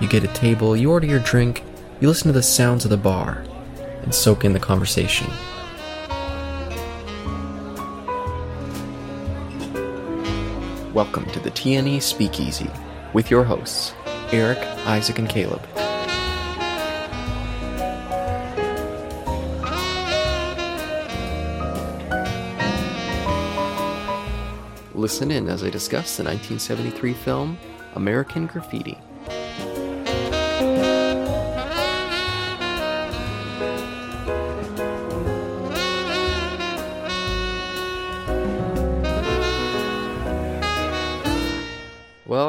You get a table, you order your drink, you listen to the sounds of the bar, and soak in the conversation. Welcome to the TNE Speakeasy with your hosts, Eric, Isaac, and Caleb. Listen in as I discuss the 1973 film American Graffiti.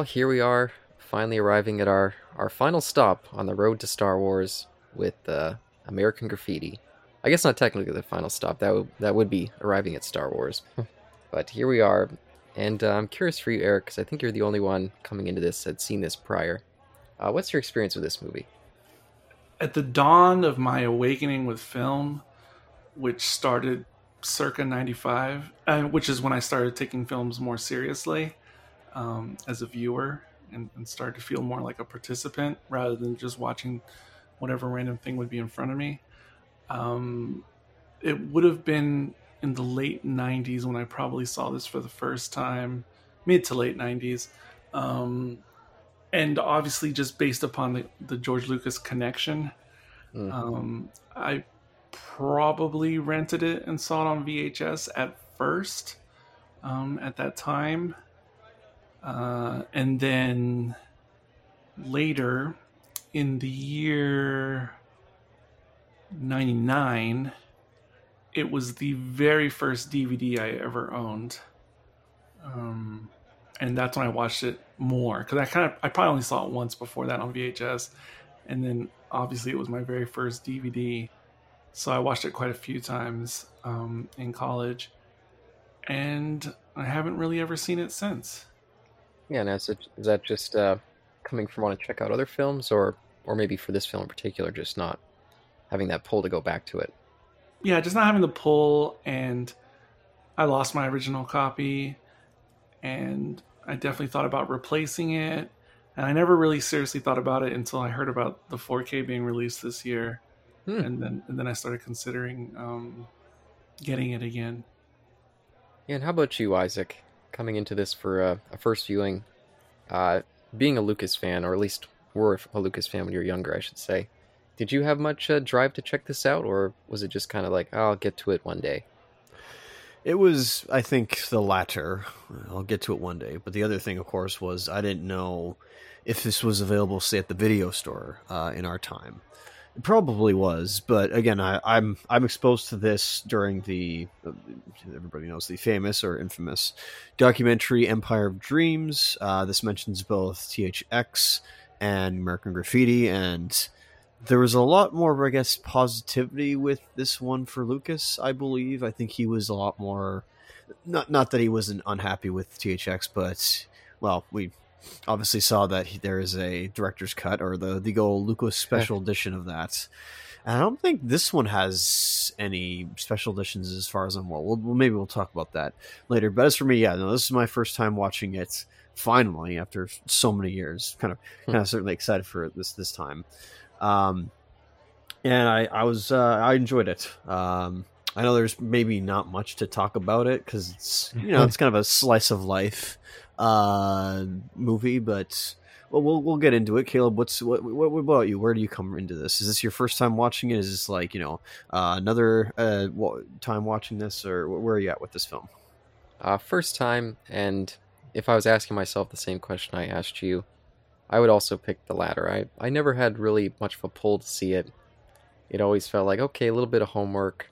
Here we are, finally arriving at our, our final stop on the road to Star Wars with uh, American Graffiti. I guess not technically the final stop. That would that would be arriving at Star Wars, but here we are, and uh, I'm curious for you, Eric, because I think you're the only one coming into this had seen this prior. Uh, what's your experience with this movie? At the dawn of my awakening with film, which started circa 95, uh, which is when I started taking films more seriously um, as a viewer and, and started to feel more like a participant rather than just watching whatever random thing would be in front of me. Um, it would have been in the late 90s when I probably saw this for the first time, mid to late 90s. Um, and obviously, just based upon the, the George Lucas connection, Mm. um, I probably rented it and saw it on VHS at first um, at that time. Uh, and then later in the year 99, it was the very first DVD I ever owned. Um, and that's when I watched it more because I kind of I probably only saw it once before that on VHS, and then obviously it was my very first DVD, so I watched it quite a few times um, in college, and I haven't really ever seen it since. Yeah, now is, it, is that just uh, coming from wanting to check out other films, or or maybe for this film in particular, just not having that pull to go back to it? Yeah, just not having the pull, and I lost my original copy, and I definitely thought about replacing it. And I never really seriously thought about it until I heard about the 4K being released this year, Hmm. and then and then I started considering um, getting it again. Yeah, and how about you, Isaac? Coming into this for a, a first viewing, uh, being a Lucas fan, or at least were a Lucas fan when you were younger, I should say. Did you have much uh, drive to check this out, or was it just kind of like, oh, I'll get to it one day? It was, I think, the latter. I'll get to it one day. But the other thing, of course, was I didn't know if this was available, say, at the video store uh, in our time. It probably was, but again, I, I'm I'm exposed to this during the uh, everybody knows the famous or infamous documentary Empire of Dreams. Uh, this mentions both THX and American Graffiti, and there was a lot more, I guess, positivity with this one for Lucas. I believe. I think he was a lot more. Not not that he wasn't unhappy with THX, but well, we obviously saw that he, there is a director's cut or the the old Lucas special edition of that. And I don't think this one has any special editions as far as I'm well. We'll maybe we'll talk about that later. But as for me, yeah, no, this is my first time watching it. Finally, after so many years, kind of, Hmm. kind of certainly excited for this this time. Um, and I, I was, uh, I enjoyed it. Um, I know there's maybe not much to talk about it because it's, you know, it's kind of a slice of life uh, movie, but well, we'll we'll get into it. Caleb, what's what, what, about you? Where do you come into this? Is this your first time watching it? Is this like you know uh, another uh, time watching this, or where are you at with this film? Uh, first time, and if I was asking myself the same question I asked you, I would also pick the latter. I, I never had really much of a pull to see it. It always felt like, okay, a little bit of homework.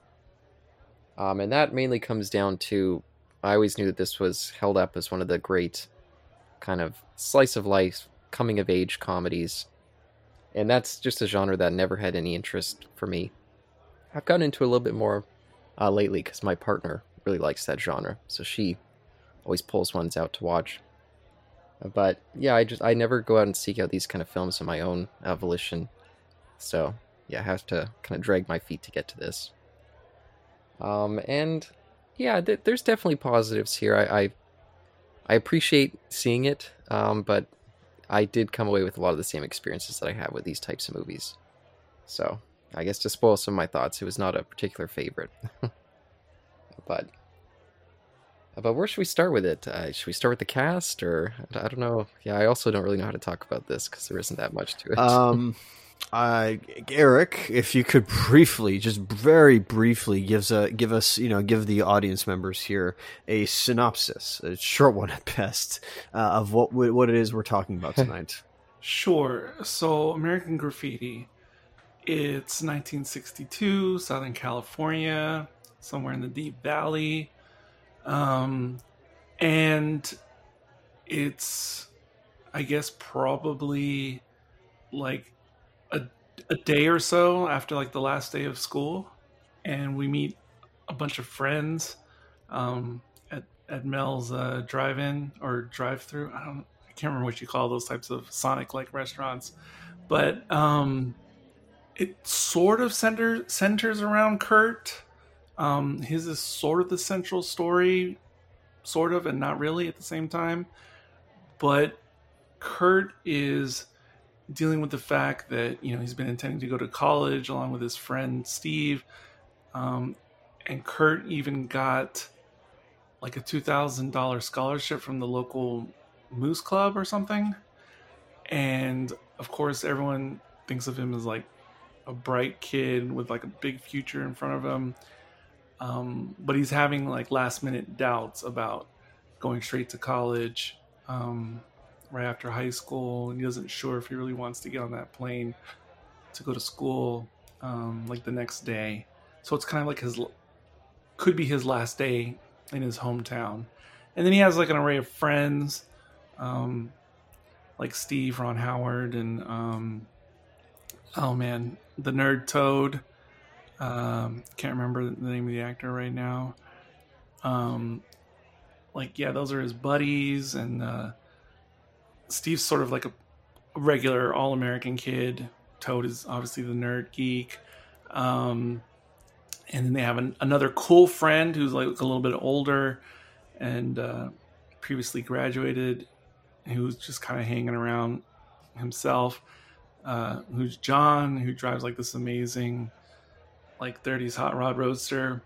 Um, and that mainly comes down to I always knew that this was held up as one of the great kind of slice of life, coming of age comedies. and that's just a genre that never had any interest for me. I've gotten into a little bit more uh, lately because my partner really likes that genre, so she always pulls ones out to watch. But yeah, I just I never go out and seek out these kind of films on my own uh, volition, so yeah, I have to kind of drag my feet to get to this. Um, and yeah, th- there's definitely positives here. I, I, I appreciate seeing it, um, but I did come away with a lot of the same experiences that I have with these types of movies. So I guess to spoil some of my thoughts, it was not a particular favorite. but but where should we start with it? Uh, should we start with the cast, or I don't know? Yeah, I also don't really know how to talk about this because there isn't that much to it. Um, uh, Eric, if you could briefly, just very briefly, gives a give us, you know, give the audience members here a synopsis, a short one at best, uh, of what what it is we're talking about tonight. Sure. So, American Graffiti. It's 1962, Southern California, somewhere in the Deep Valley. Um, and it's, I guess, probably like a, day or so after like the last day of school. And we meet a bunch of friends um, at, at Mel's uh, drive in or drive through. I don't, I can't remember what you call those types of Sonic like restaurants. But um, it sort of center, centers around Kurt um, his is sort of the central story, sort of, and not really at the same time. But Kurt is dealing with the fact that you know he's been intending to go to college along with his friend Steve, um, and Kurt even got like a two thousand dollar scholarship from the local Moose Club or something. And of course, everyone thinks of him as like a bright kid with like a big future in front of him um, but he's having like last minute doubts about going straight to college um, right after high school, and he doesn't sure if he really wants to get on that plane to go to school um, like the next day. So it's kind of like his could be his last day in his hometown, and then he has like an array of friends, um, like Steve, Ron Howard, and um, oh man, the nerd Toad. Um, can't remember the name of the actor right now. Um, like yeah, those are his buddies, and uh, Steve's sort of like a regular all-American kid. Toad is obviously the nerd geek. Um, and then they have an, another cool friend who's like a little bit older and uh, previously graduated, who's just kind of hanging around himself. Uh, who's John, who drives like this amazing like 30s hot rod roadster.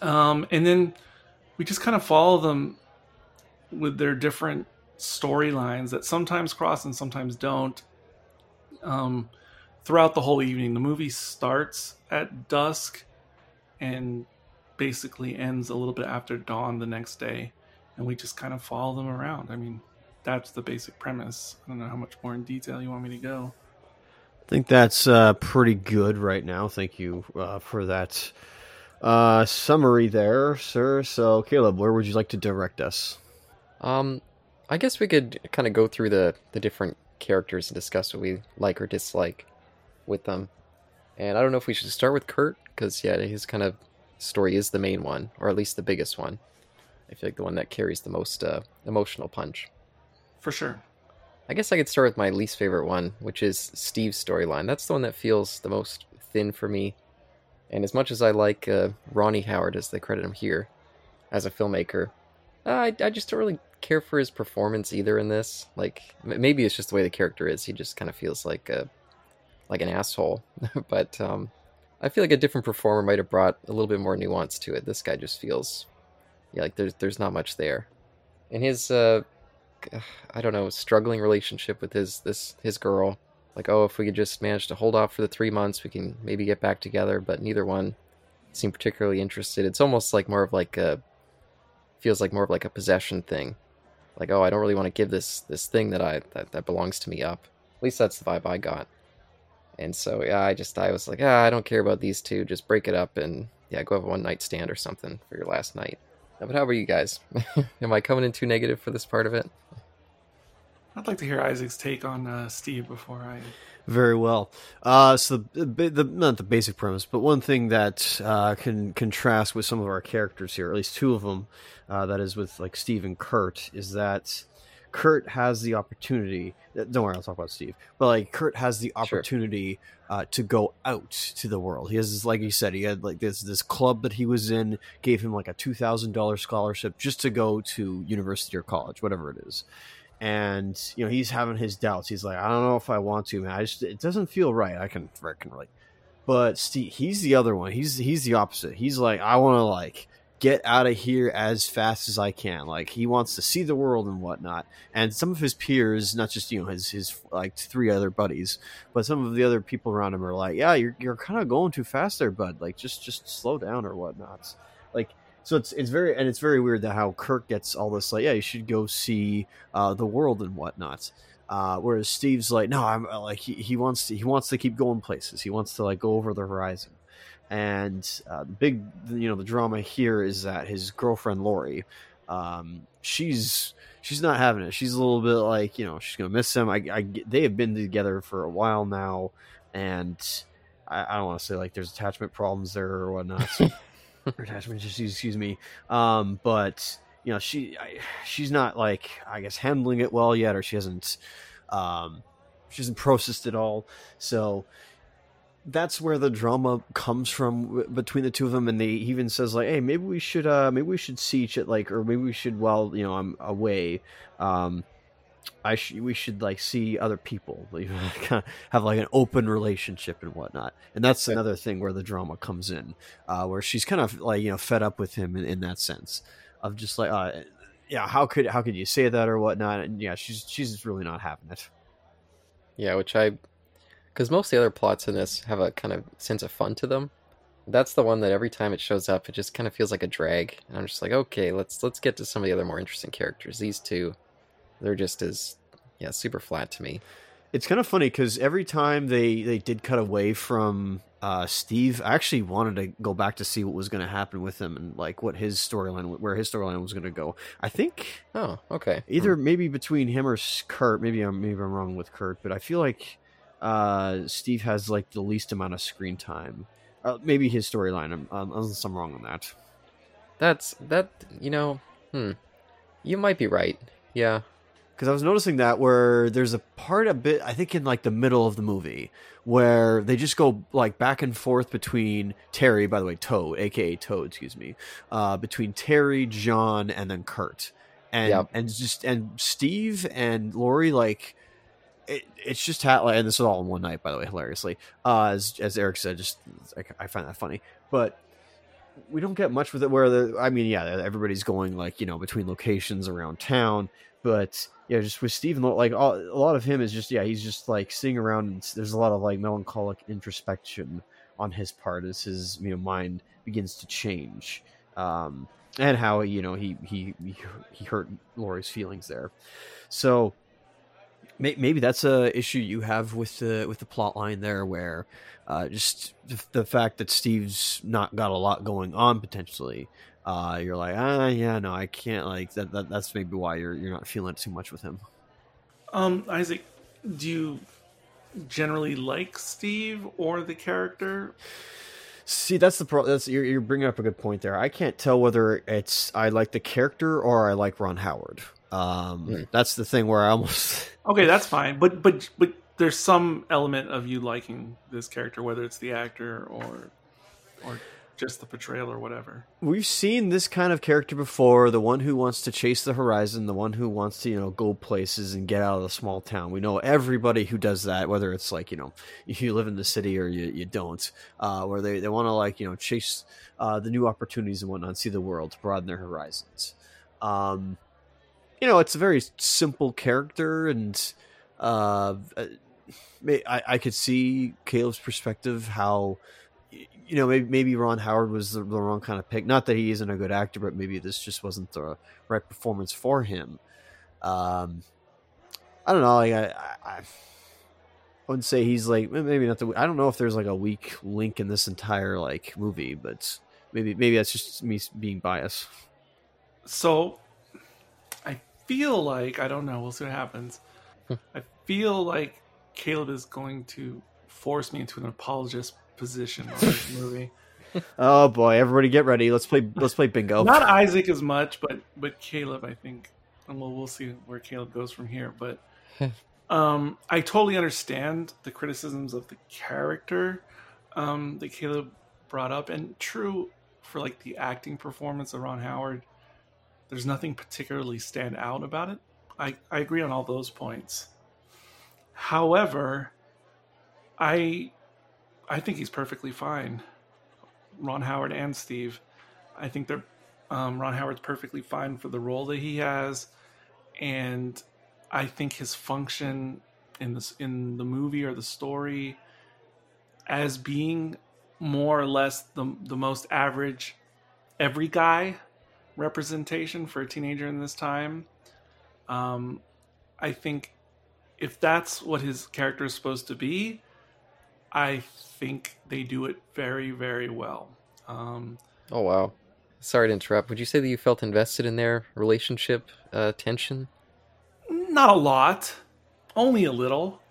Um, and then we just kind of follow them with their different storylines that sometimes cross and sometimes don't. Um, throughout the whole evening, the movie starts at dusk and basically ends a little bit after dawn the next day, and we just kind of follow them around. I mean, that's the basic premise. I don't know how much more in detail you want me to go. I think that's uh, pretty good right now. Thank you uh, for that uh, summary there, sir. So, Caleb, where would you like to direct us? Um, I guess we could kind of go through the the different characters and discuss what we like or dislike with them. And I don't know if we should start with Kurt because yeah, his kind of story is the main one, or at least the biggest one. I feel like the one that carries the most uh, emotional punch. For sure. I guess I could start with my least favorite one, which is Steve's storyline. That's the one that feels the most thin for me. And as much as I like uh, Ronnie Howard, as they credit him here, as a filmmaker, I, I just don't really care for his performance either in this. Like, maybe it's just the way the character is. He just kind of feels like a, like an asshole. but um, I feel like a different performer might have brought a little bit more nuance to it. This guy just feels, yeah, like there's there's not much there. And his uh, I don't know, struggling relationship with his this his girl. Like, oh, if we could just manage to hold off for the three months, we can maybe get back together. But neither one seem particularly interested. It's almost like more of like a feels like more of like a possession thing. Like, oh, I don't really want to give this this thing that I that, that belongs to me up. At least that's the vibe I got. And so yeah, I just I was like, ah, I don't care about these two. Just break it up and yeah, go have a one night stand or something for your last night. But how about you guys? Am I coming in too negative for this part of it? I'd like to hear Isaac's take on uh, Steve before I. Very well. Uh, so the, the not the basic premise, but one thing that uh, can contrast with some of our characters here, at least two of them, uh, that is with like Steve and Kurt, is that Kurt has the opportunity. Uh, don't worry, I'll talk about Steve. But like Kurt has the opportunity sure. uh, to go out to the world. He has, this, like you said, he had like this this club that he was in gave him like a two thousand dollars scholarship just to go to university or college, whatever it is. And you know he's having his doubts. He's like, I don't know if I want to, man. I just it doesn't feel right. I can reckon relate. But Steve, he's the other one. He's he's the opposite. He's like, I want to like get out of here as fast as I can. Like he wants to see the world and whatnot. And some of his peers, not just you know his his like three other buddies, but some of the other people around him are like, yeah, you're you're kind of going too fast there, bud. Like just just slow down or whatnot. Like so it's it's very and it's very weird that how Kurt gets all this like, yeah, you should go see uh, the world and whatnot. Uh, whereas Steve's like, no, I'm like he, he wants to he wants to keep going places. He wants to like go over the horizon and uh, the big you know the drama here is that his girlfriend Lori, um, she's she's not having it. She's a little bit like you know she's gonna miss him. I, I they have been together for a while now, and I, I don't want to say like there's attachment problems there or whatnot. attachment issues, excuse me. Um, but you know she I, she's not like I guess handling it well yet, or she hasn't um, she hasn't processed it all. So that's where the drama comes from between the two of them and they even says like hey maybe we should uh maybe we should see each other like or maybe we should while you know i'm away um i should we should like see other people like, of have like an open relationship and whatnot and that's another thing where the drama comes in uh where she's kind of like you know fed up with him in, in that sense of just like uh yeah how could how could you say that or whatnot and yeah she's she's really not having it yeah which i because most of the other plots in this have a kind of sense of fun to them. That's the one that every time it shows up, it just kind of feels like a drag. And I'm just like, okay, let's let's get to some of the other more interesting characters. These two, they're just as yeah, super flat to me. It's kind of funny because every time they they did cut away from uh, Steve, I actually wanted to go back to see what was going to happen with him and like what his storyline, where his storyline was going to go. I think. Oh, okay. Either hmm. maybe between him or Kurt. Maybe I'm maybe I'm wrong with Kurt, but I feel like uh, Steve has like the least amount of screen time. Uh, maybe his storyline. Um, unless I'm wrong on that. That's that. You know, hmm. You might be right. Yeah. Because I was noticing that where there's a part a bit, I think in like the middle of the movie, where they just go like back and forth between Terry, by the way, Toad, aka Toad, excuse me, uh, between Terry, John, and then Kurt, and yep. and just and Steve and Lori like it, it's just ha- and this is all in one night, by the way, hilariously. Uh, as as Eric said, just I, I find that funny, but we don't get much with it. Where the I mean, yeah, everybody's going like you know between locations around town, but yeah, just with Steven, like all, a lot of him is just yeah, he's just like sitting around. and There's a lot of like melancholic introspection on his part as his you know mind begins to change. Um, and how you know he he he hurt Lori's feelings there. So maybe that's a issue you have with the with the plot line there, where uh, just the fact that Steve's not got a lot going on potentially. Uh, you're like, ah, yeah, no, I can't. Like that, that. That's maybe why you're you're not feeling it too much with him. Um, Isaac, do you generally like Steve or the character? See, that's the problem. That's you're, you're bringing up a good point there. I can't tell whether it's I like the character or I like Ron Howard. Um, mm. That's the thing where I almost okay, that's fine. But but but there's some element of you liking this character, whether it's the actor or or just the portrayal or whatever. We've seen this kind of character before, the one who wants to chase the horizon, the one who wants to, you know, go places and get out of the small town. We know everybody who does that, whether it's like, you know, you live in the city or you, you don't, uh, where they, they want to like, you know, chase uh, the new opportunities and whatnot, see the world, broaden their horizons. Um, you know, it's a very simple character, and uh, I, I could see Caleb's perspective how you know maybe, maybe Ron Howard was the, the, wrong kind of pick. Not that he isn't a good actor, but maybe this just wasn't the right performance for him. Um, I don't know. Like I, I, I wouldn't say he's like maybe not the. I don't know if there's like a weak link in this entire like movie, but maybe maybe that's just me being biased. So I feel like I don't know. We'll see what happens. I feel like Caleb is going to force me into an apologist position on this movie. Oh boy, everybody get ready. Let's play let's play bingo. Not Isaac as much, but but Caleb, I think. And we'll we'll see where Caleb goes from here. But um, I totally understand the criticisms of the character um, that Caleb brought up, and true for like the acting performance of Ron Howard. There's nothing particularly stand out about it. I, I agree on all those points. However, I I think he's perfectly fine. Ron Howard and Steve. I think they're um, Ron Howard's perfectly fine for the role that he has, and I think his function in this in the movie or the story as being more or less the the most average every guy representation for a teenager in this time. Um, I think if that's what his character is supposed to be, I think they do it very, very well. Um, oh wow! Sorry to interrupt. Would you say that you felt invested in their relationship uh, tension? Not a lot, only a little.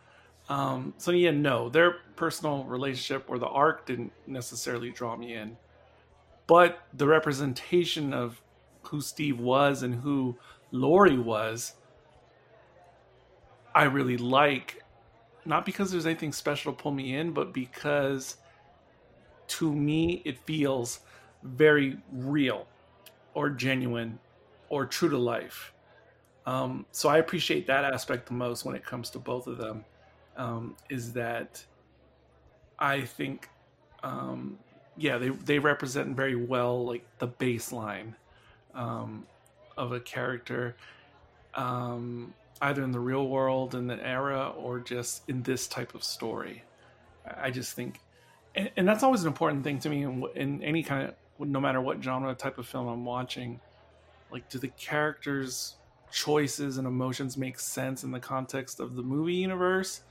Um, so yeah, no, their personal relationship or the arc didn't necessarily draw me in, but the representation of who Steve was and who Laurie was, I really like. Not because there's anything special to pull me in, but because to me it feels very real or genuine or true to life. Um, so I appreciate that aspect the most when it comes to both of them. Um, is that I think, um, yeah, they they represent very well like the baseline um, of a character, um, either in the real world in the era or just in this type of story. I just think, and, and that's always an important thing to me in, in any kind of no matter what genre type of film I'm watching. Like, do the characters' choices and emotions make sense in the context of the movie universe?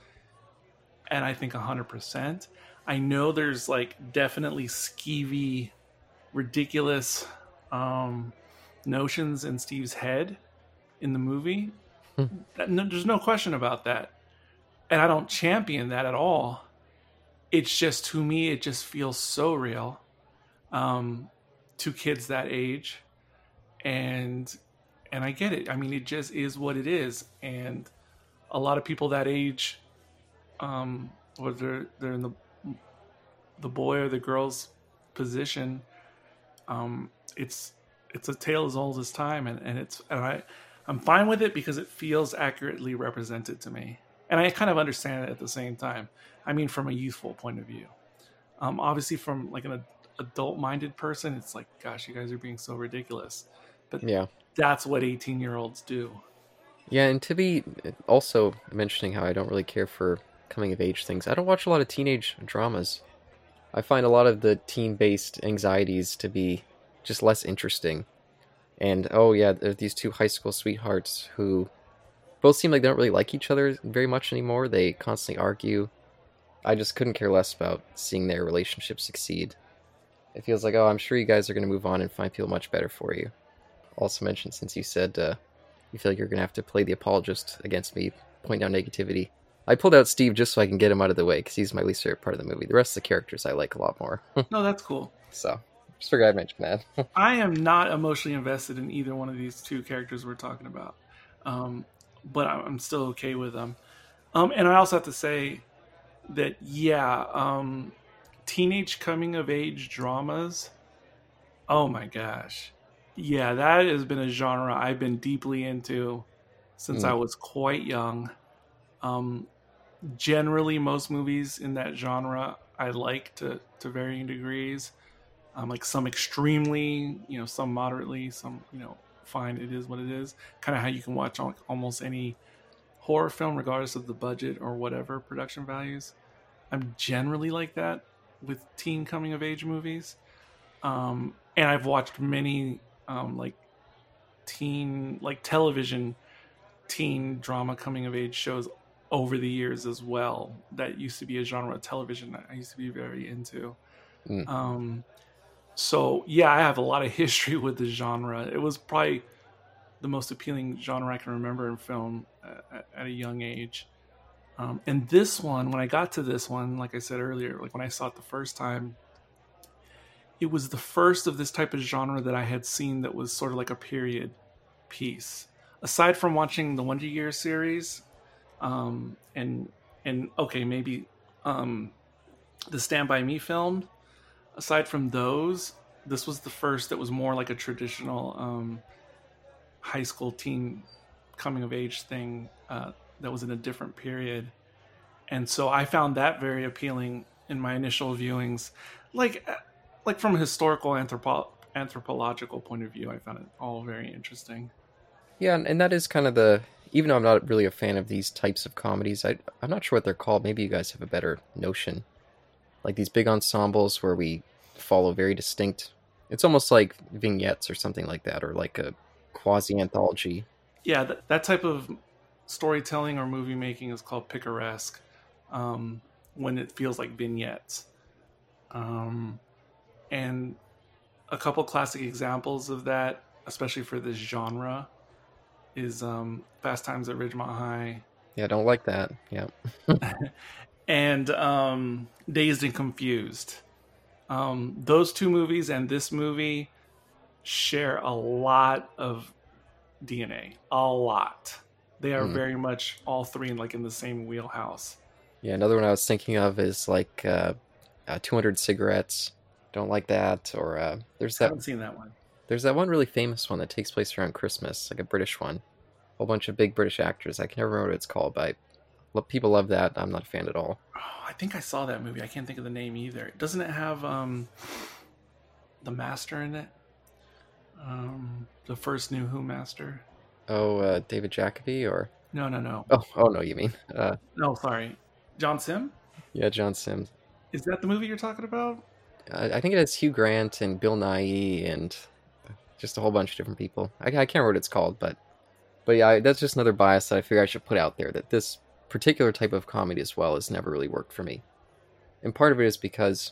And I think 100%. I know there's like definitely skeevy, ridiculous um, notions in Steve's head in the movie. No, there's no question about that. And I don't champion that at all. It's just to me, it just feels so real um, to kids that age, and and I get it. I mean, it just is what it is, and a lot of people that age, um, whether they're in the the boy or the girl's position, um, it's it's a tale as old as time, and, and it's and I I'm fine with it because it feels accurately represented to me, and I kind of understand it at the same time. I mean, from a youthful point of view. Um, obviously, from like an adult minded person, it's like, gosh, you guys are being so ridiculous. But yeah, that's what 18 year olds do. Yeah, and to be also mentioning how I don't really care for coming of age things, I don't watch a lot of teenage dramas. I find a lot of the teen based anxieties to be just less interesting. And oh, yeah, there are these two high school sweethearts who both seem like they don't really like each other very much anymore. They constantly argue. I just couldn't care less about seeing their relationship succeed. It feels like, oh, I'm sure you guys are going to move on and find people much better for you. Also mentioned, since you said uh, you feel like you're going to have to play the apologist against me, point out negativity. I pulled out Steve just so I can get him out of the way because he's my least favorite part of the movie. The rest of the characters I like a lot more. no, that's cool. So, just figured I'd mention that. I am not emotionally invested in either one of these two characters we're talking about, um, but I'm still okay with them. Um, and I also have to say, that yeah, um, teenage coming of age dramas. Oh my gosh, yeah, that has been a genre I've been deeply into since mm. I was quite young. Um, generally, most movies in that genre I like to to varying degrees. Um, like some extremely, you know, some moderately, some you know, fine. It is what it is. Kind of how you can watch almost any horror film, regardless of the budget or whatever production values. I'm generally like that with teen coming of age movies. Um, and I've watched many um, like teen like television teen drama coming of age shows over the years as well. That used to be a genre of television that I used to be very into. Mm. Um, so yeah, I have a lot of history with the genre. It was probably the most appealing genre I can remember in film at, at a young age. Um, and this one, when I got to this one, like I said earlier, like when I saw it the first time, it was the first of this type of genre that I had seen that was sort of like a period piece. Aside from watching the Wonder Years series, um, and and okay, maybe um, the Stand by Me film. Aside from those, this was the first that was more like a traditional um, high school teen coming of age thing uh, that was in a different period, and so I found that very appealing in my initial viewings. Like, uh, like from a historical anthropo- anthropological point of view, I found it all very interesting. Yeah, and, and that is kind of the. Even though I'm not really a fan of these types of comedies, I, I'm not sure what they're called. Maybe you guys have a better notion. Like these big ensembles where we follow very distinct. It's almost like vignettes or something like that, or like a quasi anthology. Yeah, that, that type of storytelling or movie making is called picaresque um, when it feels like vignettes. Um, and a couple classic examples of that, especially for this genre, is um, Fast Times at Ridgemont High. Yeah, I don't like that. Yeah. and um, Dazed and Confused. Um, those two movies and this movie share a lot of DNA. A lot. They are Mm. very much all three like in the same wheelhouse. Yeah, another one I was thinking of is like uh, uh, 200 cigarettes. Don't like that. Or uh, there's I that haven't seen that one. there's that one really famous one that takes place around Christmas, like a British one. A whole bunch of big British actors. I can never remember what it's called, but I, people love that. I'm not a fan at all. Oh, I think I saw that movie. I can't think of the name either. Doesn't it have um, the Master in it? Um, the first new Who Master? Oh, uh, David Jacobi or No, no, no, oh, oh no, you mean uh, no. Sorry, John Simm. yeah, John Sims. Is that the movie you're talking about? I, I think it has Hugh Grant and Bill Nighy and just a whole bunch of different people. I, I can't remember what it's called, but but yeah, I, that's just another bias that I figure I should put out there that this particular type of comedy as well has never really worked for me. And part of it is because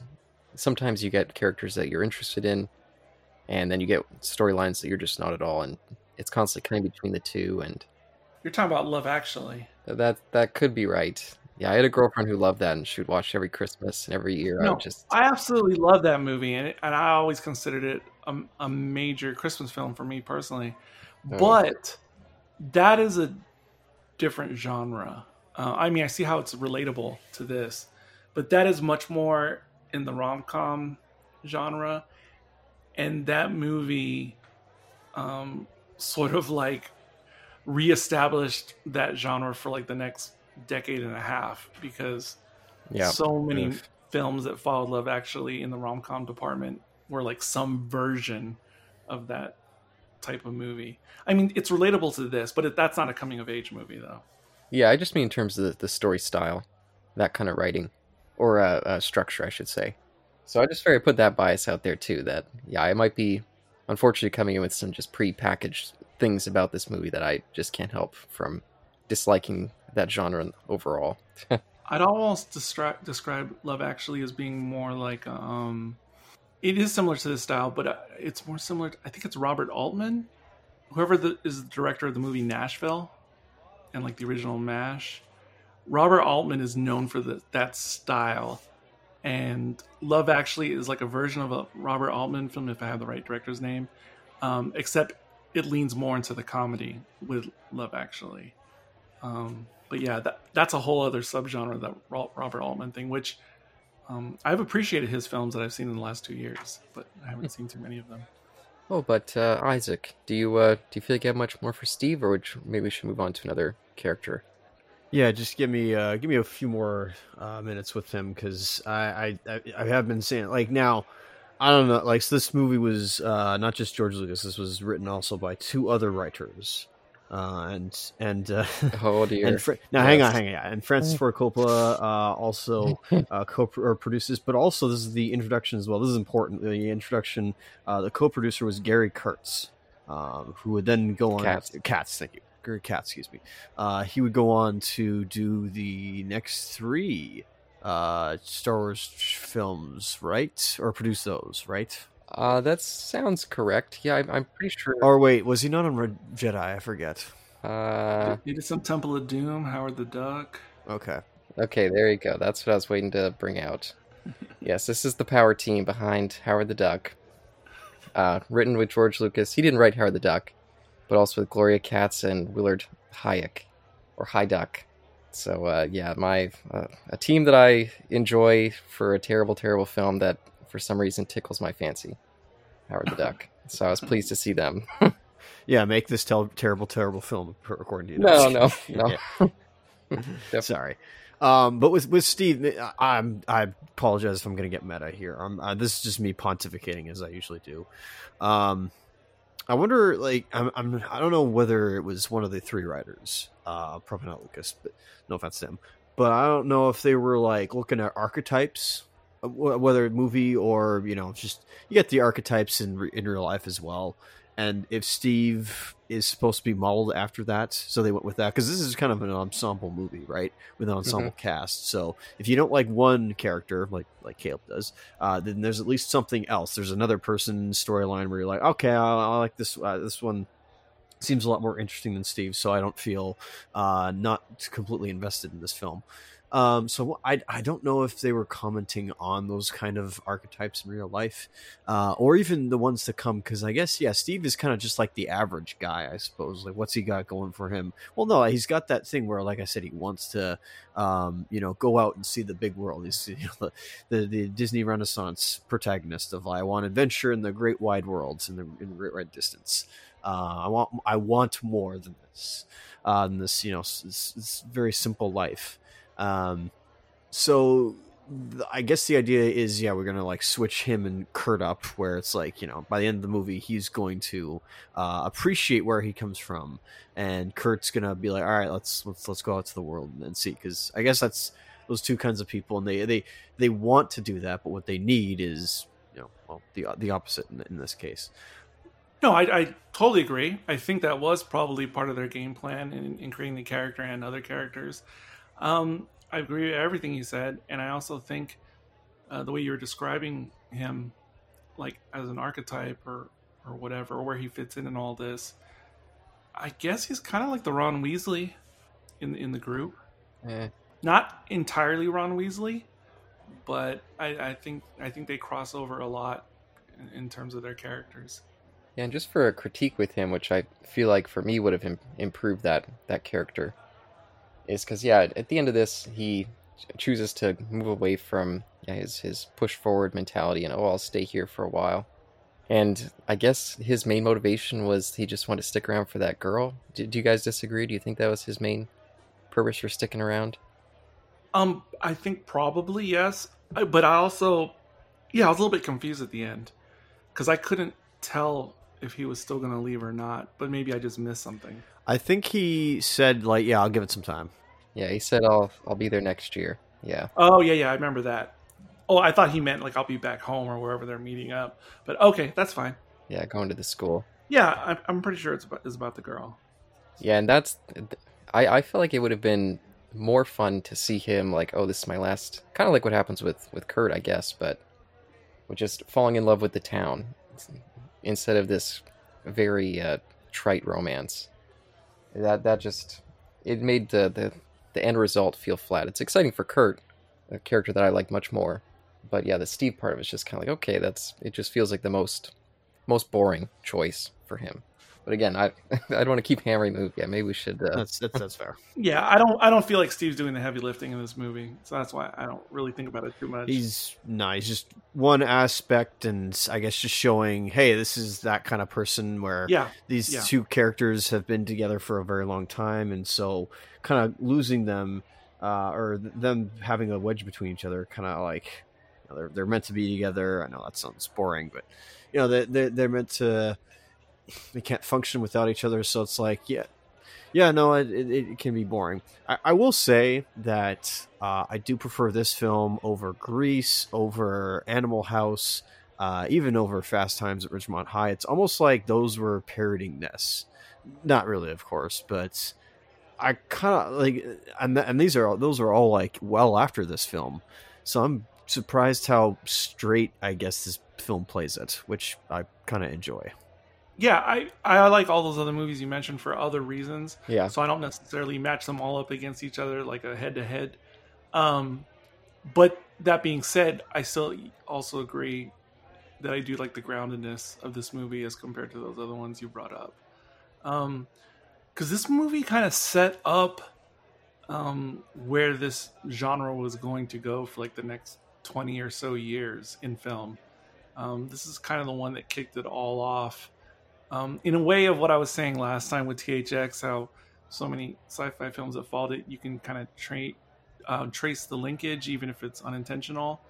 sometimes you get characters that you're interested in, and then you get storylines that you're just not at all, and it's constantly kind of between the two, and You're talking about Love Actually. that that could be right. Yeah, I had a girlfriend who loved that, and she would watch every Christmas and every year. I No, would just I absolutely love that movie, and, it, and I always considered it a, a major Christmas film for me personally. Oh. But that is a different genre. Uh, I mean, I see how it's relatable to this, but that is much more in the rom com genre. And that movie um, sort of like reestablished that genre for like the next decade and a half because yeah. so many Oof. films that followed Love Actually in the rom com department were like some version of that type of movie. I mean, it's relatable to this, but it, that's not a coming of age movie, though. Yeah, I just mean in terms of the, the story style, that kind of writing, or uh, uh, structure, I should say. So I just figured put that bias out there too. That yeah, I might be unfortunately coming in with some just pre-packaged things about this movie that I just can't help from disliking that genre overall. I'd almost describe describe Love Actually as being more like um, it is similar to this style, but uh, it's more similar. To, I think it's Robert Altman, whoever the, is the director of the movie Nashville, and like the original Mash. Robert Altman is known for the, that style, and Love Actually is like a version of a Robert Altman film, if I have the right director's name, um, except it leans more into the comedy with Love Actually. Um, but yeah, that that's a whole other subgenre that Robert Altman thing, which um, I've appreciated his films that I've seen in the last two years, but I haven't seen too many of them. Oh, but uh, Isaac, do you uh, do you feel like you have much more for Steve, or would you, maybe we should move on to another character? Yeah, just give me uh, give me a few more uh, minutes with him because I, I I have been saying like now I don't know like so this movie was uh, not just George Lucas. This was written also by two other writers, uh, and and uh, Oh dear. and Fra- now hang on, hang on. yeah, And Francis Ford Coppola uh, also uh, co or produces, but also this is the introduction as well. This is important. The introduction, uh, the co-producer was Gary Kurtz, um, who would then go on Cats. Katz, thank you, Gary Katz, excuse me. Uh, he would go on to do the next three uh, Star Wars films, right, or produce those, right? Uh, that sounds correct. Yeah, I, I'm pretty sure. Or wait, was he not on Red Jedi? I forget. Uh, he did some Temple of Doom, Howard the Duck. Okay. Okay, there you go. That's what I was waiting to bring out. yes, this is the power team behind Howard the Duck. Uh, written with George Lucas. He didn't write Howard the Duck, but also with Gloria Katz and Willard Hayek, or Hayduck. So uh, yeah, my uh, a team that I enjoy for a terrible, terrible film that for some reason tickles my fancy. Howard the Duck. So I was pleased to see them. Yeah, make this tel- terrible, terrible film according to you. no, no, no. Sorry. Um, but with with Steve, I- I'm I apologize if I'm going to get meta here. Uh, this is just me pontificating as I usually do. Um, I wonder, like, I'm, I'm I don't know whether it was one of the three writers, uh, probably not Lucas, but no offense to. But I don't know if they were like looking at archetypes, uh, whether movie or you know just you get the archetypes in in real life as well. And if Steve is supposed to be modeled after that, so they went with that because this is kind of an ensemble movie, right? With an ensemble cast. So if you don't like one character, like like Caleb does, uh, then there's at least something else. There's another person storyline where you're like, okay, I, I like this. Uh, this one seems a lot more interesting than Steve, so I don't feel uh, not completely invested in this film. Um, so I, I don't know if they were commenting on those kind of archetypes in real life, uh, or even the ones to come. Because I guess yeah, Steve is kind of just like the average guy, I suppose. Like, what's he got going for him? Well, no, he's got that thing where, like I said, he wants to, um, you know, go out and see the big world. He's you know, the, the the Disney Renaissance protagonist of I want adventure in the great wide worlds in the in great red distance. Uh, I want I want more than this. Uh, than this, you know, s- s- s- very simple life. Um, so I guess the idea is, yeah, we're gonna like switch him and Kurt up, where it's like, you know, by the end of the movie, he's going to uh, appreciate where he comes from, and Kurt's gonna be like, all right, let's let's let's go out to the world and see, because I guess that's those two kinds of people, and they they they want to do that, but what they need is, you know, well, the the opposite in, in this case. No, I, I totally agree. I think that was probably part of their game plan in, in creating the character and other characters. Um, I agree with everything you said, and I also think uh, the way you're describing him, like as an archetype or or whatever, or where he fits in in all this, I guess he's kind of like the Ron Weasley in in the group. Eh, Not entirely Ron Weasley, but I, I think I think they cross over a lot in, in terms of their characters. Yeah, and just for a critique with him, which I feel like for me would have Im- improved that that character, is because yeah, at the end of this, he chooses to move away from yeah, his his push forward mentality and oh, I'll stay here for a while. And I guess his main motivation was he just wanted to stick around for that girl. Do, do you guys disagree? Do you think that was his main purpose for sticking around? Um, I think probably yes, but I also, yeah, I was a little bit confused at the end because I couldn't tell if he was still going to leave or not. But maybe I just missed something. I think he said like, yeah, I'll give it some time. Yeah, he said I'll I'll be there next year. Yeah. Oh yeah, yeah, I remember that. Oh, I thought he meant like I'll be back home or wherever they're meeting up. But okay, that's fine. Yeah, going to the school. Yeah, I'm, I'm pretty sure it's about, it's about the girl. Yeah, and that's I I feel like it would have been more fun to see him like, oh, this is my last kind of like what happens with with Kurt, I guess, but with just falling in love with the town instead of this very uh, trite romance. That that just it made the, the the end result feel flat. It's exciting for Kurt, a character that I like much more. But yeah, the Steve part of it's just kind of like okay, that's it. Just feels like the most most boring choice for him. But again, I I don't want to keep hammering the movie. Yeah, maybe we should. Uh, That's that's, that's fair. Yeah, I don't I don't feel like Steve's doing the heavy lifting in this movie, so that's why I don't really think about it too much. He's no, he's just one aspect, and I guess just showing, hey, this is that kind of person where yeah, these yeah. two characters have been together for a very long time, and so kind of losing them, uh, or them having a wedge between each other, kind of like you know, they're they're meant to be together. I know that sounds boring, but you know they they're, they're meant to. They can't function without each other, so it's like, yeah, yeah, no, it, it, it can be boring. I, I will say that uh, I do prefer this film over Grease, over Animal House, uh, even over Fast Times at Ridgemont High. It's almost like those were parodying this. Not really, of course, but I kind of like, and, and these are all, those are all like well after this film, so I'm surprised how straight I guess this film plays it, which I kind of enjoy. Yeah, I I like all those other movies you mentioned for other reasons. Yeah. So I don't necessarily match them all up against each other like a head to head. Um, but that being said, I still also agree that I do like the groundedness of this movie as compared to those other ones you brought up. Um, because this movie kind of set up um where this genre was going to go for like the next 20 or so years in film. Um, this is kind of the one that kicked it all off. Um, in a way of what I was saying last time with THX, how so many sci-fi films that followed it, you can kind of tra- uh, trace the linkage, even if it's unintentional.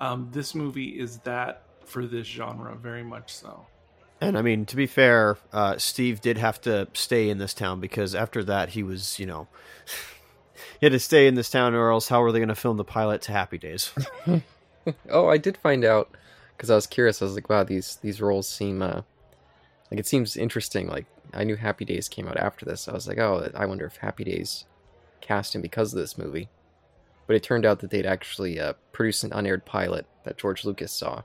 Um, this movie is that for this genre, very much so. And I mean, to be fair, uh, Steve did have to stay in this town because after that, he was, you know, he had to stay in this town, or else how were they going to film the pilot to Happy Days? Oh, I did find out because I was curious. I was like, wow, these these roles seem uh, like it seems interesting. Like I knew Happy Days came out after this. I was like, oh, I wonder if Happy Days cast him because of this movie. But it turned out that they'd actually uh, produced an unaired pilot that George Lucas saw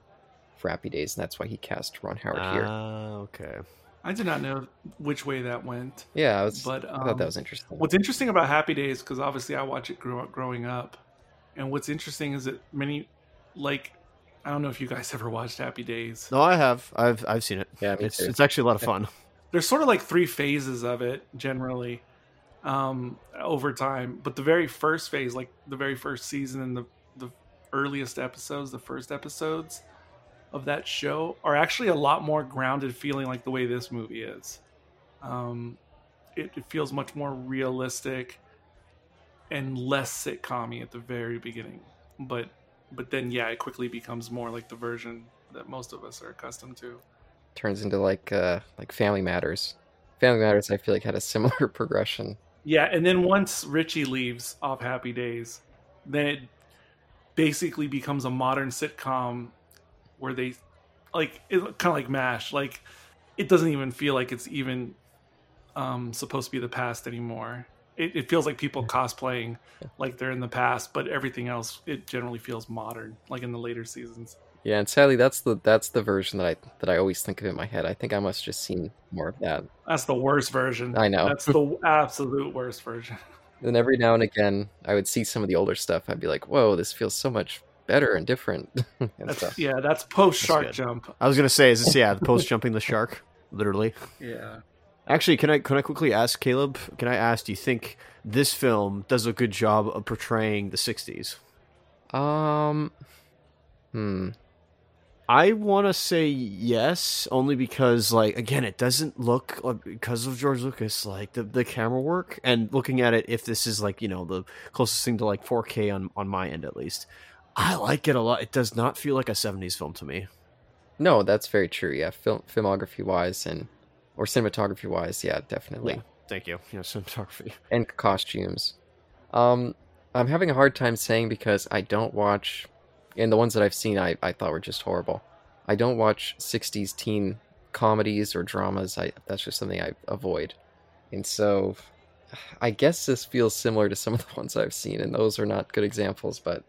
for Happy Days, and that's why he cast Ron Howard here. Ah, okay. I did not know which way that went. Yeah, I was. But I thought that um, was interesting. What's interesting about Happy Days, because obviously I watch it grow up, growing up, and what's interesting is that many, like, I don't know if you guys ever watched Happy Days. No, I have. I've I've seen it. Yeah, it's too. it's actually a lot of fun. There's sort of like three phases of it generally um, over time, but the very first phase, like the very first season and the the earliest episodes, the first episodes of that show, are actually a lot more grounded, feeling like the way this movie is. Um, it, it feels much more realistic and less sitcom at the very beginning, but but then yeah, it quickly becomes more like the version that most of us are accustomed to. Turns into like uh, like Family Matters. Family Matters, I feel like had a similar progression. Yeah, and then once Richie leaves off Happy Days, then it basically becomes a modern sitcom where they like it kind of like MASH. Like it doesn't even feel like it's even um, supposed to be the past anymore. It, it feels like people cosplaying like they're in the past, but everything else it generally feels modern, like in the later seasons. Yeah, and sadly, that's the that's the version that I that I always think of in my head. I think I must just seen more of that. That's the worst version. I know. That's the absolute worst version. And every now and again, I would see some of the older stuff. I'd be like, "Whoa, this feels so much better and different." and That's, stuff. yeah, that's post shark jump. I was gonna say, is this yeah, post jumping the shark, literally? Yeah. Actually, can I can I quickly ask Caleb? Can I ask? Do you think this film does a good job of portraying the '60s? Um, hmm. I want to say yes, only because, like, again, it doesn't look like, because of George Lucas, like the the camera work and looking at it. If this is like you know the closest thing to like 4K on on my end at least, I like it a lot. It does not feel like a 70s film to me. No, that's very true. Yeah, film filmography wise and or cinematography wise, yeah, definitely. Yeah. Thank you. You know, cinematography. and costumes. Um, I'm having a hard time saying because I don't watch, and the ones that I've seen, I, I thought were just horrible. I don't watch '60s teen comedies or dramas. I that's just something I avoid, and so I guess this feels similar to some of the ones I've seen, and those are not good examples. But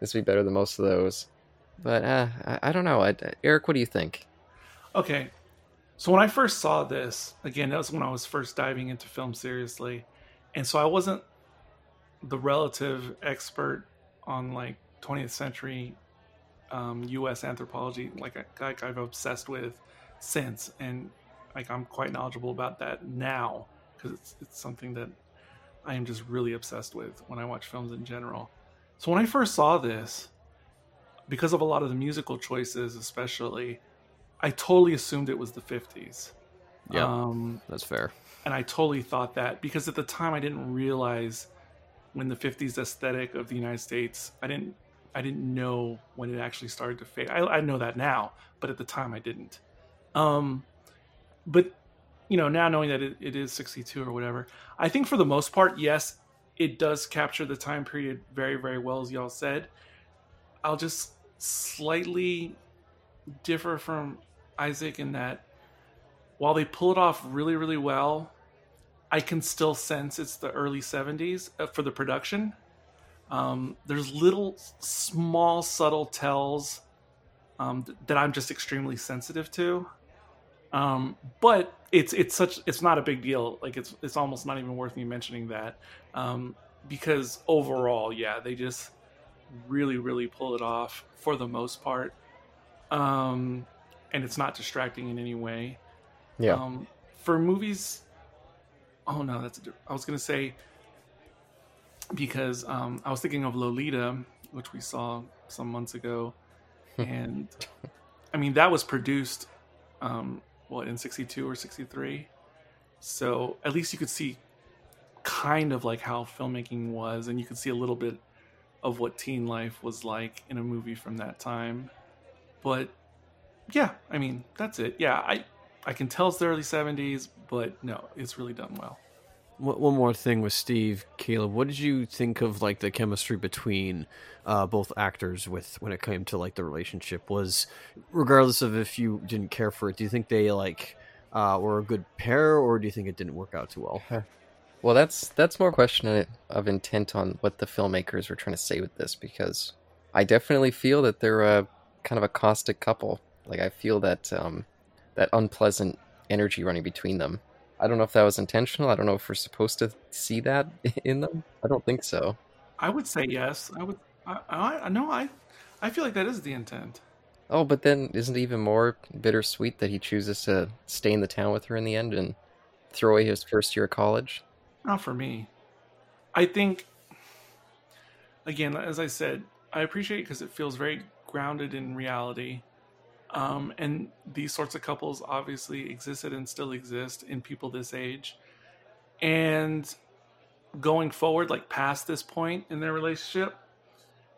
this would be better than most of those. But uh, I, I don't know. I, Eric, what do you think? Okay. So when I first saw this, again, that was when I was first diving into film seriously. And so I wasn't the relative expert on like 20th century um, US anthropology, like, like I've obsessed with since. And like I'm quite knowledgeable about that now because it's, it's something that I am just really obsessed with when I watch films in general. So when I first saw this, because of a lot of the musical choices, especially, I totally assumed it was the 50s. Yeah, Um, that's fair. and I totally thought that because at the time I didn't realize when the 50s aesthetic of the United States, I didn't I didn't know when it actually started to fade. I, I know that now, but at the time I didn't. Um, but you know, now knowing that it, it is 62 or whatever, I think for the most part, yes, it does capture the time period very, very well, as y'all said. I'll just slightly differ from Isaac in that while they pull it off really, really well, I can still sense it's the early 70s uh, for the production. Um, there's little small subtle tells um, th- that I'm just extremely sensitive to. Um, but it's it's such it's not a big deal. Like it's it's almost not even worth me mentioning that um, because overall, yeah, they just really really pull it off for the most part, um, and it's not distracting in any way. Yeah. Um, for movies, oh no, that's a, I was gonna say because um, I was thinking of Lolita, which we saw some months ago, and I mean that was produced um, what in 62 or 63 so at least you could see kind of like how filmmaking was and you could see a little bit of what teen life was like in a movie from that time but yeah i mean that's it yeah i i can tell it's the early 70s but no it's really done well one more thing with Steve, Caleb, what did you think of like the chemistry between uh, both actors with when it came to like the relationship? Was regardless of if you didn't care for it, do you think they like uh, were a good pair, or do you think it didn't work out too well? Well, that's that's more a question of intent on what the filmmakers were trying to say with this, because I definitely feel that they're a kind of a caustic couple. Like I feel that um, that unpleasant energy running between them I don't know if that was intentional. I don't know if we're supposed to see that in them. I don't think so. I would say yes. I would. I, I no. I I feel like that is the intent. Oh, but then isn't it even more bittersweet that he chooses to stay in the town with her in the end and throw away his first year of college? Not for me. I think. Again, as I said, I appreciate it because it feels very grounded in reality. Um, and these sorts of couples obviously existed and still exist in people this age. And going forward, like past this point in their relationship,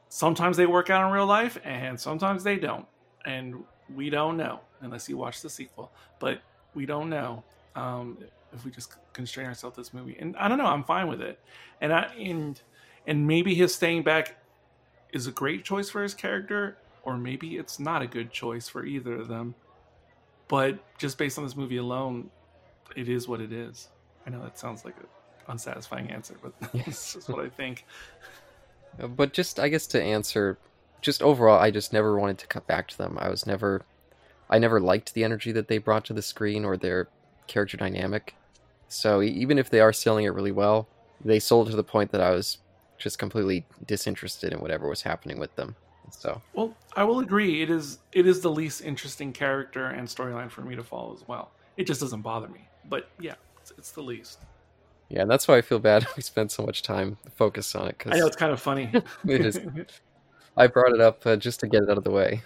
sometimes they work out in real life and sometimes they don't. And we don't know unless you watch the sequel. But we don't know um, if we just constrain ourselves to this movie. And I don't know, I'm fine with it. And I and and maybe his staying back is a great choice for his character or maybe it's not a good choice for either of them. But just based on this movie alone, it is what it is. I know that sounds like an unsatisfying answer, but it's just what I think. Uh, but just, I guess, to answer, just overall, I just never wanted to cut back to them. I was never, I never liked the energy that they brought to the screen or their character dynamic. So even if they are selling it really well, they sold to the point that I was just completely disinterested in whatever was happening with them. So well, I will agree. It is it is the least interesting character and storyline for me to follow as well. It just doesn't bother me, but yeah, it's, it's the least. Yeah, and that's why I feel bad we spent so much time focused on it. Cause I know it's kind of funny. it is. I brought it up uh, just to get it out of the way.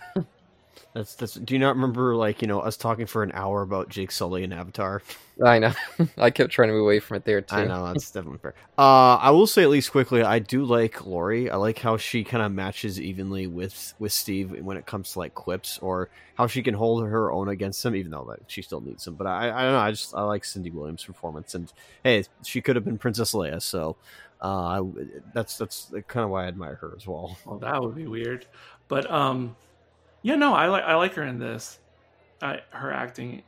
That's that's. Do you not remember like you know us talking for an hour about Jake Sully and Avatar? I know. I kept trying to move away from it there too. I know that's definitely fair. Uh, I will say at least quickly, I do like Laurie. I like how she kind of matches evenly with with Steve when it comes to like quips or how she can hold her own against him, even though like, she still needs him. But I I don't know. I just I like Cindy Williams' performance, and hey, she could have been Princess Leia, so. Uh, I, that's that's kind of why I admire her as well. Well, that would be weird, but um, yeah, no, I like I like her in this, I, her acting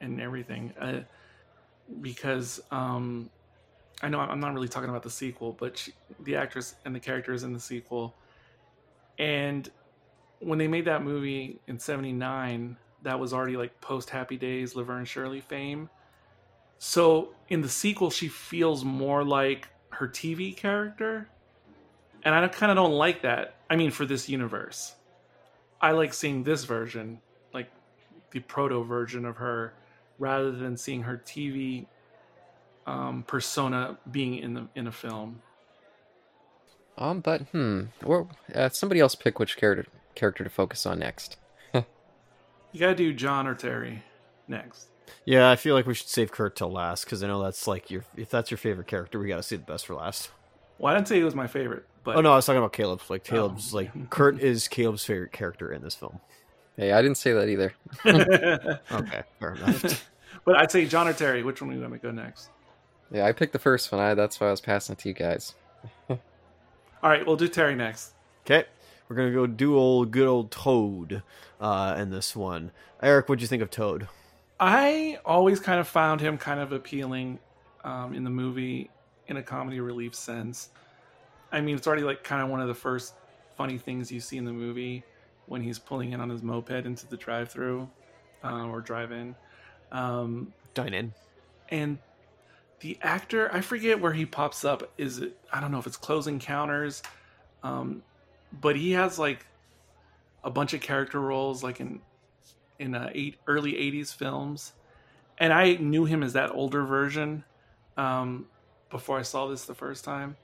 and everything, uh, because um, I know I'm not really talking about the sequel, but she, the actress and the characters in the sequel, and when they made that movie in '79, that was already like post Happy Days, Laverne Shirley fame. So in the sequel, she feels more like her TV character, and I kind of don't like that. I mean, for this universe I like seeing this version, like the proto version of her, rather than seeing her TV um, persona being in the in a film. Um, but hmm, or uh, somebody else pick which character character to focus on next. you gotta do John or Terry next. Yeah, I feel like we should save Kurt till last because I know that's like your if that's your favorite character, we gotta see the best for last. Well, I didn't say he was my favorite. But oh no, I was talking about Caleb. Like Caleb's oh. like Kurt is Caleb's favorite character in this film. Hey, I didn't say that either. okay, fair enough. but I'd say John or Terry. Which one are we going to go next? Yeah, I picked the first one. I that's why I was passing it to you guys. All right, we'll do Terry next. Okay, we're gonna go do old good old Toad uh, in this one. Eric, what'd you think of Toad? I always kind of found him kind of appealing um, in the movie in a comedy relief sense. I mean, it's already like kind of one of the first funny things you see in the movie when he's pulling in on his moped into the drive-through uh, or drive-in. Um, Dine in. and the actor i forget where he pops up is it i don't know if it's close encounters um but he has like a bunch of character roles like in in uh, eight early 80s films and i knew him as that older version um before i saw this the first time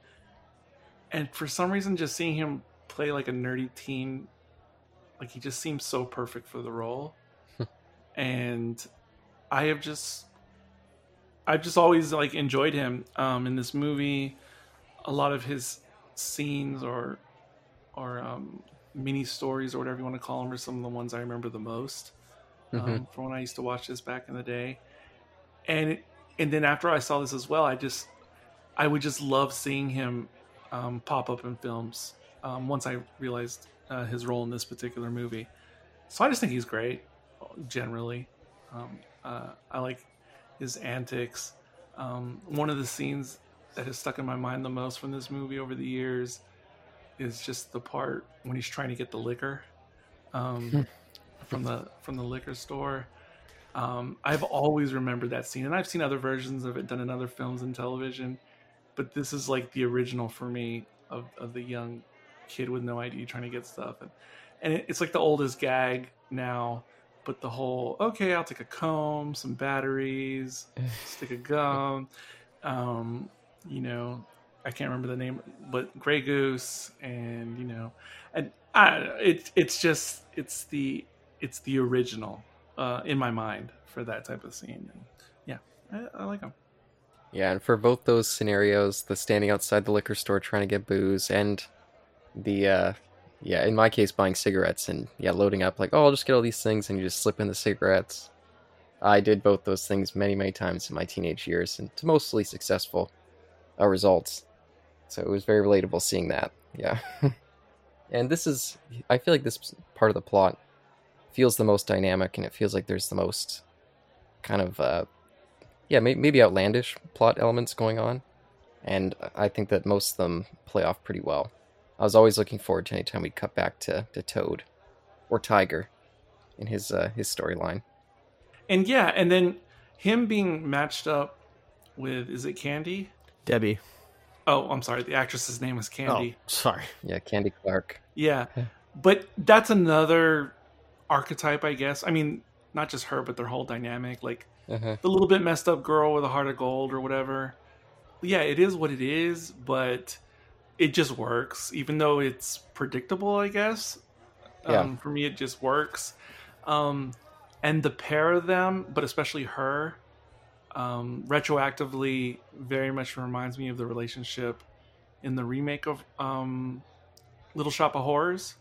and for some reason just seeing him play like a nerdy teen like he just seems so perfect for the role and i have just I've just always like enjoyed him um, in this movie. A lot of his scenes or or um, mini stories or whatever you want to call them are some of the ones I remember the most um, Mhm. from when I used to watch this back in the day. And and then after I saw this as well, I just I would just love seeing him um, pop up in films. Um, once I realized uh, his role in this particular movie, so I just think he's great. Generally, um, uh, I like his antics. Um, one of the scenes that has stuck in my mind the most from this movie over the years is just the part when he's trying to get the liquor um, from the from the liquor store. Um, I've always remembered that scene, and I've seen other versions of it done in other films and television, but this is like the original for me of, of the young kid with no ID trying to get stuff, and and it, it's like the oldest gag now. But the whole okay, I'll take a comb, some batteries, stick a gum, um, you know, I can't remember the name, but Grey Goose, and you know, and I, it, it's just it's the it's the original uh, in my mind for that type of scene. And yeah, I, I like them. Yeah, and for both those scenarios, the standing outside the liquor store trying to get booze and the uh yeah, in my case buying cigarettes and yeah, loading up like, oh, I'll just get all these things and you just slip in the cigarettes. I did both those things many, many times in my teenage years and to mostly successful uh, results. So it was very relatable seeing that. Yeah. and this is I feel like this part of the plot feels the most dynamic and it feels like there's the most kind of uh yeah, may- maybe outlandish plot elements going on, and I think that most of them play off pretty well. I was always looking forward to any time we cut back to, to Toad or Tiger in his uh, his storyline. And yeah, and then him being matched up with is it Candy? Debbie. Oh, I'm sorry, the actress's name is Candy. Oh, sorry. Yeah, Candy Clark. Yeah, but that's another archetype, I guess. I mean, not just her, but their whole dynamic. Like Uh-huh. the little bit messed up girl with a heart of gold or whatever. Yeah, it is what it is, but it just works, even though it's predictable, I guess. Yeah. Um, for me, it just works. Um, and the pair of them, but especially her, um, retroactively very much reminds me of the relationship in the remake of um, Little Shop of Horrors.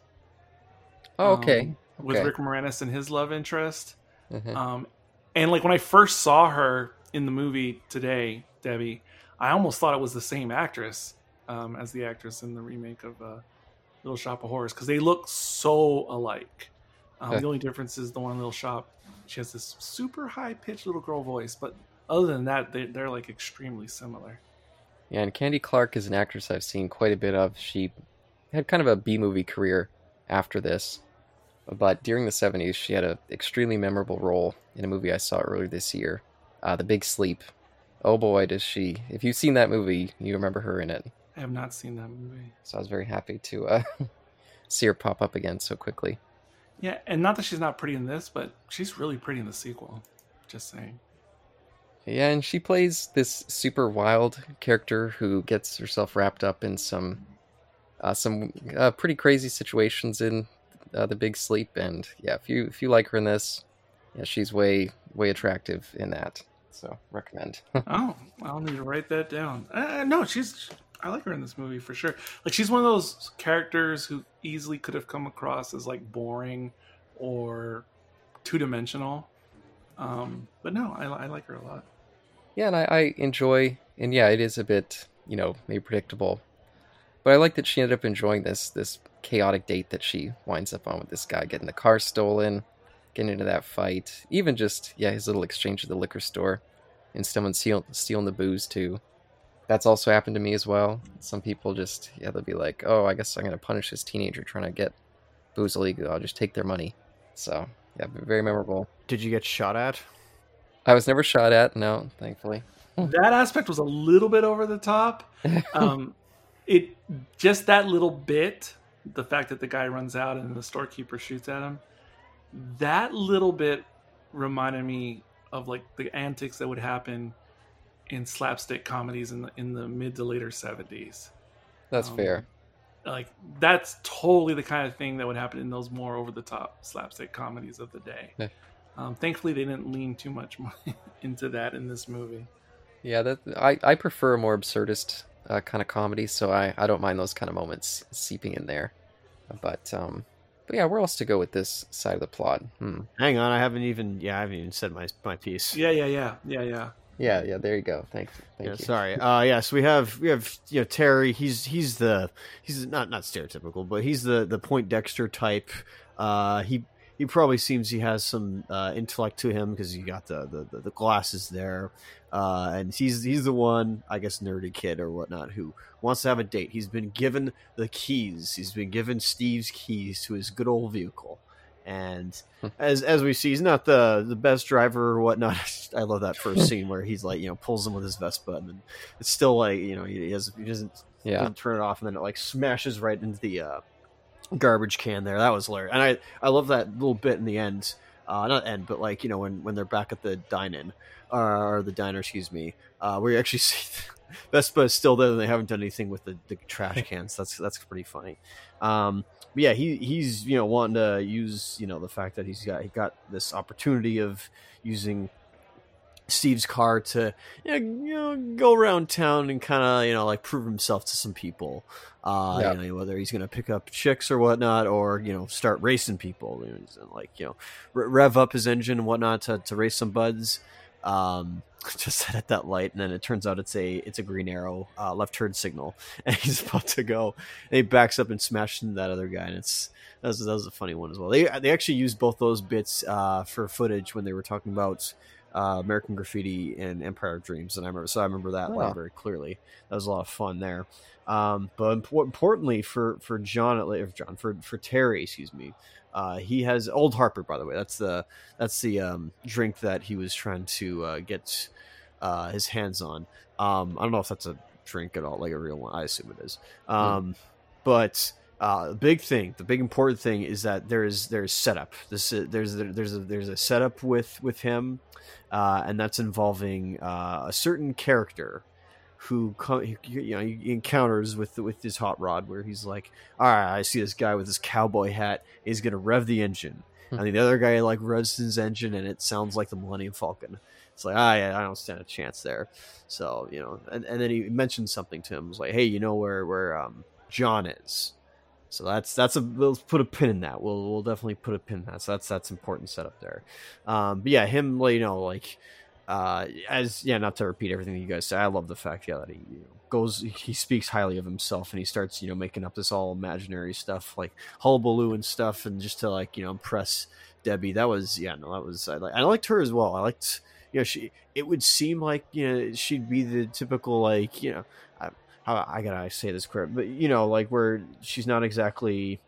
Oh, okay. um, With Rick Moranis and his love interest. Uh-huh. Um, and like when I first saw her in the movie today, Debbie, I almost thought it was the same actress um, as the actress in the remake of uh, Little Shop of Horrors because they look so alike. Um, the only difference is the one Little Shop, she has this super high pitched little girl voice, but other than that, they, they're like extremely similar. Yeah, and Candy Clark is an actress I've seen quite a bit of. She had kind of a B movie career after this, but during the 70s, she had an extremely memorable role in a movie I saw earlier this year, uh, The Big Sleep. Oh boy, does she! If you've seen that movie, you remember her in it. I have not seen that movie. So I was very happy to uh, see her pop up again so quickly. Yeah, and not that she's not pretty in this, but she's really pretty in the sequel. Just saying. Yeah, and she plays this super wild character who gets herself wrapped up in some uh, some uh, pretty crazy situations in uh, the Big Sleep, and yeah, if you if you like her in this, yeah, she's way way attractive in that. So recommend. Oh, I'll need to write that down. Uh, no, she's. I like her in this movie for sure. Like she's one of those characters who easily could have come across as like boring or two dimensional. Um, but no, I, I like her a lot. yeah, and I, I enjoy, and yeah, it is a bit you know maybe predictable, but I like that she ended up enjoying this this chaotic date that she winds up on with this guy, getting the car stolen, getting into that fight, even just yeah his little exchange at the liquor store, and someone steal, stealing the booze too. That's also happened to me as well. Some people just yeah they'll be like, oh I guess I'm gonna punish this teenager trying to get booze illegally. I'll just take their money. So yeah, very memorable. Did you get shot at? I was never shot at. No, thankfully. that aspect was a little bit over the top. Um, it just that little bit, the fact that the guy runs out and the storekeeper shoots at him, that little bit reminded me of like the antics that would happen in slapstick comedies in the in the mid to later seventies. That's Um, fair. Like that's totally the kind of thing that would happen in those more over the top slapstick comedies of the day. Yeah. Um, thankfully, they didn't lean too much into that in this movie. Yeah, that I, I prefer a more absurdist uh, kind of comedy, so I, I don't mind those kind of moments seeping in there. But um, but yeah, where else to go with this side of the plot? Hmm. Hang on, I haven't even yeah, I haven't even said my my piece. Yeah, yeah, yeah, yeah, yeah. Yeah, yeah. There you go. Thank, thank yeah, you. sorry. Uh, yeah, so we have we have you know Terry. He's he's the he's not not stereotypical, but he's the the Poindexter type. Uh, he he probably seems he has some uh, intellect to him because you got the, the the- glasses there, uh, and he's he's the one I guess nerdy kid or whatnot who wants to have a date. He's been given the keys. He's been given Steve's keys to his good old vehicle. And as as we see, he's not the the best driver or whatnot. I love that first scene where he's like, you know, pulls him with his Vespa, and then it's still like, you know, he, has he doesn't, Yeah, doesn't turn it off, and then it like smashes right into the uh, garbage can there. That was hilarious, and I I love that little bit in the end. Uh, not end, but like you know when when they're back at the dine-in or the diner, excuse me, uh, where you actually see Vespa is still there, and they haven't done anything with the, the trash cans. That's that's pretty funny. Um, but yeah, he he's you know wanting to use you know the fact that he's got he got this opportunity of using Steve's car to you know, go around town and kind of you know like prove himself to some people. Uh, Yeah. you know whether he's gonna pick up chicks or whatnot, or you know start racing people, you know, like you know re- rev up his engine and whatnot to, to race some buds. Um, just set at that light, and then it turns out it's a it's a green arrow uh, left turn signal, and he's about to go, and he backs up and smashes into that other guy, and it's that was, that was a funny one as well. They they actually used both those bits uh, for footage when they were talking about uh, American Graffiti and Empire of Dreams, and I remember so I remember that Oh. very clearly. That was a lot of fun there. Um, but impo- importantly for for John, or John for for Terry, excuse me, uh, he has Old Harper. By the way, that's the that's the um, drink that he was trying to uh, get uh, his hands on. Um, I don't know if that's a drink at all, like a real one. I assume it is. Um, But uh, the big thing, the big important thing is that there is there's setup. This is, there's there's a, there's a setup with with him, uh, and that's involving uh, a certain character who you know he encounters with with his hot rod where he's like all right i see this guy with his cowboy hat. He's gonna rev the engine. Hmm. and the other guy like revs his engine and it sounds like the millennium falcon. It's like ah, yeah, i don't stand a chance there. So you know and, and then he mentioned something to him. It was like hey you know where where um john is so that's that's a we'll put a pin in that. We'll we'll definitely put a pin in that. So that's that's important setup there. Um but yeah him you know like uh as yeah not to repeat everything you guys say i love the fact yeah that he you know, goes he speaks highly of himself and he starts you know making up this all imaginary stuff like hullabaloo and stuff and just to like you know impress debbie. That was yeah no that was i, I liked her as well. I liked you know she it would seem like you know she'd be the typical like you know i, I, gotta say this correct but you know like where she's not exactly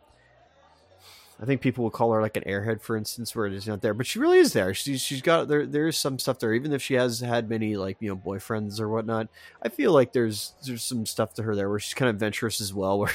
I think people would call her like an airhead, for instance, where it is not there, but she really is there. She's she's got there. There is some stuff there, even if she has had many like you know boyfriends or whatnot. I feel like there's there's some stuff to her there where she's kind of adventurous as well. Where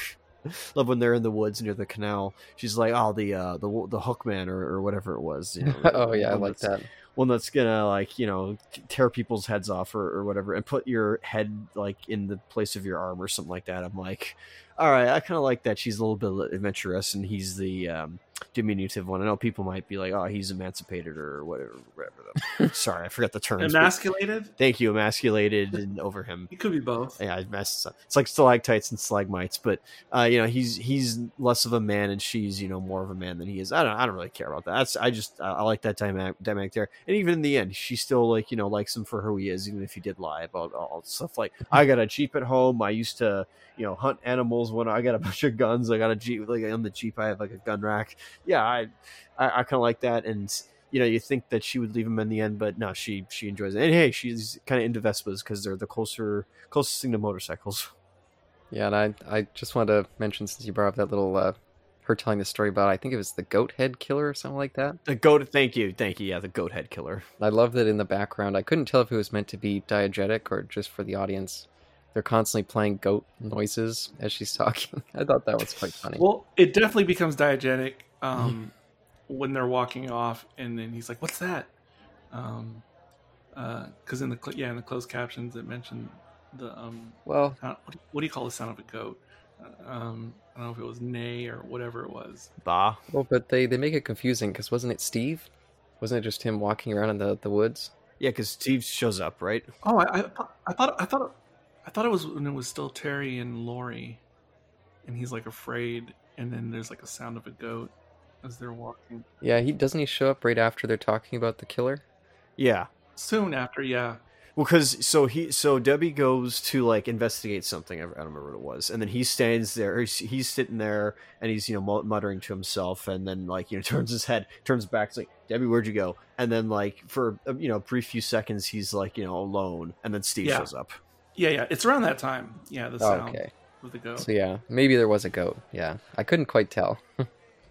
love when they're in the woods near the canal. She's like, oh, the uh, the the hookman or, or whatever it was. You know, oh yeah, I like that. One that's gonna like you know tear people's heads off or, or whatever and put your head like in the place of your arm or something like that. I'm like all right i kind of like that she's a little bit adventurous and he's the um, diminutive one i know people might be like oh he's emancipated or whatever whatever sorry i forgot the terms but Emasculated? thank you emasculated and over him It could be both. yeah, I messed up. It's like stalactites and stalagmites, but uh, you know, he's he's less of a man, and she's you know more of a man than he is. I don't I don't really care about that. That's I just I, I like that dynamic, dynamic there. And even in the end, she still like you know likes him for who he is, even if he did lie about all stuff like I got a jeep at home. I used to you know hunt animals when I got a bunch of guns. I got a jeep like on the jeep. I have like a gun rack. Yeah, I I, I kind of like that and. You know, you think that she would leave him in the end, but no, she she enjoys it. And hey, she's kind of into Vespas because they're the closer closest thing to motorcycles. Yeah, and I I just wanted to mention since you brought up that little uh, her telling the story about I think it was the goat head killer or something like that. The goat. Thank you, thank you. Yeah, the goat head killer. I love that in the background. I couldn't tell if it was meant to be diegetic or just for the audience. They're constantly playing goat noises as she's talking. I thought that was quite funny. Well, it definitely becomes diegetic um, when they're walking off, and then he's like, "What's that?" Um, because in the cl- yeah in the closed captions it mentioned the um well, uh, what, do, what do you call the sound of a goat? Uh, um, I don't know if it was neigh or whatever it was. Bah. well, but they they make it confusing because wasn't it Steve? Wasn't it just him walking around in the the woods? Yeah, because Steve shows up, right? Oh, I, I, I thought I thought I thought it was when it was still Terry and Laurie, and he's like afraid, and then there's like a sound of a goat as they're walking. Yeah, he doesn't he show up right after they're talking about the killer? Yeah. Soon after, yeah, Well, because so he so Debbie goes to like investigate something. I I don't remember what it was, and then he stands there. He's, he's sitting there, and he's you know muttering to himself, and then like you know turns his head, turns back, it's like Debbie, where'd you go? And then like for uh, you know brief few seconds, he's like you know alone, and then Steve Yeah. shows up. Yeah, yeah. It's around that time. Yeah, the sound okay, of the goat. so yeah, maybe there was a goat. Yeah, I couldn't quite tell.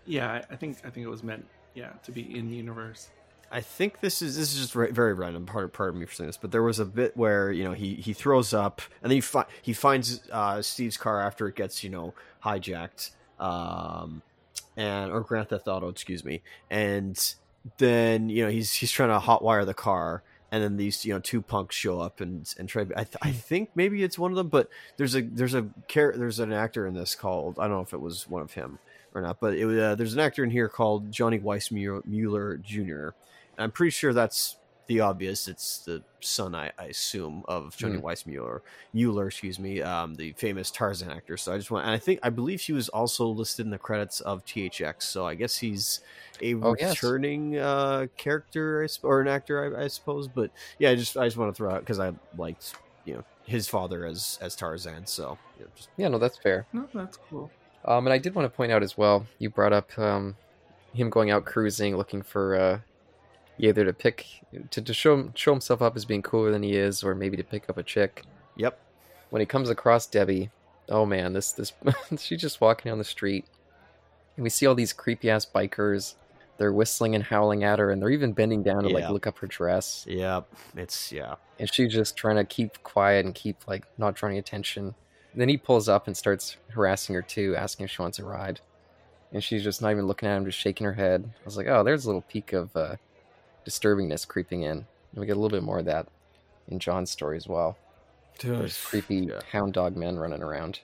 Yeah, I, I think I think it was meant yeah to be in the universe. I think this is this is just ra- very random. Part part of me for saying this, but there was a bit where you know he he throws up and then he fi- he finds uh, Steve's car after it gets you know hijacked, um, and or Grand Theft Auto, excuse me, and then you know he's he's trying to hotwire the car. And then these, you know, two punks show up and and try. I, th- I think maybe it's one of them, but there's a there's a char- there's an actor in this called I don't know if it was one of him or not, but it, uh, there's an actor in here called Johnny Weissmuller Jr. And I'm pretty sure that's the obvious. It's the son, I, I assume, of Johnny Hmm. Weissmuller, Mueller, excuse me, um, the famous Tarzan actor. So I just want, and I think I believe he was also listed in the credits of THX. So I guess he's a Oh, yes. returning uh, character, I, sup- or an actor, I, I suppose. But yeah, I just I just want to throw out because I liked you know his father as as Tarzan. So yeah, just, Yeah, no, that's fair. No, that's cool. Um, and I did want to point out as well. You brought up um, him going out cruising, looking for uh, either to pick to, to show him, show himself up as being cooler than he is, or maybe to pick up a chick. yep. When he comes across Debbie, oh man, this this she's just walking down the street, and we see all these creepy ass bikers. They're whistling and howling at her, and they're even bending down to Yeah. like look up her dress. Yep. It's yeah. and she's just trying to keep quiet and keep like not drawing attention. And then he pulls up and starts harassing her too, asking if she wants a ride. And she's just not even looking at him, just shaking her head. I was like, oh, there's a little peek of uh, disturbingness creeping in. And we get a little bit more of that in John's story as well. There's creepy Yeah. hound dog men running around.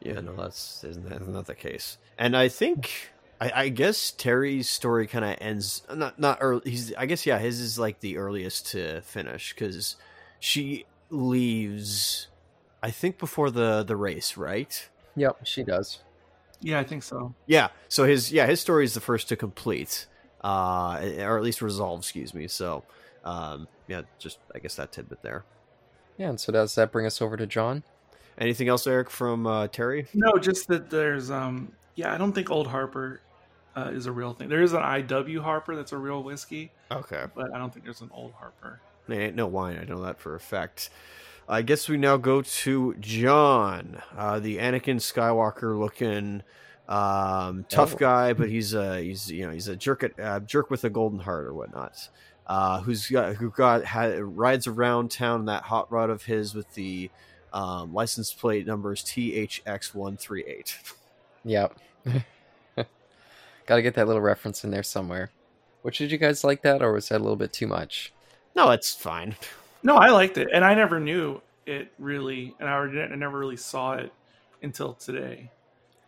Yeah, no, that's isn't that's not the case. And I think I, I guess Terry's story kind of ends not not early. He's I guess yeah, his is like the earliest to finish because she leaves. I think before the the race, right? Yep, she does. Yeah, I think so. Yeah. So his yeah his story is the first to complete, uh, or at least resolve. Excuse me. So, um, yeah, just I guess that tidbit there. Yeah, and so does that bring us over to John? Anything else, Eric, from uh, Terry? No, just that there's um yeah, I don't think Old Harper uh, is a real thing. There is an IW Harper that's a real whiskey, Okay. but I don't think there's an Old Harper. There ain't no wine. I know that for a fact. I guess we now go to John, uh, the Anakin Skywalker looking um, tough Oh. guy, but he's a he's you know he's a jerk at, uh, jerk with a golden heart or whatnot. Uh, who's got who got had, rides around town in that hot rod of his with the um, license plate numbers THX one three eight. Yep. Got to get that little reference in there somewhere. Which did you guys like that, or was that a little bit too much? No, it's fine. No, I liked it, and I never knew it really, and I, already- I never really saw it until today.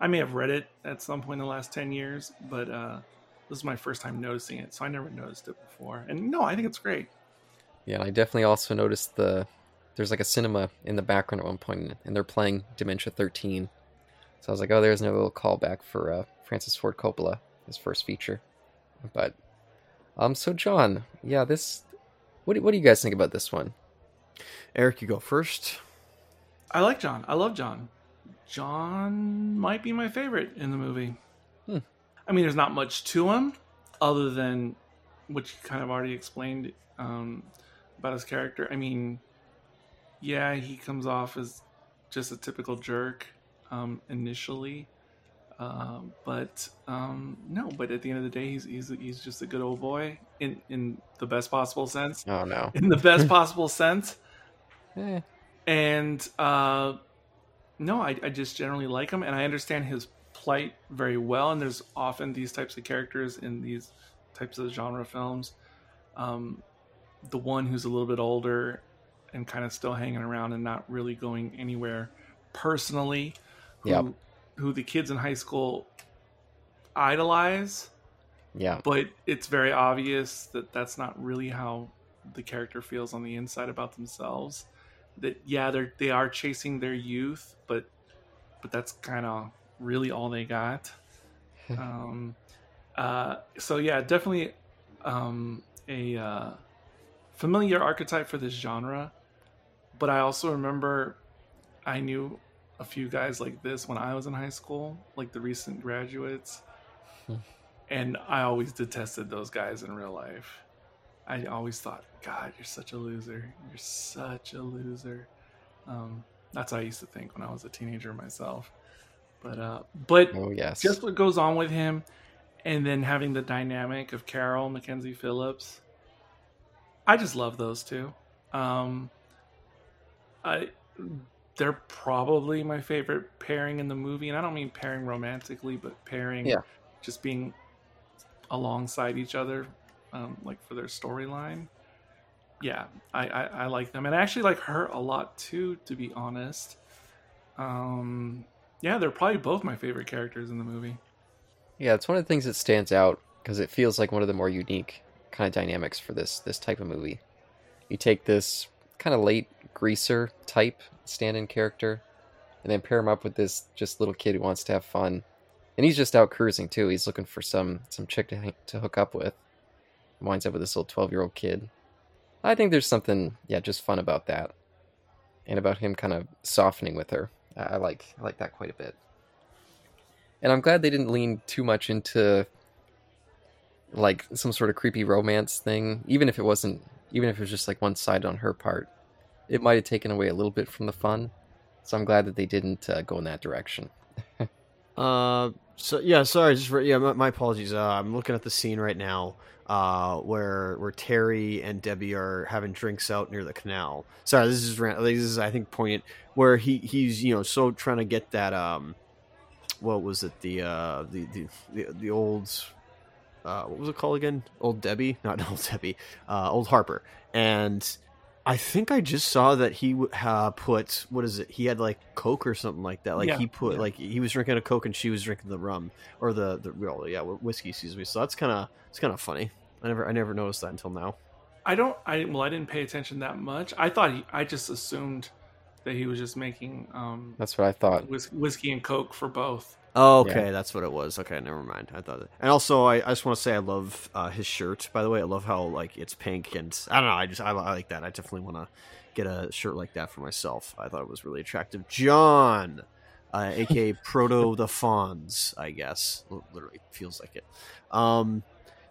I may have read it at some point in the last ten years, but uh, this is my first time noticing it, so I never noticed it before. And no, I think it's great. Yeah, and I definitely also noticed the there's like a cinema in the background at one point, and they're playing Dementia 13. So I was like, oh, there's another little callback for uh, Francis Ford Coppola, his first feature. But um, so John, yeah, this. What do, what do you guys think about this one? Eric, you go first. I like John. I love John. John might be my favorite in the movie. Hmm. I mean, there's not much to him other than what you kind of already explained um, about his character. I mean, yeah, he comes off as just a typical jerk um, initially, Uh, but um, no, but at the end of the day, he's he's he's just a good old boy in in the best possible sense. Oh no. In the best possible sense. Eh, And uh, no, I, I just generally like him, and I understand his plight very well. And there's often these types of characters in these types of genre films. Um, the one who's a little bit older and kind of still hanging around and not really going anywhere personally, who, Yep. who the kids in high school idolize, yeah. but it's very obvious that that's not really how the character feels on the inside about themselves. That yeah, they're they are chasing their youth, but but that's kind of really all they got. um, uh, so yeah, definitely um, a uh, familiar archetype for this genre. But I also remember I knew a few guys like this when I was in high school, like the recent graduates. and I always detested those guys in real life. I always thought, God, you're such a loser. You're such a loser. Um, that's how I used to think when I was a teenager myself. But uh, but Oh yes. just what goes on with him, and then having the dynamic of Carol Mackenzie Phillips. I just love those two. Um, I they're probably my favorite pairing in the movie, and I don't mean pairing romantically, but pairing Yeah. just being alongside each other, um, like for their storyline. Yeah, I, I I like them, and I actually like her a lot too, to be honest. Um, yeah, they're probably both my favorite characters in the movie. Yeah, it's one of the things that stands out because it feels like one of the more unique kind of dynamics for this this type of movie. You take this kind of late greaser type stand-in character, and then pair him up with this just little kid who wants to have fun, and he's just out cruising too. He's looking for some some chick to to hook up with. Winds up with this little twelve year old kid. I think there's something yeah just fun about that, and about him kind of softening with her. I, I like I like that quite a bit and I'm glad they didn't lean too much into like some sort of creepy romance thing, even if it wasn't, even if it was just like one side on her part. It might have taken away a little bit from the fun, so I'm glad that they didn't uh, go in that direction. Uh, so yeah, sorry, just for, yeah, my, my apologies. Uh, I'm looking at the scene right now, uh, where where Terry and Debbie are having drinks out near the canal. Sorry, this is this is I think poignant where he he's you know so trying to get that um, what was it the uh the the the, the old uh what was it called again? Old Debbie, not old Debbie, uh, old Harper, and. I think I just saw that he uh, put what is it? He had like Coke or something like that. Like Yeah, he put yeah. like he was drinking a Coke and she was drinking the rum or the the well, yeah whiskey. Excuse me. So that's kind of it's kind of funny. I never I never noticed that until now. I don't. I well, I didn't pay attention that much. I thought he. I just assumed that he was just making um, That's what I thought. whis- whiskey and coke for both. Oh, okay, that's what it was. Okay, never mind. I thought, That... and also I, I just want to say I love uh, his shirt. By the way, I love how like it's pink and I don't know. I just I, I like that. I definitely want to get a shirt like that for myself. I thought it was really attractive. John, uh, aka Proto the Fonz, I guess. Literally feels like it. Um,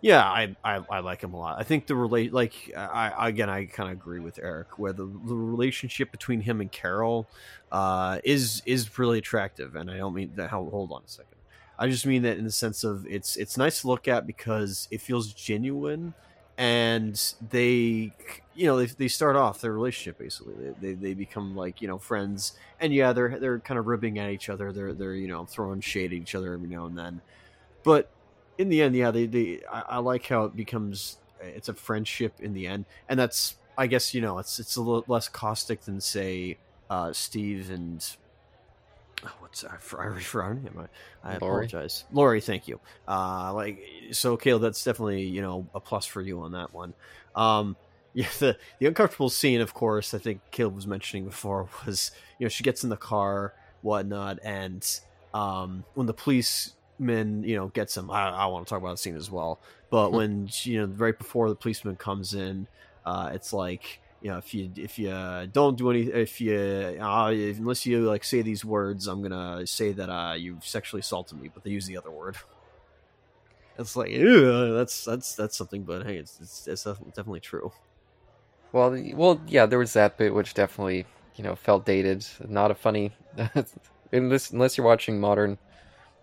yeah, I, I I like him a lot. I think the relate like I, again I kind of agree with Eric where the, the relationship between him and Carol uh, is is really attractive, and I don't mean that. Hold hold on a second. I just mean that in the sense of it's it's nice to look at because it feels genuine, and they you know they, they start off their relationship basically they, they, they become like you know friends and yeah they're they're kind of ribbing at each other they're they're you know throwing shade at each other every now and then but in the end yeah they, they I, I like how it becomes it's a friendship in the end and that's i guess you know it's it's a little less caustic than say uh steve and oh, what's I, I her name. I, I apologize, Laurie. Thank you. Uh, like so, Caleb. That's definitely you know a plus for you on that one. Um, yeah, the the uncomfortable scene, of course. I think Caleb was mentioning before was you know she gets in the car, whatnot, and um, when the policeman you know gets him, I, I want to talk about the scene as well. But when you know right before the policeman comes in, uh, it's like you know if you if you uh, don't do any if you uh, if, unless you like say these words i'm gonna say that uh you've sexually assaulted me but they use the other word it's like ew, that's that's that's something but hey it's it's, it's definitely true Well, well, yeah, there was that bit which definitely, you know, felt dated. Not a funny, unless unless you're watching modern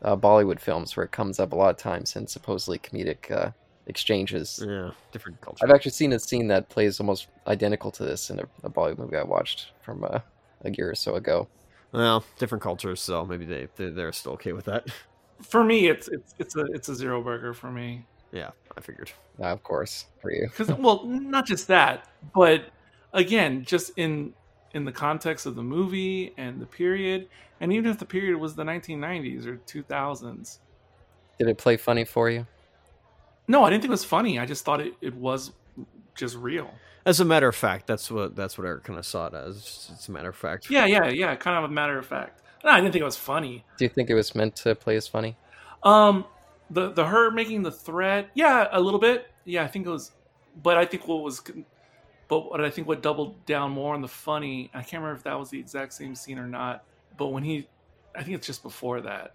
uh, Bollywood films where it comes up a lot of times in supposedly comedic uh, exchanges. Yeah, different culture. I've actually seen a scene that plays almost identical to this in a, a Bollywood movie I watched from uh, a year or so ago. Well, different cultures, so maybe they they're, they're still okay with that. For me, it's it's it's a it's a zero burger for me. Yeah, I figured. Uh, of course, for you. Because well, not just that, but again, just in in the context of the movie and the period, and even if the period was the 1990s or 2000s. Did it play funny for you? No, I didn't think it was funny. I just thought it, it was just real. As a matter of fact, that's what that's what Eric kind of saw it as. It's a matter of fact. Yeah, yeah, yeah. Kind of a matter of fact. No, I didn't think it was funny. Do you think it was meant to play as funny? Um, the the her making the threat, yeah, a little bit. Yeah, I think it was, but I think what was, but what I think what doubled down more on the funny. I can't remember if that was the exact same scene or not. But when he, I think it's just before that,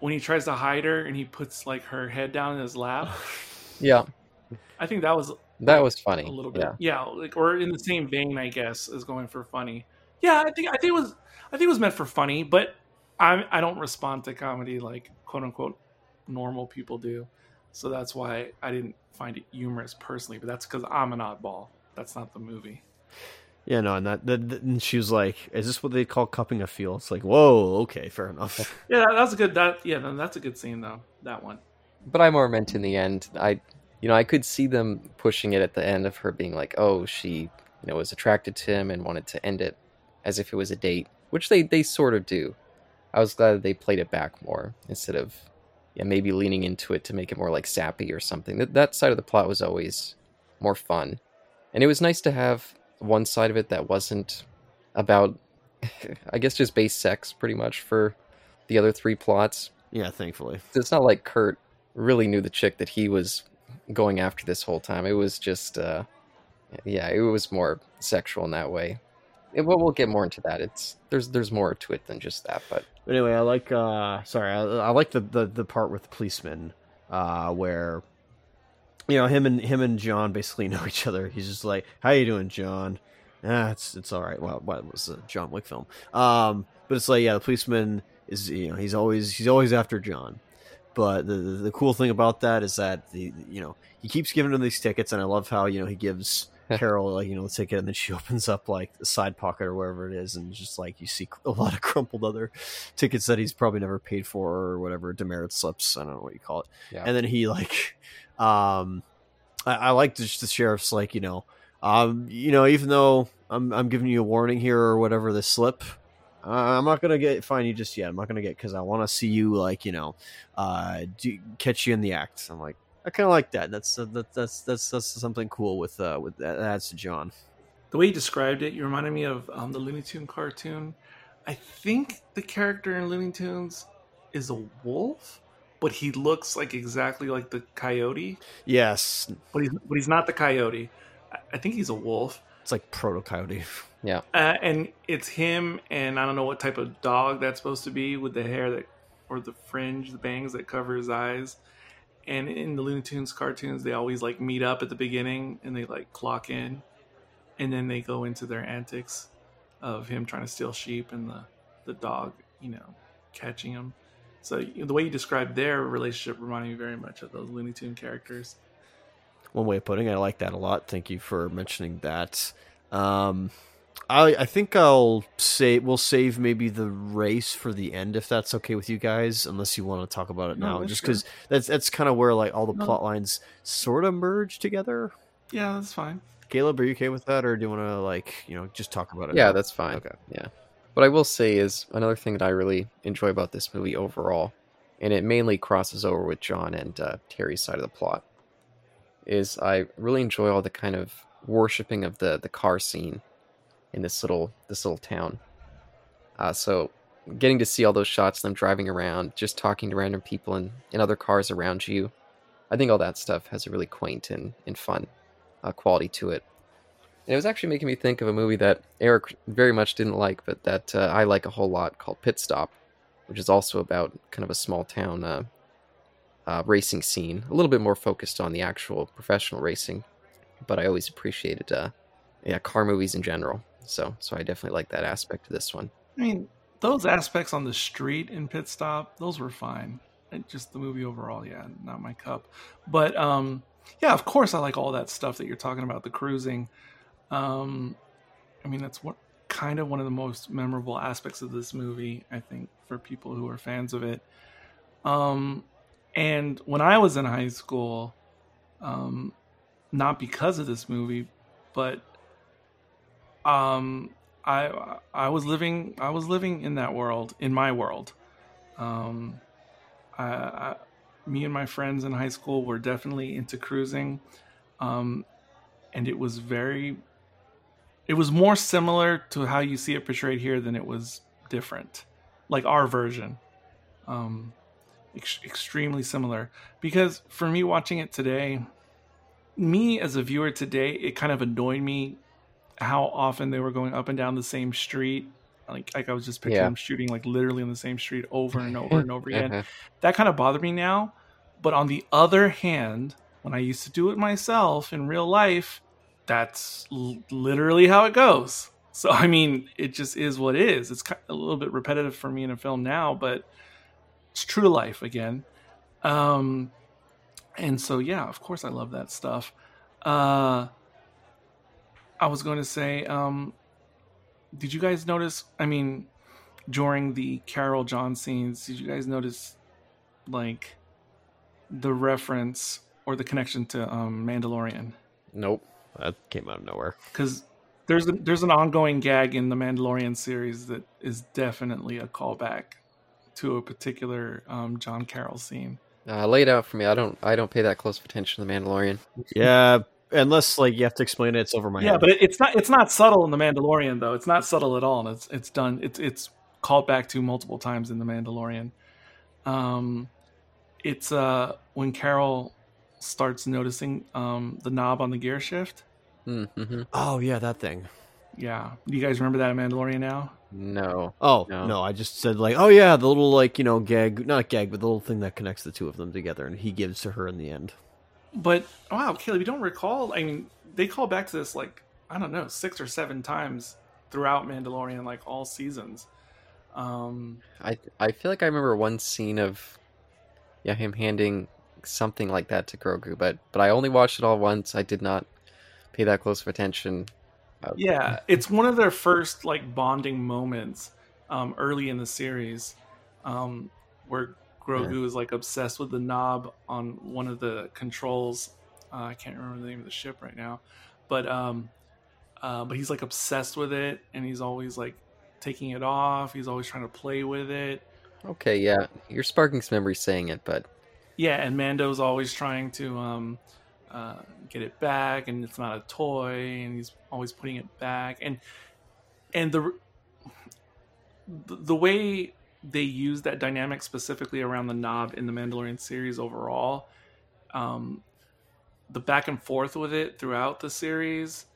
when he tries to hide her and he puts like her head down in his lap. Yeah, I think that was that was funny. a little bit. Yeah, Yeah. like or in the same vein, I guess, as going for funny. Yeah, I think I think it was I think it was meant for funny, but I I don't respond to comedy like quote unquote normal people do, so that's why I didn't find it humorous personally. But that's because I'm an oddball. That's not the movie. Yeah, no, and that, that, that- and she was like, "Is this what they call cupping a feel?" It's like, whoa, okay, fair enough. Yeah, that, that's a good. That yeah, that's a good scene though. That one. but I more meant in the end. I, you know, I could see them pushing it at the end of her being like, "Oh, she, you know, was attracted to him and wanted to end it as if it was a date," which they they sort of do. I was glad that they played it back more instead of, yeah, maybe leaning into it to make it more like sappy or something. That that side of the plot was always more fun, and it was nice to have one side of it that wasn't about, I guess, just base sex pretty much for the other three plots yeah, thankfully. it's not like Kurt really knew the chick that he was going after this whole time. It was just, uh, yeah, it was more sexual in that way. It, well, we'll get more into that. It's there's there's more to it than just that, but But anyway, I like. uh Sorry, I, I like the, the the part with the policeman, uh, where you know him and him and John basically know each other. He's just like, "How you doing, John?" Ah, it's it's all right. Well, what it was a John Wick film? Um, but it's like, yeah, the policeman is you know he's always he's always after John. But the, the the cool thing about that is that the you know he keeps giving him these tickets, and I love how you know he gives Carol like you know the ticket, and then she opens up like the side pocket or wherever it is, and just like you see a lot of crumpled other tickets that he's probably never paid for or whatever demerit slips. I don't know what you call it. yeah, And then he like, um, I, I like the, the sheriff's like you know, um, you know even though I'm I'm giving you a warning here or whatever the slip. Uh, I'm not gonna get fine you just yet. I'm not gonna get because I want to see you like you know, uh, do, catch you in the act. I'm like, I kind of like that. That's uh, that, that's that's that's something cool with uh with that to John. The way you described it, you reminded me of um, the Looney Tune cartoon. I think the character in Looney Tunes is a wolf, but he looks like exactly like the coyote. Yes, But he's but he's not the coyote. I, I think he's a wolf. it's like proto coyote. yeah, Uh, and it's him and I don't know what type of dog that's supposed to be with the hair that or the fringe, the bangs that cover his eyes. And in the Looney Tunes cartoons, they always like meet up at the beginning and they like clock in, and then they go into their antics of him trying to steal sheep and the the dog, you know, catching him. So the way you described their relationship reminded me very much of those Looney Tune characters. one way of putting it. I like that a lot. Thank you for mentioning that. Um, I I think I'll say we'll save maybe the race for the end if that's okay with you guys, unless you want to talk about it No, now, that's just sure. because that's that's kind of where like all the No. plot lines sort of merge together. Yeah, that's fine. Caleb, are you okay with that, or do you want to like you know just talk about it? yeah, now? that's fine. Okay. Yeah, what I will say is another thing that I really enjoy about this movie overall, and it mainly crosses over with John and uh, Terry's side of the plot, is I really enjoy all the kind of worshiping of the the car scene in this little this little town. Uh, so getting to see all those shots them driving around, just talking to random people and, and other cars around you, I think all that stuff has a really quaint and, and fun uh, quality to it. And it was actually making me think of a movie that Eric very much didn't like, but that uh, I like a whole lot called Pit Stop, which is also about kind of a small town uh, uh, racing scene, a little bit more focused on the actual professional racing. But I always appreciated, uh, yeah, car movies in general. So, so I definitely like that aspect of this one. I mean, those aspects on the street in Pit Stop, those were fine. And just the movie overall, yeah, not my cup. But um, yeah, of course, I like all that stuff that you're talking about, the cruising. Um, I mean, that's what kind of one of the most memorable aspects of this movie, I think, for people who are fans of it. Um, and when I was in high school, um, not because of this movie, but um, I I was living I was living in that world in my world. Um, I, I, me and my friends in high school were definitely into cruising, um, and it was very. It was more similar to how you see it portrayed here than it was different, like our version. Um, ex- extremely similar because for me watching it today, me as a viewer today, it kind of annoyed me how often they were going up and down the same street. Like, like I was just picturing Yeah. them shooting like literally on the same street over and over and over again. Uh-huh. That kind of bothered me now. But on the other hand, when I used to do it myself in real life, that's l- literally how it goes. So I mean, it just is what it is. It's a little bit repetitive for me in a film now, but it's true life again. Um, and so yeah, of course I love that stuff. Uh, I was going to say, um, did you guys notice? I mean, during the Carol John scenes, did you guys notice like the reference or the connection to um, Mandalorian? Nope. That came out of nowhere. Because there's a, there's an ongoing gag in the Mandalorian series that is definitely a callback to a particular um, John Carol scene. Uh, lay it out for me. I don't. I don't pay that close attention to the Mandalorian. Yeah, unless like you have to explain it, it's over my yeah, head. Yeah, but it, it's not it's not subtle in the Mandalorian though. It's not subtle at all, and it's it's done. It's it's called back to multiple times in the Mandalorian. Um, it's uh when Carol starts noticing um the knob on the gear shift. Mm-hmm. oh yeah, that thing. Yeah, do you guys remember that in Mandalorian now? No. Oh No. no. I just said like, oh yeah, the little like you know gag, not gag, but the little thing that connects the two of them together, and he gives to her in the end. But wow, Caleb, you don't recall? I mean, they call back to this like I don't know six or seven times throughout Mandalorian, like all seasons. Um, I I feel like I remember one scene of, yeah, him handing something like that to Grogu, but but I only watched it all once. I did not pay that close of attention. Uh, yeah, it's one of their first like bonding moments um, early in the series, um, where Grogu is like obsessed with the knob on one of the controls. Uh, I can't remember the name of the ship right now, but um, uh, but he's like obsessed with it, and he's always like taking it off. He's always trying to play with it. Okay, yeah, you're sparking some memories saying it, but Yeah, and Mando's always trying to um, uh, get it back, and it's not a toy, and he's always putting it back, and and the the, way they use that dynamic specifically around the knob in the Mandalorian series overall, um, the back and forth with it throughout the series,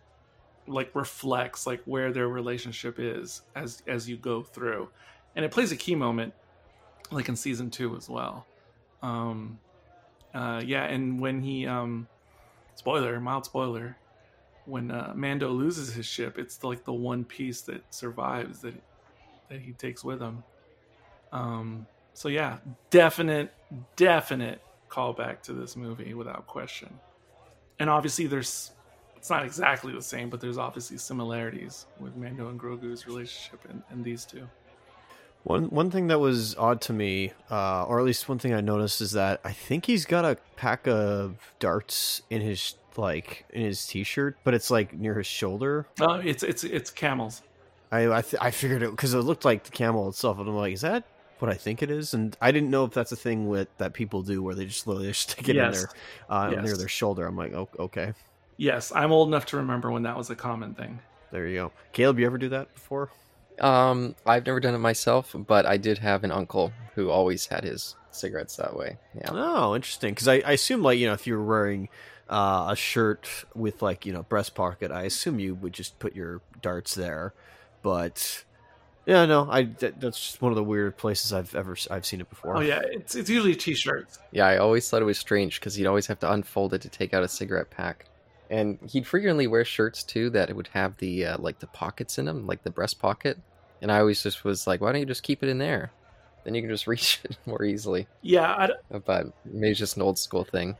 like reflects like where their relationship is as as you go through, and it plays a key moment, like in season two as well. Um, uh, yeah, and when he, um, spoiler, mild spoiler, when uh, Mando loses his ship, it's like the one piece that survives that that he takes with him. Um, so yeah, definite, definite callback to this movie without question. And obviously, there's it's not exactly the same, but there's obviously similarities with Mando and Grogu's relationship and, in these two. One one thing that was odd to me, uh, or at least one thing I noticed, is that I think he's got a pack of darts in his like in his t-shirt, but it's like near his shoulder. Uh, it's it's it's camels. I I, th- I figured it because it looked like the camel itself, and I'm like, is that what I think it is? And I didn't know if that's a thing with that people do where they just literally stick it in Yes. their uh, Yes. near their shoulder. I'm like, oh, okay, Yes, I'm old enough to remember when that was a common thing. there you go. Caleb, you ever do that before? Um, I've never done it myself, but I did have an uncle who always had his cigarettes that way. Yeah. Oh, interesting. Because I, I assume like you know if you were wearing uh, a shirt with like you know breast pocket, I assume you would just put your darts there. But yeah, no, I that, that's just one of the weird places I've ever I've seen it before. Oh yeah, it's it's usually t-shirts. Yeah, I always thought it was strange because you'd always have to unfold it to take out a cigarette pack, and he'd frequently wear shirts too that would have the uh, like the pockets in them, like the breast pocket. and I always just was like, why don't you just keep it in there? Then you can just reach it more easily. Yeah, I, But maybe it's just an old school thing.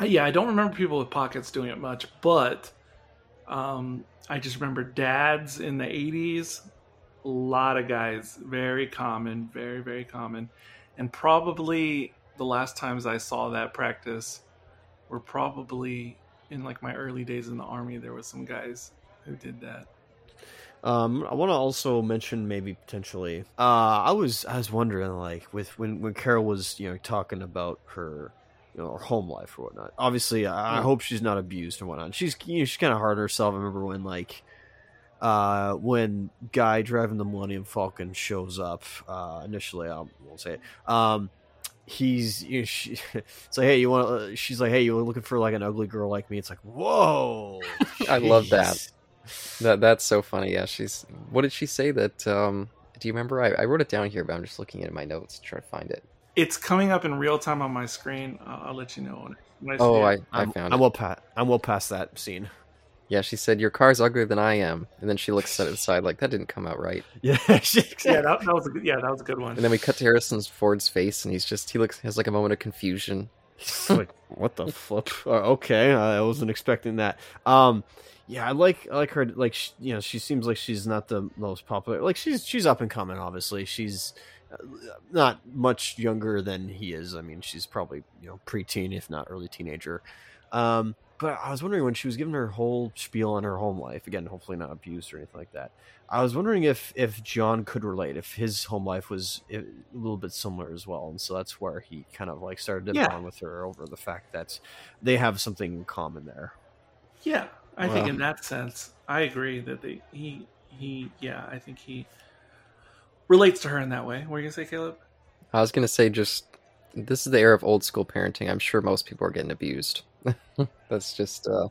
Yeah, I don't remember people with pockets doing it much, but um, I just remember dads in the '80s. A lot of guys, very common, very very common, and probably the last times I saw that practice were probably in like my early days in the army. There was some guys who did that. Um, I want to also mention maybe potentially. Uh, I was I was wondering like with when when Carol was you know talking about her you know her home life or whatnot. Obviously, I, I hope she's not abused and whatnot. She's you know, she's kind of hard on herself. I remember when like uh when guy driving the Millennium Falcon shows up uh initially I won't say it um he's you know, she, it's like hey you want uh, she's like hey you looking for like an ugly girl like me it's like whoa I love that. That that's so funny. Yeah, she's. What did she say? That um, do you remember? I, I wrote it down here, but I'm just looking at my notes to try to find it. It's coming up in real time on my screen. I'll, I'll let you know when, when I Oh, it. I, I I'm, found I'm it. well past I'm well past that scene. Yeah, she said your car's uglier than I am, and then she looks at it side like that didn't come out right. Yeah, she, yeah, that, that was a good, yeah, that was a good one. And then we cut to Harrison Ford's face, and he's just he looks has like a moment of confusion. It's like what the flip? Uh, okay, I wasn't expecting that. Um, yeah, I like I like her. Like sh you know, she seems like she's not the most popular. Like she's she's up and coming. Obviously, she's uh, not much younger than he is. I mean, she's probably you know preteen, if not early teenager. Um, but I was wondering when she was giving her whole spiel on her home life again, hopefully not abused or anything like that. I was wondering if if John could relate, if his home life was a little bit similar as well, and so that's where he kind of like started to Yeah. bond with her over the fact that they have something in common there. Yeah, I think in that sense, I agree that they he he yeah, I think he relates to her in that way. What are you gonna say, Caleb? I was gonna say just this is the era of old school parenting. I'm sure most people are getting abused. That's just uh,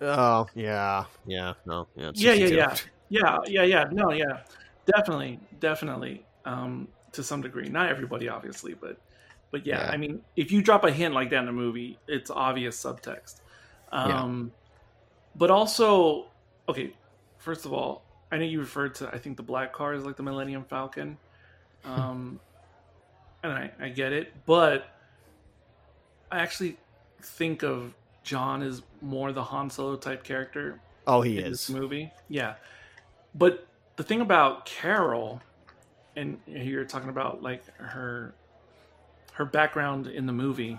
Oh yeah, yeah, no, yeah, Yeah, yeah, yeah. Yeah, yeah, yeah. No, yeah, definitely, definitely. Um, to some degree, not everybody, obviously, but but yeah, Yeah. I mean, if you drop a hint like that in a movie, it's obvious subtext. Um, but also, okay. First of all, I know you referred to I think the black car is like the Millennium Falcon, um, and I, I get it, but I actually think of John as more the Han Solo type character Oh, he in this is. movie. Yeah, but the thing about Carol, and you're talking about like her her background in the movie.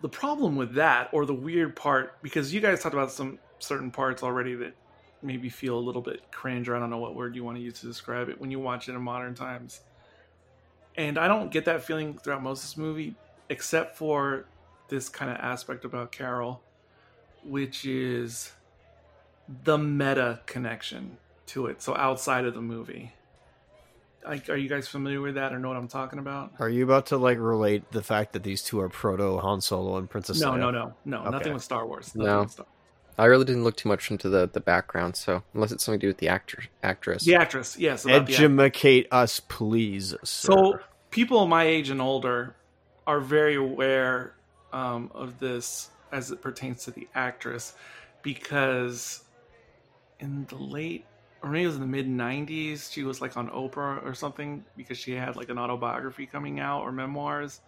The problem with that, or the weird part, because you guys talked about some certain parts already that maybe feel a little bit cringe, or I don't know what word you want to use to describe it when you watch it in modern times. And I don't get that feeling throughout most of this movie, except for this kind of aspect about Carol, which is the meta connection to it. So outside of the movie. Like, are you guys familiar with that or know what I'm talking about? Are you about to like relate the fact that these two are proto Han Solo and Princess No, Leia? no, no, no. Okay. Nothing with Star Wars. Nothing No. with Star- I really didn't look too much into the the background. So unless it's something to do with the actor actress, The actress, yes. About the act- Educate us, please. Sir. So people my age and older are very aware um, of this as it pertains to the actress because in the late or maybe it was in the mid 90s she was like on oprah or something because she had like an autobiography coming out or memoirs.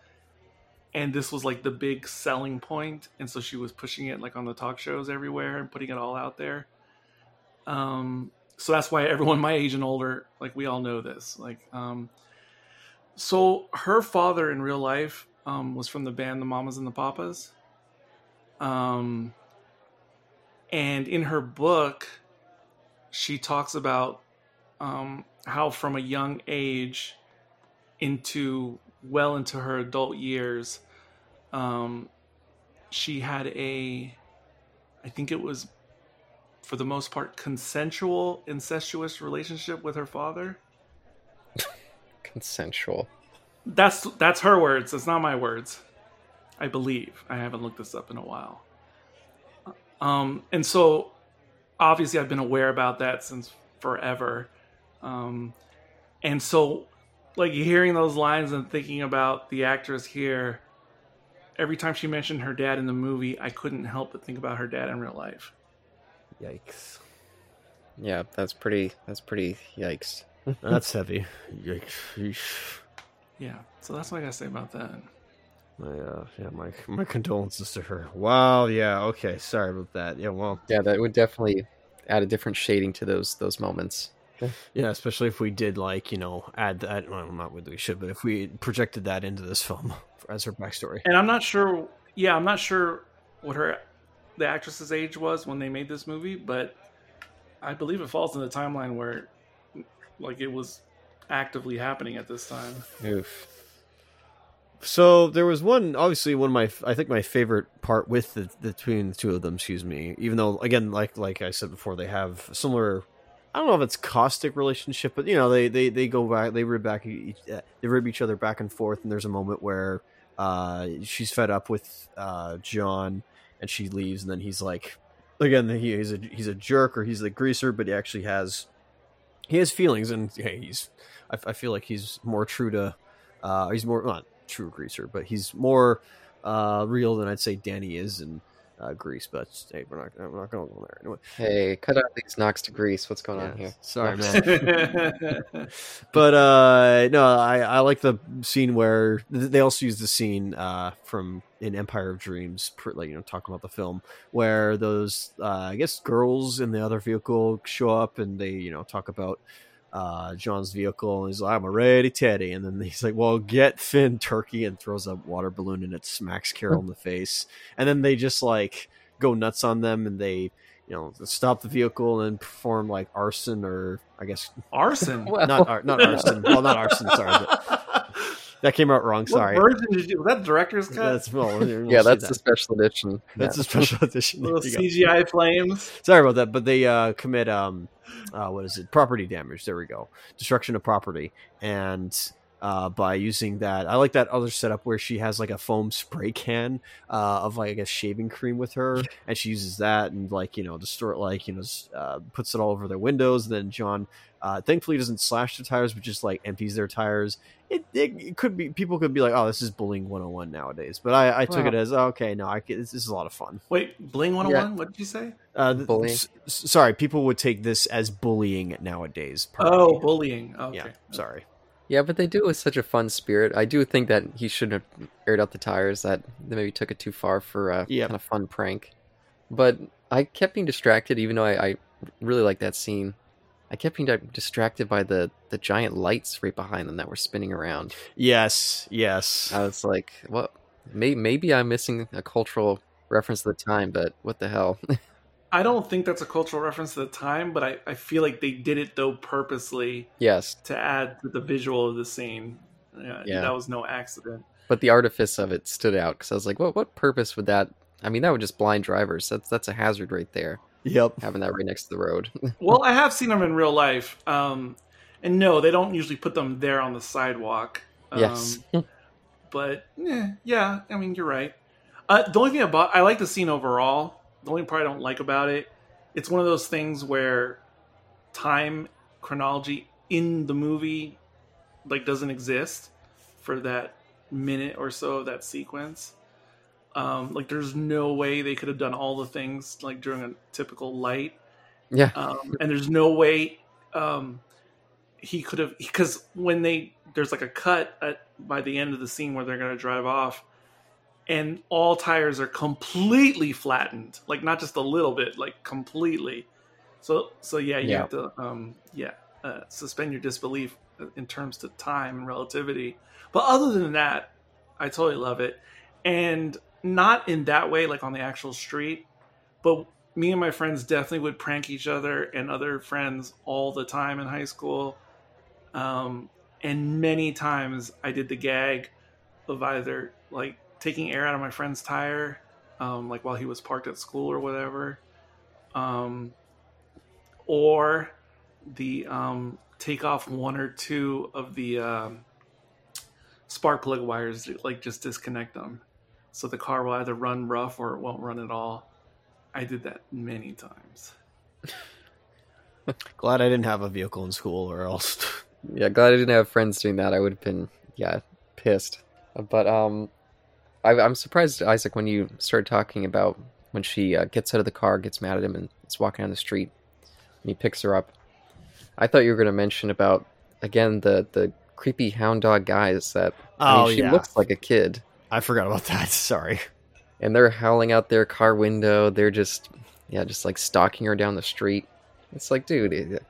And this was like the big selling point and so she was pushing it like on the talk shows everywhere and putting it all out there. Um so that's why everyone my age and older like we all know this like um so her father in real life um, was from the band the Mamas and the Papas. Um, and in her book, she talks about um, how from a young age into well into her adult years, um, she had a, I think it was for the most part, consensual, incestuous relationship with her father. consensual. That's that's her words. It's not my words. I believe. I haven't looked this up in a while. Um, and so obviously I've been aware about that since forever. Um, and so like hearing those lines and thinking about the actress here, every time she mentioned her dad in the movie, I couldn't help but think about her dad in real life. Yikes. Yeah, that's pretty. That's pretty. Yikes. That's heavy. Yikes. Yeesh. Yeah, so that's what I gotta say about that. My uh, yeah, my my condolences to her. Wow. Yeah. Okay. Sorry about that. Yeah. Well. Yeah, that would definitely add a different shading to those those moments. Yeah, especially if we did like you know add that. Well, not what we should, but if we projected that into this film as her backstory. And I'm not sure. Yeah, I'm not sure what her the actress's age was when they made this movie, but I believe it falls in the timeline where like it was actively happening at this time. Oof. So there was one, obviously one of my, I think my favorite part with the, between the two of them. Excuse me. Even though, again, like like I said before, they have similar. I don't know if it's caustic relationship, but you know they they, they go back, they rib back, each, uh, they rib each other back and forth, and there's a moment where uh, she's fed up with uh, John, and she leaves, and then he's like, again, he, he's a he's a jerk or he's the greaser, but he actually has he has feelings, and hey, he's I, I feel like he's more true to uh, he's more not true greaser, but he's more uh, real than I'd say Danny is in uh, Grease. But hey, we're not we're not going to go there anyway. Hey, cut out these knocks to grease. What's going on here? Sorry, man. but uh no i i like the scene where they also use the scene uh from in empire of dreams like you know talking about the film where those uh i guess girls in the other vehicle show up and they you know talk about uh john's vehicle and he's like i'm already teddy and then he's like well get finn turkey and throws a water balloon and it smacks carol in the face and then they just like go nuts on them and they you know stop the vehicle and perform like arson or i guess Arson. Well, not ar- not arson. Well, not arson. Sorry, but that came out wrong. Sorry. What version did you? Was that director's cut? That's well, we'll yeah, that's that. the special edition. that's Yeah. a special edition. Little you go. CGI flames. Sorry about that, but they uh, commit um, uh, what is it? Property damage. There we go. Destruction of property, and uh, by using that, I like that other setup where she has like a foam spray can uh, of like I guess shaving cream with her, and she uses that and like you know destroy like you know uh, puts it all over their windows. And then John, uh, thankfully, doesn't slash their tires, but just like empties their tires. It, it, it could be people could be like, oh, this is bullying 101 nowadays, but I, I took Well- it as oh, okay, no, I could, this, this is a lot of fun. Wait, Bling 101? What did you say? Uh, th- Bullying. s- s- sorry, people would take this as bullying nowadays. pardon Oh, bullying. Okay. yeah. Sorry. Yeah, but they do it with such a fun spirit. I do think that he shouldn't have aired out the tires. That they maybe took it too far for a Yep. kind of fun prank. But I kept being distracted, even though I, I really like that scene. I kept being distracted by the the giant lights right behind them that were spinning around. Yes. Yes. I was like, "What? Maybe, maybe I'm missing a cultural reference to the time, but what the hell?" I don't think that's a cultural reference to the time, but I, I feel like they did it though purposely yes, to add to the visual of the scene. Yeah, Yeah. that was no accident. but the artifice of it stood out because I was like, "What? What purpose would that?" I mean, that would just blind drivers. That's that's a hazard right there, Yep. having that right next to the road. Well, I have seen them in real life, um, and no, they don't usually put them there on the sidewalk. Um, yes. but eh, yeah, I mean, you're right. Uh, the only thing about I like the scene overall. The only part I don't like about it, it's one of those things where time chronology in the movie like doesn't exist for that minute or so of that sequence. Um, like, there's no way they could have done all the things like during a typical light. Yeah. um, and there's no way um, he could have because when they there's like a cut at by the end of the scene where they're going to drive off and all tires are completely flattened. Like not just a little bit like completely. So so yeah you Yeah. have to um yeah uh, suspend your disbelief in terms to time and relativity. But other than that i totally love it. And not in that way like on the actual street but me and my friends definitely would prank each other and other friends all the time in high school. Um, and many times I did the gag of either like taking air out of my friend's tire, um, like while he was parked at school or whatever, um, or the um, take off one or two of the um, spark plug wires, like just disconnect them. So the car will either run rough or it won't run at all. I did that many times. Glad I didn't have a vehicle in school, or else. Yeah, glad I didn't have friends doing that. I would have been, yeah, pissed. But um, I, I'm surprised, Isaac, when you started talking about when she uh, gets out of the car, gets mad at him, and is walking down the street. And he picks her up. I thought you were going to mention about again the the creepy hound dog guys that I Oh mean, she yeah, looks like a kid, I forgot about that. Sorry. and they're howling out their car window. They're just yeah, just like stalking her down the street. It's like, dude,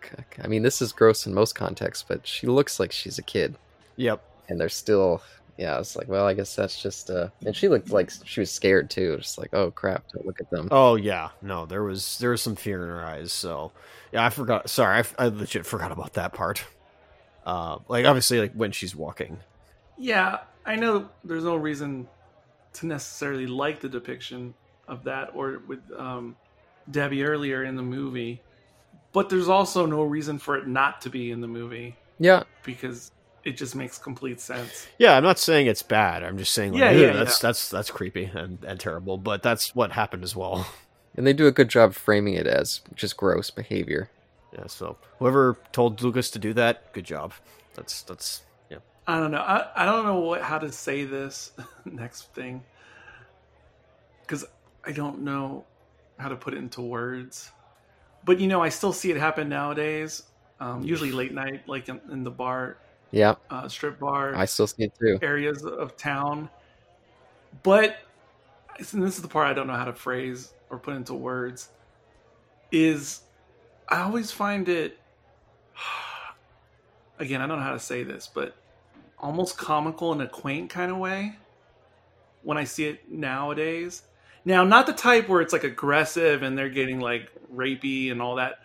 I mean, this is gross in most contexts, but she looks like she's a kid, Yep. and they're still. Yeah, it's like, well, I guess that's just. uh And she looked like she was scared too. Just like, oh crap, don't look at them. Oh yeah, no, there was there was some fear in her eyes. So yeah, I forgot. Sorry, I, I legit forgot about that part. Uh, like obviously, like when she's walking. Yeah, I know there's no reason to necessarily like the depiction of that or with um, Debbie earlier in the movie, but there's also no reason for it not to be in the movie Yeah, because it just makes complete sense. Yeah, I'm not saying it's bad. I'm just saying, like, Yeah, yeah, yeah, that's that's that's creepy and, and terrible. But that's what happened as well. and they do a good job framing it as just gross behavior. Yeah. So whoever told Lucas to do that, good job. That's that's yeah. I don't know. I, I don't know what how to say this next thing because I don't know how to put it into words. But you know, I still see it happen nowadays. Um, usually late night, like in, in the bar, Yeah, uh, strip bar I still see it too. areas of town. But this is the part I don't know how to phrase or put into words. Is I always find it. Again, I don't know how to say this, but almost comical in a quaint kind of way when I see it nowadays. Now, not the type where it's like aggressive and they're getting like rapey and all that.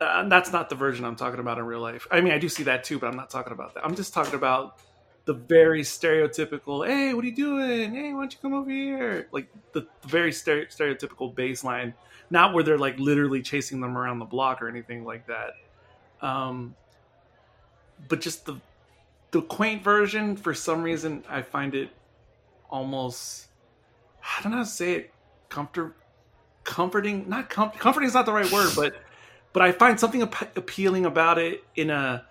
Uh, that's not the version I'm talking about in real life. I mean, I do see that too, but I'm not talking about that. I'm just talking about the very stereotypical, hey, what are you doing? Hey, why don't you come over here? Like the, the very stere- stereotypical baseline, not where they're like literally chasing them around the block or anything like that. Um, but just the the quaint version, for some reason, I find it almost I don't know how to say it comfort comforting not com- comforting is not the right word but but I find something ap- appealing about it in a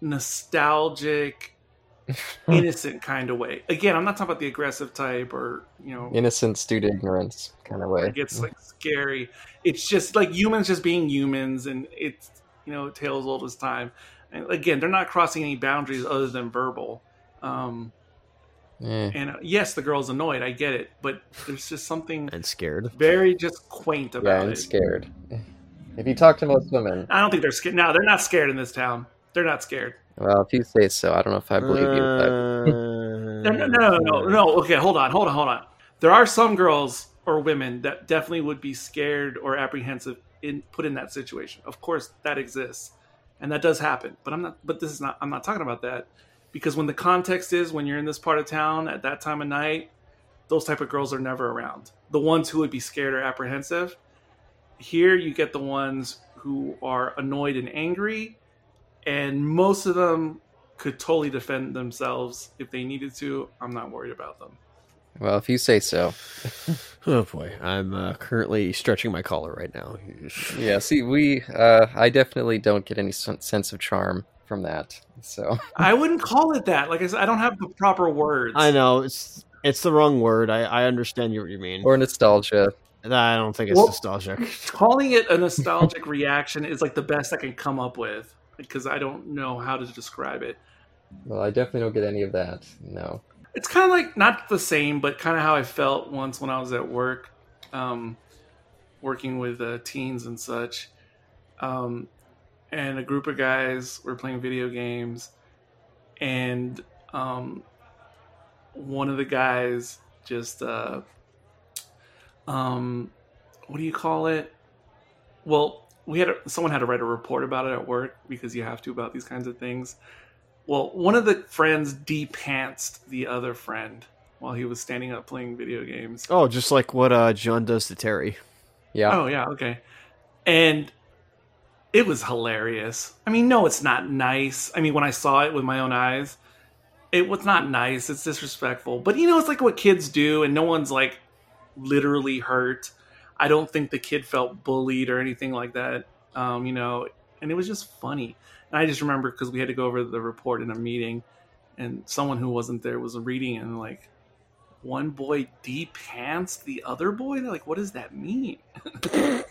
nostalgic innocent kind of way. Again I'm not talking about the aggressive type or you know Innocence due to ignorance kind of way. it gets like scary. It's just like humans just being humans and it's you know tales old as time and again they're not crossing any boundaries other than verbal um Eh. and uh, yes the girl's annoyed i get it but there's just something And scared. very just quaint about I'm it scared. If you talk to most women, i don't think they're scared no they're not scared in this town they're not scared well, if you say so, I don't know if I believe you. But no no no no no, no. okay hold on hold on hold on there are some girls or women that definitely would be scared or apprehensive in put in that situation of course that exists and that does happen. But i'm not but this is not i'm not talking about that. Because when the context is when you're in this part of town at that time of night those type of girls are never around. The ones who would be scared or apprehensive. Here you get the ones who are annoyed and angry. And most of them could totally defend themselves if they needed to. I'm not worried about them well, if you say so. Oh boy, I'm uh, currently stretching my collar right now. Yeah. See, we. Uh, I definitely don't get any sense of charm from that. So i wouldn't call it that like i said i don't have the proper words I know it's it's the wrong word. I, I understand you what you mean. or nostalgia. I don't think it's Well- nostalgic. calling it a nostalgic reaction is like the best i can come up with because i don't know how to describe it Well, I definitely don't get any of that. No. It's kind of like not the same, but kind of how I felt once when I was at work, um, working with uh, teens and such. Um, and a group of guys were playing video games, and um, one of the guys just, uh, um, what do you call it? Well, we had a, someone had to write a report about it at work because you have to about these kinds of things. Well, one of the friends de-pantsed the other friend while he was standing up playing video games. Oh, just like what uh, John does to Terry. Yeah. Oh yeah, okay. And it was hilarious. I mean, no, it's not nice. I mean, when I saw it with my own eyes, it was not nice. It's disrespectful. But you know, it's like what kids do, and no one's like literally hurt. I don't think the kid felt bullied or anything like that. Um, you know, and it was just funny. And I just remember because we had to go over the report in a meeting, and someone who wasn't there was reading and like, one boy de pants the other boy. They're like, what does that mean?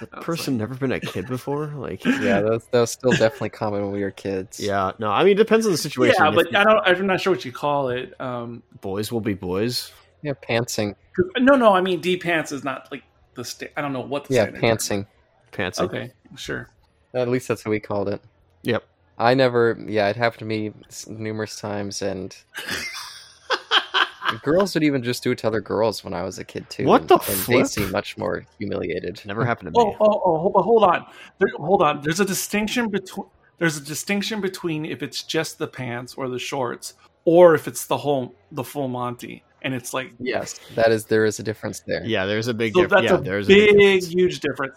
That person like- never been a kid before. Like, Yeah, that was, that was still definitely common when we were kids. yeah. No, I mean, it depends on the situation. yeah, If but I don't. I'm not sure what you call it. Um, boys will be boys. Yeah, pantsing. no, no. I mean, de pants is not like the. Sta- I don't know what the Yeah, standard term is. pantsing. Pants. Okay, sure. At least that's what we called it. Yep. I never. Yeah, it happened to me numerous times, and girls would even just do it to other girls when I was a kid too. What and, the and they seem much more humiliated. Never happened to Oh, me. oh, oh, hold- but hold on. There, hold on. There's a distinction between. There's a distinction between if it's just the pants or the shorts, or if it's the whole the full Monty, and it's like Yes, that is. There is a difference there. Yeah, there's a big so difference. that's Yeah, a there's big, a big difference. huge difference.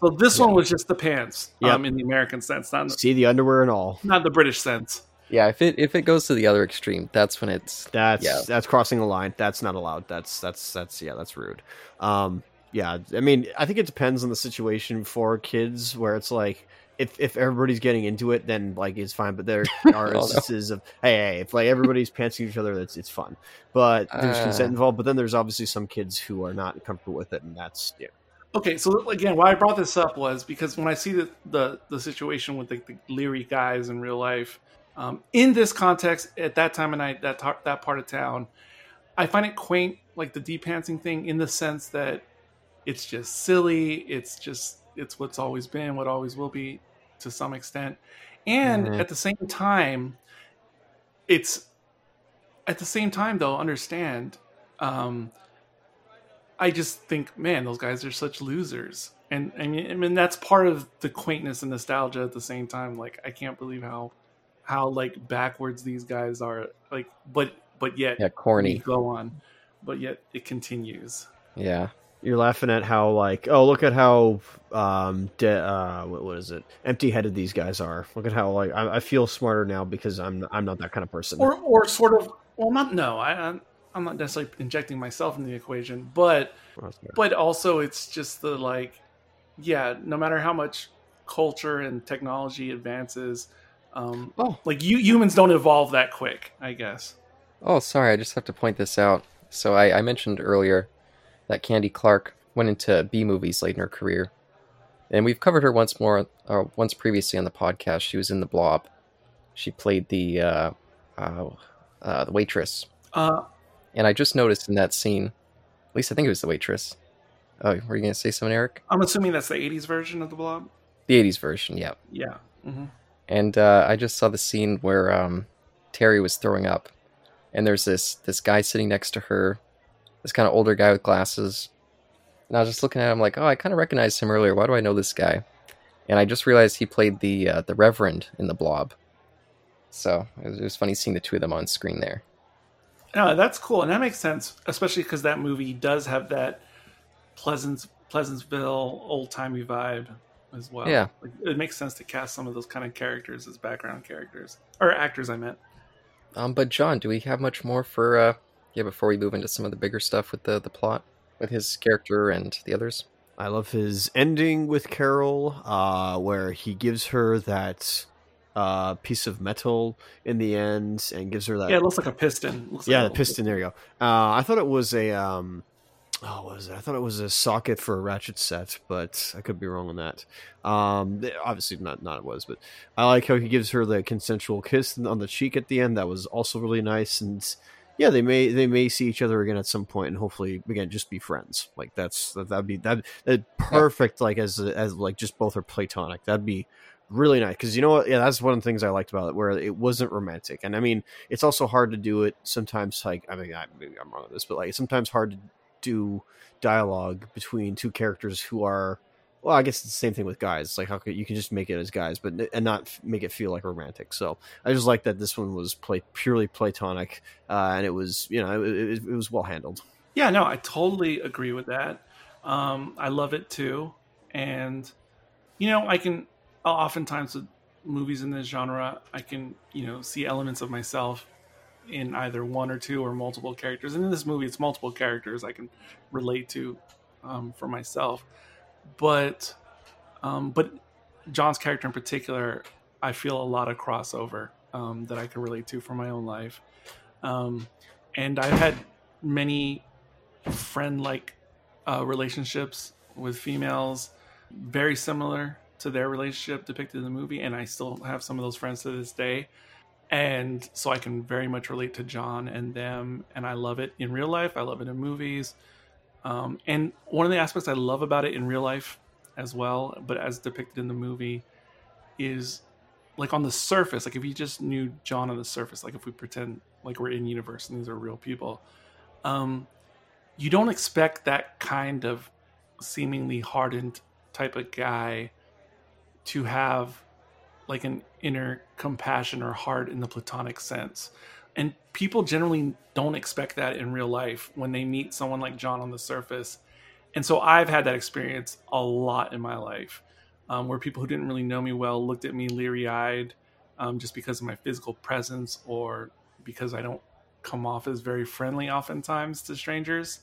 So this Yeah. one was just the pants, Yep. um, in the American sense, not See the underwear and all. not the British sense. Yeah, if it if it goes to the other extreme, that's when it's That's Yeah. that's crossing the line. That's not allowed. That's that's that's yeah, that's rude. Um, yeah, I mean, I think it depends on the situation for kids, where it's like if if everybody's getting into it, then like it's fine. But there are Oh, instances of hey, hey, if like everybody's pantsing each other, that's it's fun. But there's Uh. consent involved. But then there's obviously some kids who are not comfortable with it, and that's yeah. Okay, so again, why I brought this up was because when I see the the, the situation with the, the leery guys in real life, um, in this context, at that time of night, that tar- that part of town, I find it quaint, like the depantsing thing, in the sense that it's just silly. It's just it's what's always been, what always will be, to some extent, and Mhm. at the same time, it's at the same time though. Understand. Um, I just think, man, those guys are such losers. And I mean, I mean that's part of the quaintness and nostalgia at the same time. Like, I can't believe how, how like backwards these guys are. Like, but but yet yeah corny. go on, but yet it continues. Yeah, You're laughing at how like oh look at how um de- uh what, what is it empty headed these guys are. Look at how like I, I feel smarter now because I'm I'm not that kind of person. Or or sort of. Well, not no. I I'm- I'm not necessarily injecting myself in the equation, but but also it's just the like yeah no matter how much culture and technology advances um Oh. like you humans don't evolve that quick i guess Oh, sorry. I just have to point this out. So I, I mentioned earlier that Candy Clark went into B movies late in her career, and we've covered her once more, uh, once previously on the podcast. She was in The Blob. She played the uh, uh, uh, the waitress, uh and I just noticed in that scene, at least I think it was the waitress. Oh, were you gonna say something, Eric? i'm assuming that's the 80s version of the blob The '80s version, yeah. yeah hmm and uh, I just saw the scene where um, Terry was throwing up, and there's this this guy sitting next to her, this kind of older guy with glasses, and I was just looking at him like, oh, I kind of recognized him earlier. Why do I know this guy? And I just realized he played the uh, the Reverend in the Blob. So it was, it was funny seeing the two of them on screen there. No that's cool and that makes sense especially because that movie does have that pleasant pleasantville old-timey vibe as well Yeah. like, it makes sense to cast some of those kind of characters as background characters or actors i meant Um, but John, do we have much more for uh, yeah before we move into some of the bigger stuff with the the plot with his character and the others? I love his ending with Carol, uh, where he gives her that uh, piece of metal in the end and gives her that. yeah it looks like a piston Looks yeah, like the a- piston. There you go. Uh, I thought it was a. Um, oh, what was it? I thought it was a socket for a ratchet set, but I could be wrong on that. Um, obviously not. Not it was, but I like how he gives her the consensual kiss on the cheek at the end. That was also really nice. And yeah, they may they may see each other again at some point, and hopefully again just be friends. Like that's that, that'd be that that perfect. Like as as like just both are platonic. That'd be really nice because you know what yeah that's one of the things i liked about it where it wasn't romantic and i mean it's also hard to do it sometimes like i mean I, maybe i'm wrong on this but like it's sometimes hard to do dialogue between two characters who are well i guess it's the same thing with guys like how could you can just make it as guys but and not make it feel like romantic so i just like that this one was play purely platonic uh, and it was you know it, it, it was well handled Yeah, no, I totally agree with that. Um, I love it too, and you know, I can oftentimes with movies in this genre, I can you know see elements of myself in either one or two or multiple characters. And in this movie, it's multiple characters I can relate to um, for myself. But um, but John's character in particular, I feel a lot of crossover um, that I can relate to for my own life. Um, and I've had many friend like uh, relationships with females, very similar to their relationship depicted in the movie, and I still have some of those friends to this day. And so I can very much relate to John and them, and I love it in real life. I love it in movies. Um, and one of the aspects I love about it in real life as well, but as depicted in the movie, is like on the surface. Like if you just knew John on the surface, like if we pretend like we're in universe and these are real people, um, you don't expect that kind of seemingly hardened type of guy to have like an inner compassion or heart in the platonic sense. And people generally don't expect that in real life when they meet someone like John on the surface. And so I've had that experience a lot in my life um, where people who didn't really know me well looked at me leery eyed um, just because of my physical presence or because I don't come off as very friendly oftentimes to strangers.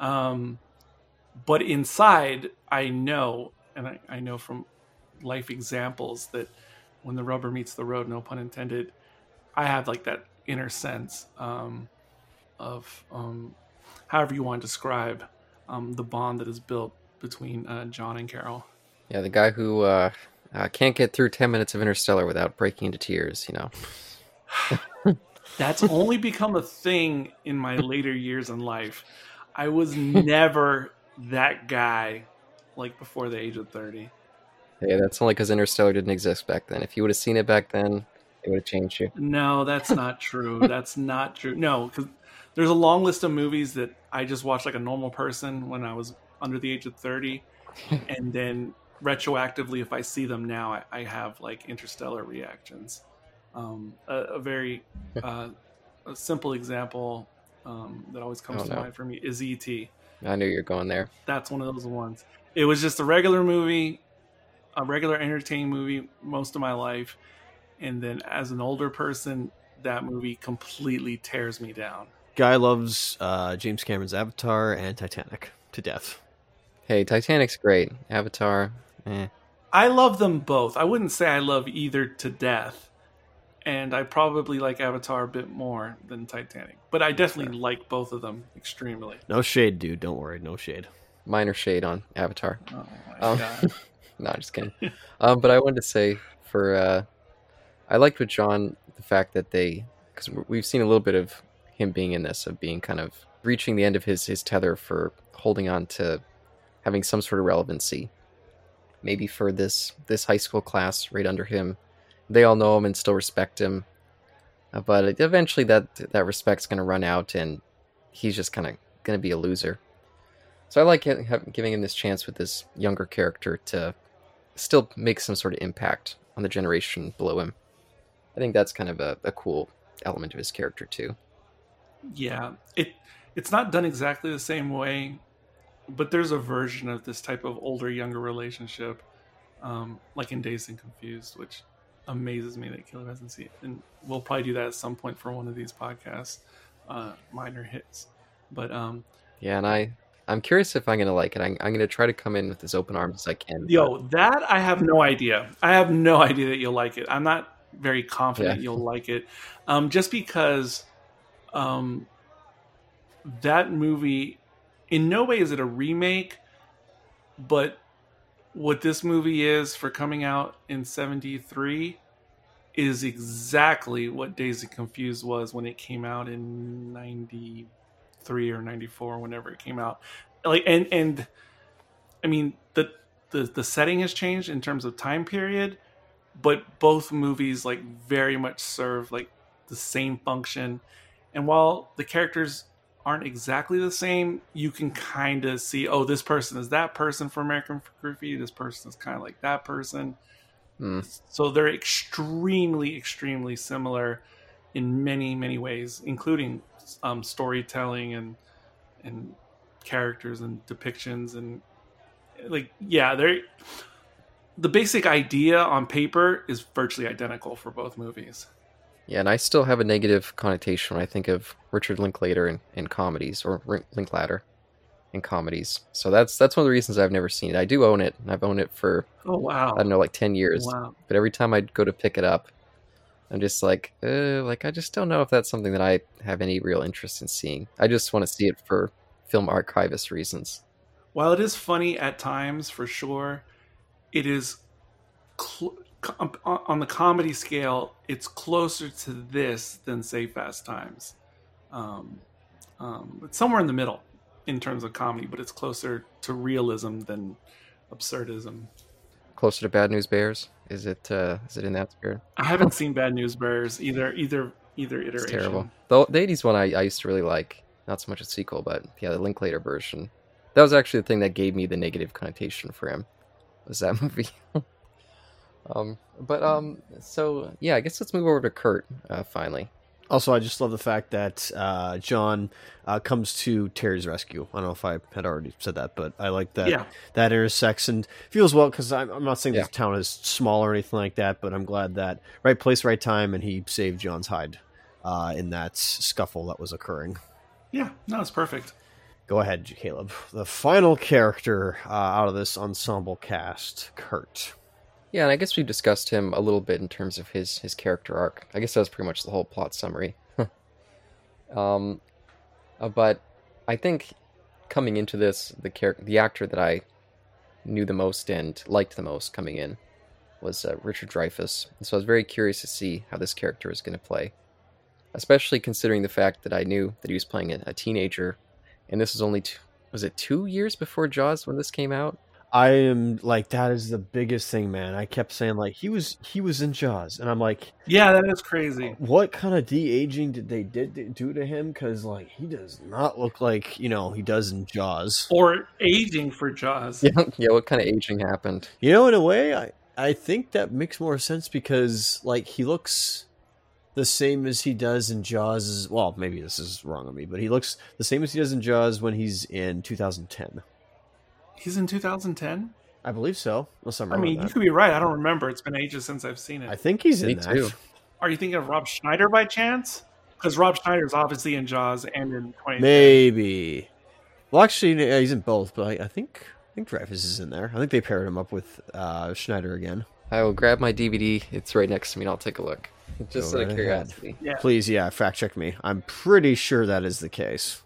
Um, but inside, I know, and I, I know from life examples that when the rubber meets the road, no pun intended, I have like that inner sense um, of um, however you want to describe um, the bond that is built between uh, John and Carol. Yeah, the guy who uh, uh, can't get through 10 minutes of Interstellar without breaking into tears, you know. That's only become a thing in my later years in life. I was never that guy like before the age of 30. Yeah, that's only because Interstellar didn't exist back then. If you would have seen it back then, it would have changed you. No, that's not true. that's not true. No, because there's a long list of movies that I just watched like a normal person when I was under the age of 30. and then retroactively, if I see them now, I, I have like interstellar reactions. Um, a, a, very uh, a simple example um, that always comes oh, to no. mind for me is E.T. I knew you're going there. That's one of those ones. It was just a regular movie, a regular entertaining movie most of my life, and then as an older person, that movie completely tears me down. Guy loves uh, James Cameron's Avatar and Titanic to death. Hey, Titanic's great. Avatar, eh. I love them both. I wouldn't say I love either to death, and I probably like Avatar a bit more than Titanic. But I definitely like both of them extremely. No shade, dude. Don't worry, no shade. Minor shade on Avatar. Oh my um, no, just kidding. um, but I wanted to say for uh, I liked with John the fact that they because we've seen a little bit of him being in this of being kind of reaching the end of his his tether for holding on to having some sort of relevancy. Maybe for this this high school class right under him, they all know him and still respect him. Uh, but eventually, that that respect's going to run out, and he's just kind of going to be a loser. So I like giving him this chance with this younger character to still makes some sort of impact on the generation below him. I think that's kind of a, a cool element of his character too. Yeah, it it's not done exactly the same way but there's a version of this type of older younger relationship, um, like in Dazed and Confused, which amazes me that Killer hasn't seen. It. And we'll probably do that at some point for one of these podcasts, uh, minor hits. But um, yeah, and I I'm curious if I'm gonna like it. I'm, I'm gonna try to come in with as open arms as I can. Yo, but... that I have no idea. I have no idea that you'll like it. I'm not very confident yeah. you'll like it, um, just because um, that movie in no way is it a remake, but what this movie is for coming out in 73 is exactly what Dazed and Confused was when it came out in 93 or 94 whenever it came out. Like and and I mean the the the setting has changed in terms of time period, but both movies like very much serve like the same function. And while the characters aren't exactly the same, you can kind of see, oh, this person is that person for American Graffiti. This person is kind of like that person. Mm. So they're extremely, extremely similar in many, many ways, including um, storytelling and and characters and depictions and like yeah, they're the basic idea on paper is virtually identical for both movies. Yeah, and I still have a negative connotation when I think of Richard Linklater in, in comedies or Linklater in comedies. So that's that's one of the reasons I've never seen it. I do own it, and I've owned it for oh wow, I don't know, like ten years. Wow. But every time I go to pick it up, I'm just like, uh, like I just don't know if that's something that I have any real interest in seeing. I just want to see it for film archivist reasons. While it is funny at times, for sure, it is cl- on the comedy scale. It's closer to this than say Fast Times. Um, um, it's somewhere in the middle in terms of comedy, but it's closer to realism than absurdism. Closer to Bad News Bears? Is it? Uh, is it in that spirit? I haven't seen Bad News Bears either. Either either iteration. It's terrible. The, the '80s one I, I used to really like. Not so much a sequel, but yeah, the Linklater version. That was actually the thing that gave me the negative connotation for him. Was that movie? um, but um, so yeah, I guess let's move over to Kurt uh, finally. Also, I just love the fact that uh, John uh, comes to Terry's rescue. I don't know if I had already said that, but I like that yeah. that intersects and feels well because I'm, I'm, not saying yeah. this town is small or anything like that, but I'm glad that right place, right time, and he saved John's hide uh, in that scuffle that was occurring. Yeah, no, it's perfect. Go ahead, Caleb. The final character uh, out of this ensemble cast, Kurt. Yeah, and I guess we discussed him a little bit in terms of his his character arc. I guess that was pretty much the whole plot summary. um, uh, but I think coming into this, the character, the actor that I knew the most and liked the most coming in was uh, Richard Dreyfuss. And so I was very curious to see how this character was going to play, especially considering the fact that I knew that he was playing a, a teenager, and this was only two, was it two years before Jaws when this came out? I am like that is the biggest thing, man. I kept saying like he was he was in Jaws, and I'm like, yeah, that is crazy. Uh, what kind of de aging did they did do to him? Because like he does not look like you know he does in Jaws or aging for Jaws. Yeah, yeah. What kind of aging happened? You know, in a way, I I think that makes more sense because like he looks the same as he does in Jaws. Well, maybe this is wrong on me, but he looks the same as he does in Jaws when he's in 2010. He's in 2010. I believe so. Unless I'm I mean, you could be right. I don't remember. It's been ages since I've seen it. I think he's Me in that. Too. Are you thinking of Rob Schneider by chance? Because Rob Schneider is obviously in Jaws and in 20. Maybe. Well, actually, yeah, he's in both, but I, I, think I think Dreyfuss is in there. I think they paired him up with uh, Schneider again. I will grab my DVD. It's right next to me, and I'll take a look. Just out of curiosity. Yeah. Please, yeah, fact check me. I'm pretty sure that is the case.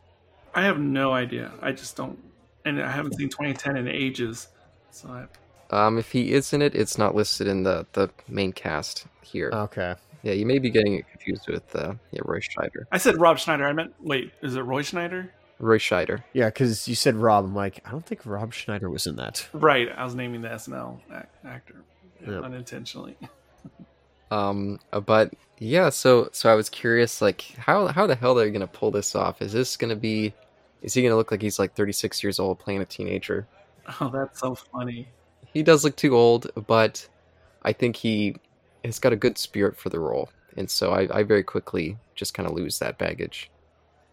I have no idea. I just don't and I haven't seen 2010 in ages. So I... um, if he is in it, it's not listed in the the main cast here. Okay. Yeah, you may be getting it confused with uh, yeah Roy Schneider. I said Rob Schneider. I meant wait, is it Roy Schneider? Roy Scheider. Yeah, because you said Rob. I'm like, I don't think Rob Schneider was in that. Right. I was naming the SNL actor yep. unintentionally. um, uh, but yeah, so so I was curious, like, how how the hell are they gonna pull this off? Is this gonna be is he going to look like he's like 36 years old playing a teenager? Oh, that's so funny. He does look too old, but I think he has got a good spirit for the role. And so I, I very quickly just kind of lose that baggage.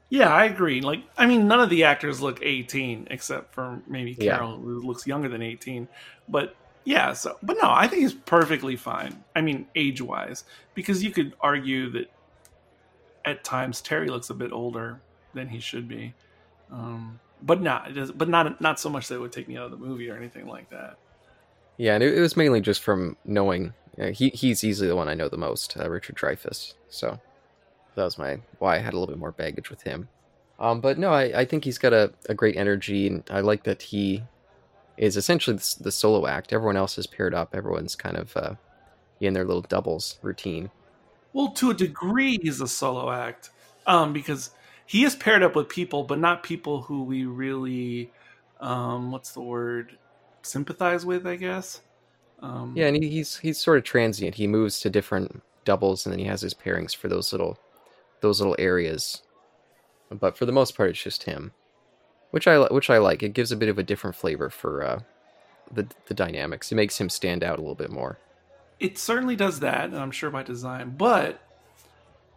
Yeah, I agree. Like, I mean, none of the actors look 18 except for maybe Carol, yeah. who looks younger than 18. But yeah, so, but no, I think he's perfectly fine. I mean, age wise, because you could argue that at times Terry looks a bit older than he should be. Um, but not, but not, not so much that it would take me out of the movie or anything like that. Yeah, and it, it was mainly just from knowing uh, he he's easily the one I know the most, uh, Richard Dreyfuss. So that was my why I had a little bit more baggage with him. Um, but no, I, I think he's got a, a great energy, and I like that he is essentially the, the solo act. Everyone else is paired up. Everyone's kind of uh, in their little doubles routine. Well, to a degree, he's a solo act um, because he is paired up with people, but not people who we really, um, what's the word, sympathize with, I guess. Um, yeah, and he's he's sort of transient. He moves to different doubles, and then he has his pairings for those little those little areas. But for the most part, it's just him, which I which I like. It gives a bit of a different flavor for uh, the the dynamics. It makes him stand out a little bit more. It certainly does that, and I'm sure by design. But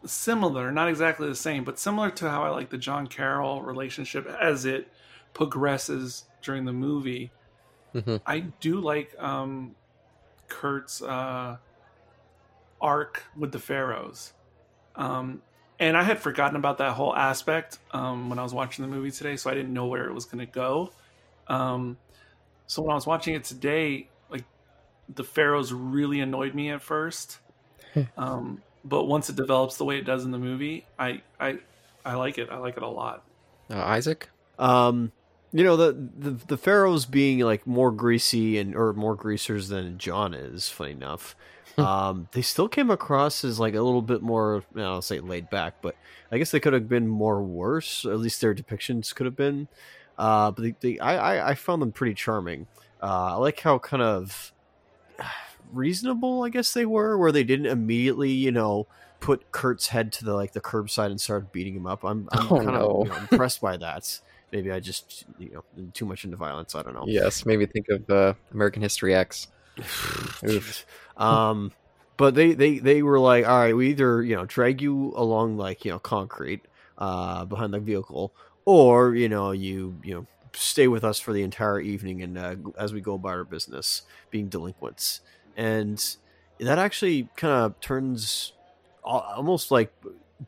similar, not exactly the same, but similar to how I like the John Carol relationship as it progresses during the movie. Mm-hmm. I do like um, Kurt's uh, arc with the Pharaohs. Um, and I had forgotten about that whole aspect um, when I was watching the movie today, so I didn't know where it was going to go. Um, so when I was watching it today, like the Pharaohs really annoyed me at first. um, but once it develops the way it does in the movie, I I I like it. I like it a lot. Uh, Isaac? Um, you know the, the the pharaohs being like more greasy and or more greasers than John is. Funny enough, um, they still came across as like a little bit more. You know, I'll say laid back, but I guess they could have been more worse. At least their depictions could have been. Uh, but they, they I, I I found them pretty charming. Uh, I like how kind of reasonable I guess they were, where they didn't immediately you know put Kurt's head to the like the curbside and start beating him up. I'm, I'm Oh, kind no. of you know, impressed by that. Maybe I just you know too much into violence. I don't know. Yes, maybe think of uh, American History X. Um, but they they they were like, all right, we either you know drag you along like you know concrete uh behind the vehicle, or you know you you know stay with us for the entire evening and uh, as we go about our business, being delinquents, and that actually kind of turns almost like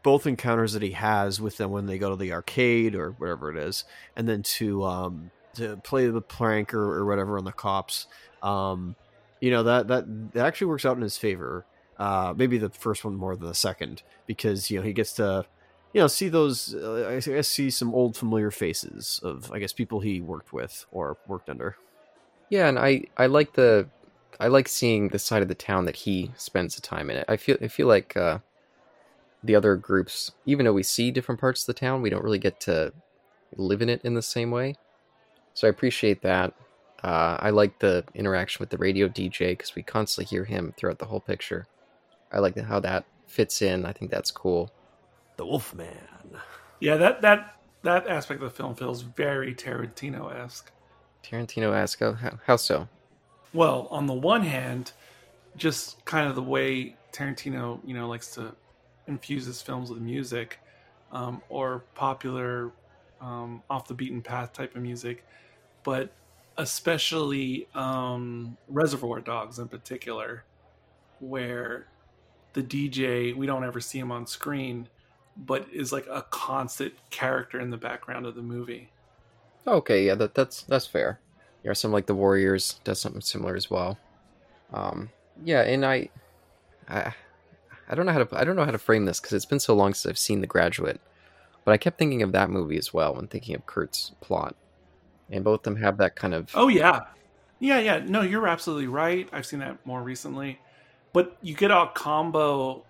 both encounters that he has with them when they go to the arcade or whatever it is, and then to um to play the prank or, or whatever on the cops. Um, you know that that that actually works out in his favor. Uh, maybe the first one more than the second because you know he gets to you know see those uh, I guess see some old familiar faces of I guess people he worked with or worked under. Yeah, and I I like the I like seeing the side of the town that he spends the time in it. I feel I feel like uh, the other groups, even though we see different parts of the town, we don't really get to live in it in the same way. So I appreciate that. Uh, I like the interaction with the radio DJ because we constantly hear him throughout the whole picture. I like how that fits in. I think that's cool. The Wolfman. Yeah, that that that aspect of the film feels very Tarantino esque. Tarantino asks, how, how- how so? Well, on the one hand, just kind of the way Tarantino, you know, likes to infuse his films with music, um, or popular, um, off the beaten path type of music, but especially um, Reservoir Dogs in particular, where the DJ we don't ever see him on screen, but is like a constant character in the background of the movie. Okay, yeah, that, that's that's fair. Yeah, some like the Warriors does something similar as well. Um, yeah, and I, I, I don't know how to I don't know how to frame this because it's been so long since I've seen The Graduate, but I kept thinking of that movie as well when thinking of Kurt's plot, and both of them have that kind of Oh yeah, yeah, yeah. No, you're absolutely right. I've seen that more recently, but you get a combo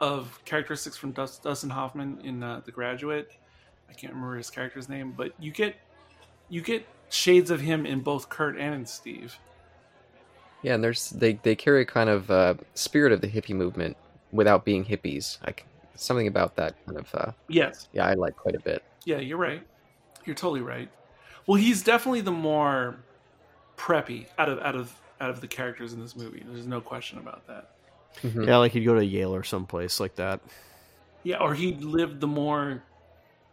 of characteristics from Dustin Hoffman in uh, The Graduate. I can't remember his character's name, but you get you get shades of him in both Kurt and in Steve. yeah, and there's they they carry a kind of uh, spirit of the hippie movement without being hippies. Like something about that kind of uh, Yes, yeah, I like quite a bit. yeah, you're right. You're totally right. Well, he's definitely the more preppy out of out of out of the characters in this movie. There's no question about that. Mhm. Yeah, like he'd go to Yale or someplace like that. Yeah, or he'd lived the more,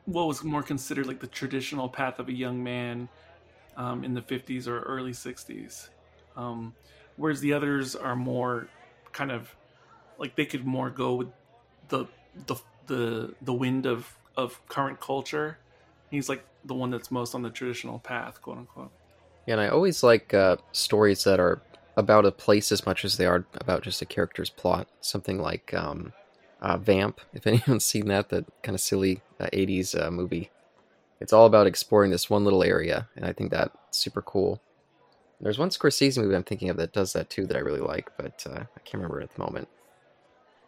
what was more considered like the traditional path of a young man um, in the 50s or early 60s. Um, whereas the others are more kind of like they could more go with the the the, the wind of, of current culture. He's like the one that's most on the traditional path, quote unquote. Yeah, and I always like uh, stories that are about a place as much as they are about just a character's plot. Something like um, uh, Vamp, if anyone's seen that, that kind of silly uh, 80s uh, movie. It's all about exploring this one little area, and I think that's super cool. There's one Scorsese movie I'm thinking of that does that too that I really like, but uh, I can't remember at the moment.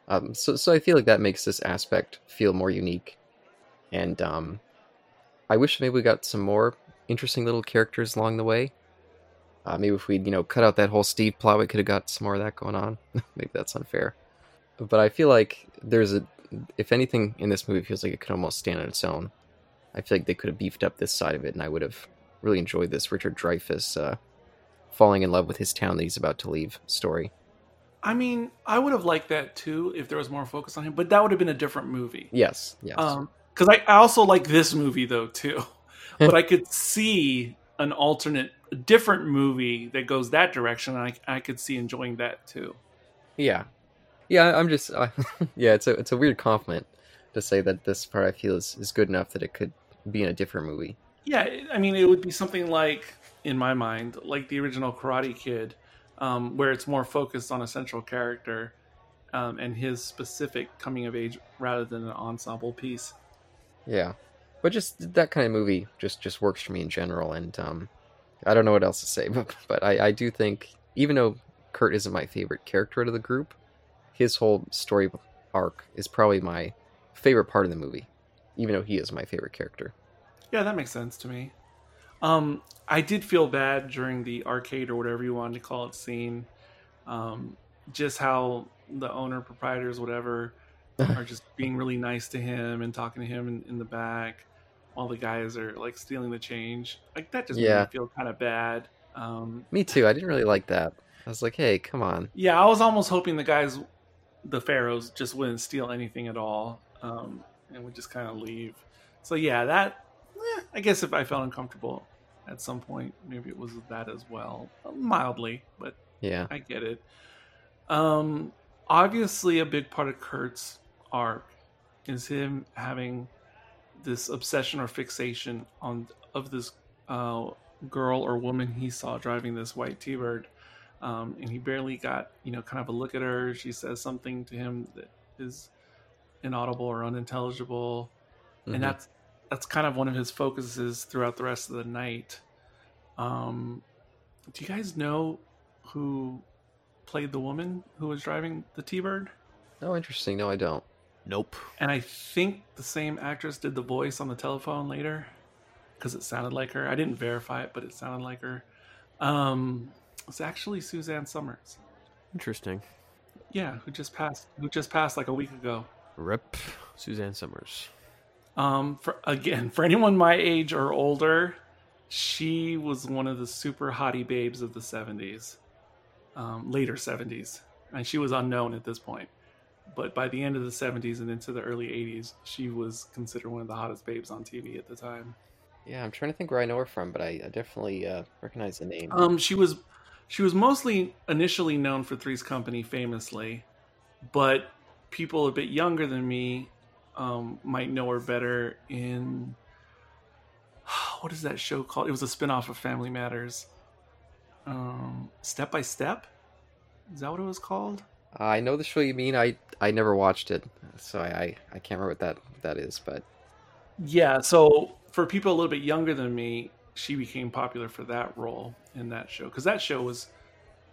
Um, so, so I feel like that makes this aspect feel more unique, and um, I wish maybe we got some more interesting little characters along the way. Uh, maybe if we'd you know cut out that whole Steve plot, we could have got some more of that going on. maybe that's unfair, but I feel like there's a, if anything in this movie feels like it could almost stand on its own. I feel like they could have beefed up this side of it, and I would have really enjoyed this Richard Dreyfuss uh, falling in love with his town that he's about to leave story. I mean, I would have liked that too if there was more focus on him, but that would have been a different movie. Yes, yes. Um, because I, I also like this movie though too, but I could see an alternate, different movie that goes that direction. And I I could see enjoying that too. Yeah, yeah. I'm just, uh, yeah. It's a it's a weird compliment to say that this part I feel is, is good enough that it could be in a different movie. Yeah, I mean, it would be something like, in my mind, like the original Karate Kid, um, where it's more focused on a central character, um, and his specific coming of age rather than an ensemble piece. Yeah, but just that kind of movie just just works for me in general, and um, I don't know what else to say, but but I, I do think even though Kurt isn't my favorite character out of the group, his whole story arc is probably my favorite part of the movie, even though he is my favorite character. Yeah, that makes sense to me. Um, I did feel bad during the arcade or whatever you wanted to call it scene. Um, just how the owner, proprietors, whatever, are just being really nice to him and talking to him in, in the back while the guys are like stealing the change. Like that just made me feel kind of bad. Um, Me too. I didn't really like that. I was like, hey, come on. yeah, I was almost hoping the guys, the pharaohs, just wouldn't steal anything at all, um, and would just kind of leave. So yeah, that eh, I guess if I felt uncomfortable at some point, maybe it was that as well, mildly, but Yeah. I get it. Um, obviously, a big part of Kurt's arc is him having this obsession or fixation on of this uh, girl or woman he saw driving this white T-bird, um, and he barely got you know kind of a look at her. She says something to him that is inaudible or unintelligible, Mhm. and that's that's kind of one of his focuses throughout the rest of the night. Um, do you guys know who played the woman who was driving the T-bird? No, interesting. No, I don't. Nope. And I think the same actress did the voice on the telephone later because it sounded like her. I didn't verify it, but it sounded like her. Um, it's actually Suzanne Somers. Interesting. Yeah, who just passed? Who just passed like a week ago? Rip Suzanne Somers. Um, for again, for anyone my age or older, she was one of the super hottie babes of the '70s, um, later '70s, and she was unknown at this point. But by the end of the '70s and into the early '80s, she was considered one of the hottest babes on TV at the time. Yeah, I'm trying to think where I know her from, but I, I definitely uh, recognize the name. Um, she was she was mostly initially known for Three's Company, famously, but people a bit younger than me um, might know her better in what is that show called? It was a spin-off of Family Matters. Um, Step by Step, is that what it was called? I know the show you mean. I I never watched it, so I I, I can't remember what that that is. But Yeah, so for people a little bit younger than me, she became popular for that role in that show because that show was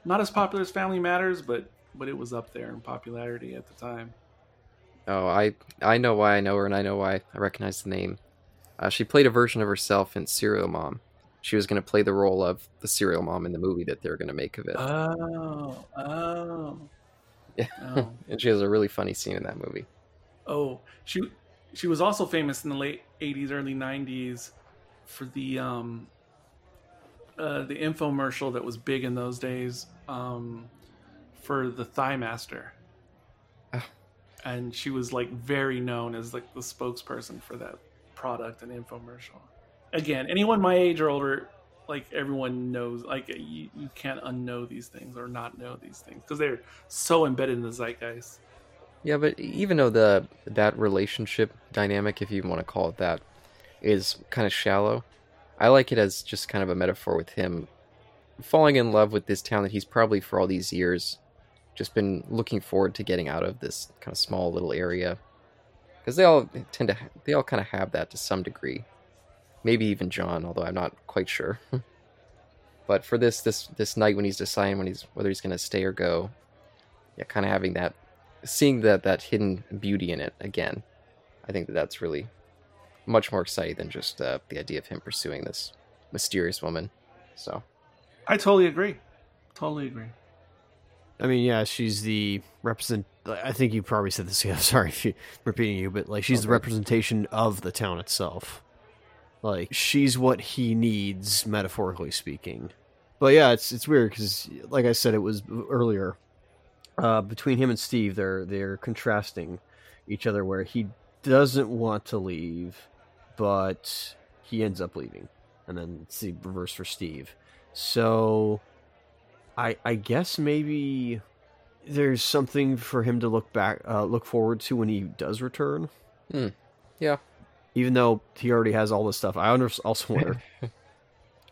not as popular as Family Matters, but but it was up there in popularity at the time. oh, I I know why I know her, and I know why I recognize the name. Uh, she played a version of herself in Serial Mom. She was going to play the role of the serial mom in the movie that they were going to make of it, Oh, oh, Yeah. oh. and she has a really funny scene in that movie. oh. She she was also famous in the late '80s, early '90s for the um uh, the infomercial that was big in those days um, for the Thigh Master. Ah. and she was like very known as like the spokesperson for that product and infomercial. Again, anyone my age or older, like everyone knows, like you, you can't unknow these things or not know these things because they're so embedded in the zeitgeist. Yeah, but even though the that relationship dynamic, if you want to call it that, is kind of shallow, I like it as just kind of a metaphor with him falling in love with this town that he's probably for all these years just been looking forward to getting out of this kind of small little area. Because they all tend to they all kind of have that to some degree. Maybe even John, although I'm not quite sure. but for this this this night when he's deciding when he's whether he's going to stay or go, yeah, kind of having that seeing that that hidden beauty in it again, I think that that's really much more exciting than just uh, the idea of him pursuing this mysterious woman. So I totally agree. Totally agree. I mean, yeah, she's the represent. I think you probably said this. Yeah, sorry if you repeating you, but like she's the representation of the town itself. Like she's what he needs, metaphorically speaking. But yeah, it's it's weird because, like I said, it was earlier. Uh, between him and Steve, they're they're contrasting each other, where he doesn't want to leave, but he ends up leaving, and then it's the reverse for Steve. So I I guess maybe there's something for him to look back uh, look forward to when he does return. Hmm. Yeah. Even though he already has all this stuff, I also wonder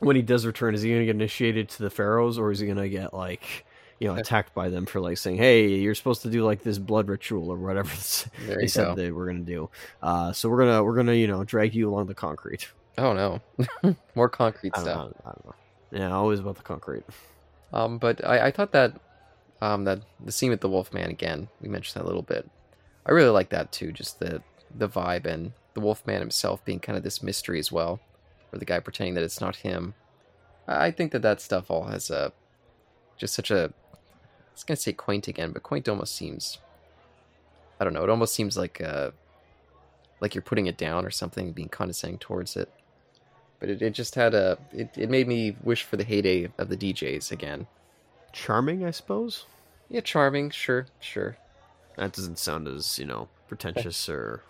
when he does return, is he going to get initiated to the pharaohs, or is he going to get like you know attacked by them for like saying, "Hey, you're supposed to do like this blood ritual or whatever they said go. they were gonna do." Uh, so we're gonna we're gonna you know drag you along the concrete. Oh no, more concrete I stuff. know, I don't know. Yeah, always about the concrete. Um, but I, I thought that um, that the scene with the Wolfman again, we mentioned that a little bit. I really like that too, just the the vibe and the Wolfman himself being kind of this mystery as well, or the guy pretending that it's not him. I think that that stuff all has a just such a. I was gonna say quaint again, but quaint almost seems. I don't know. It almost seems like uh, like you're putting it down or something, being condescending towards it. But it, it just had a. It, it made me wish for the heyday of the DJs again. Charming, I suppose. Yeah, charming, sure, sure. That doesn't sound as you know pretentious or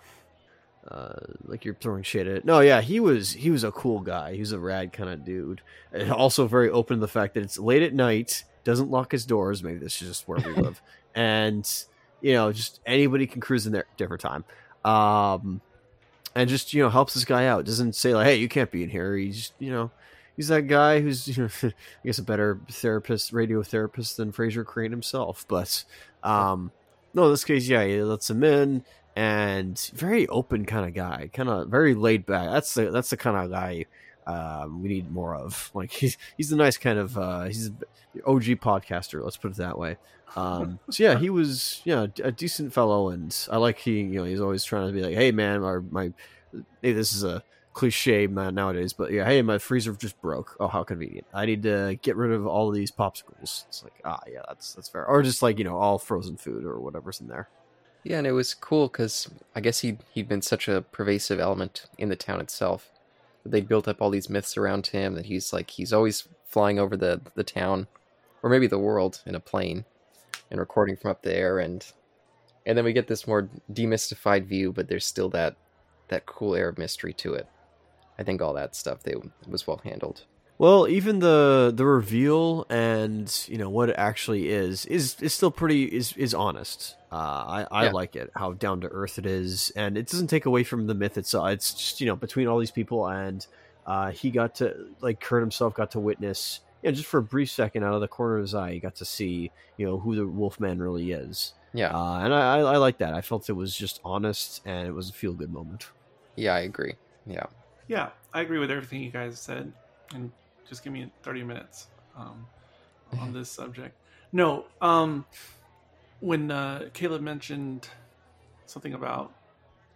uh, like you're throwing shit at it. No, yeah, he was he was a cool guy. He was a rad kind of dude. And also very open to the fact that it's late at night, doesn't lock his doors. Maybe this is just where we live, and you know, just anybody can cruise in there different time. Um, and just you know helps this guy out. Doesn't say like, hey, you can't be in here. He's you know. He's that guy who's, you know, I guess, a better therapist, radio therapist than Frasier Crane himself. But um, no, in this case, yeah, he lets him in, and very open kind of guy, kind of very laid back. That's the that's the kind of guy um, we need more of. Like he's he's the nice kind of uh, he's an OG podcaster. Let's put it that way. Um, so yeah, he was yeah a decent fellow, and I like he you know he's always trying to be like, hey man, our my hey this is a cliche man nowadays, but yeah, hey my freezer just broke. Oh how convenient. I need to get rid of all of these popsicles. It's like ah yeah that's that's fair, or just like you know all frozen food or whatever's in there. Yeah, and it was cool because I guess he he'd been such a pervasive element in the town itself. They built up all these myths around him that he's like he's always flying over the the town, or maybe the world in a plane, and recording from up there, and and then we get this more demystified view, but there's still that that cool air of mystery to it. I think all that stuff they was well handled. Well, even the the reveal and you know what it actually is is is still pretty is is honest. Uh, I I Yeah. like it how down to earth it is, and it doesn't take away from the myth itself. It's just you know between all these people, and uh, he got to like Kurt himself got to witness, you know, just for a brief second out of the corner of his eye, he got to see you know who the Wolfman really is. Yeah, Uh, and I, I I like that. I felt it was just honest, and it was a feel good moment. yeah, I agree. Yeah, Yeah, I agree with everything you guys said, and just give me 30 minutes um, on this subject. No, um, when uh, Caleb mentioned something about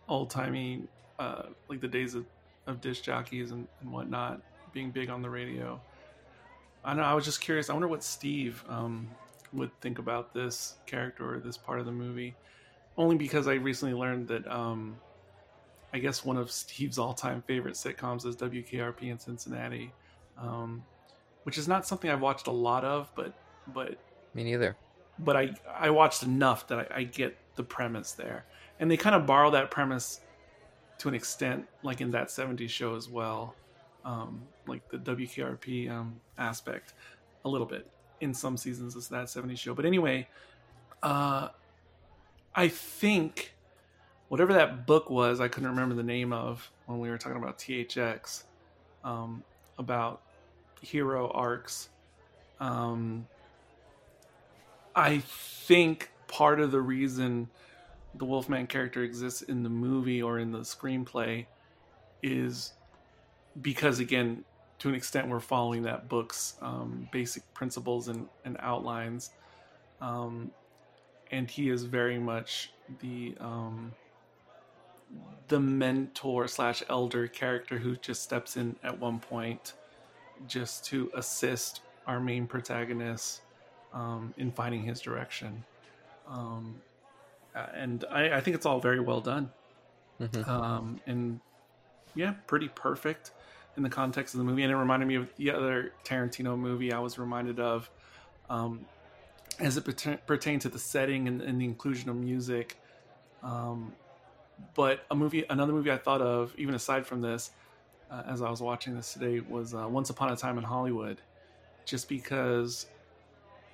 old timey, uh, like the days of, of disc jockeys and, and whatnot being big on the radio, I know I was just curious. I wonder what Steve um, would think about this character or this part of the movie, only because I recently learned that. Um, I guess one of Steve's all-time favorite sitcoms is WKRP in Cincinnati, um, which is not something I've watched a lot of, but but me neither. but I I watched enough that I, I get the premise there, and they kind of borrow that premise to an extent, like in that '70s show as well, um, like the WKRP um, aspect, a little bit in some seasons of that '70s show. But anyway, uh, I think whatever that book was, I couldn't remember the name of when we were talking about THX, um, about hero arcs. Um, I think part of the reason the Wolfman character exists in the movie or in the screenplay is because, again, to an extent, we're following that book's um, basic principles and, and outlines. Um, and he is very much the um, the mentor slash elder character who just steps in at one point just to assist our main protagonist um, in finding his direction. Um, and I, I think it's all very well done. Mhm. Um, and yeah, pretty perfect in the context of the movie. And it reminded me of the other Tarantino movie I was reminded of um, as it pertain- pertained to the setting and, and the inclusion of music. Um, but a movie, another movie I thought of, even aside from this, uh, as I was watching this today, was uh, Once Upon a Time in Hollywood. Just because,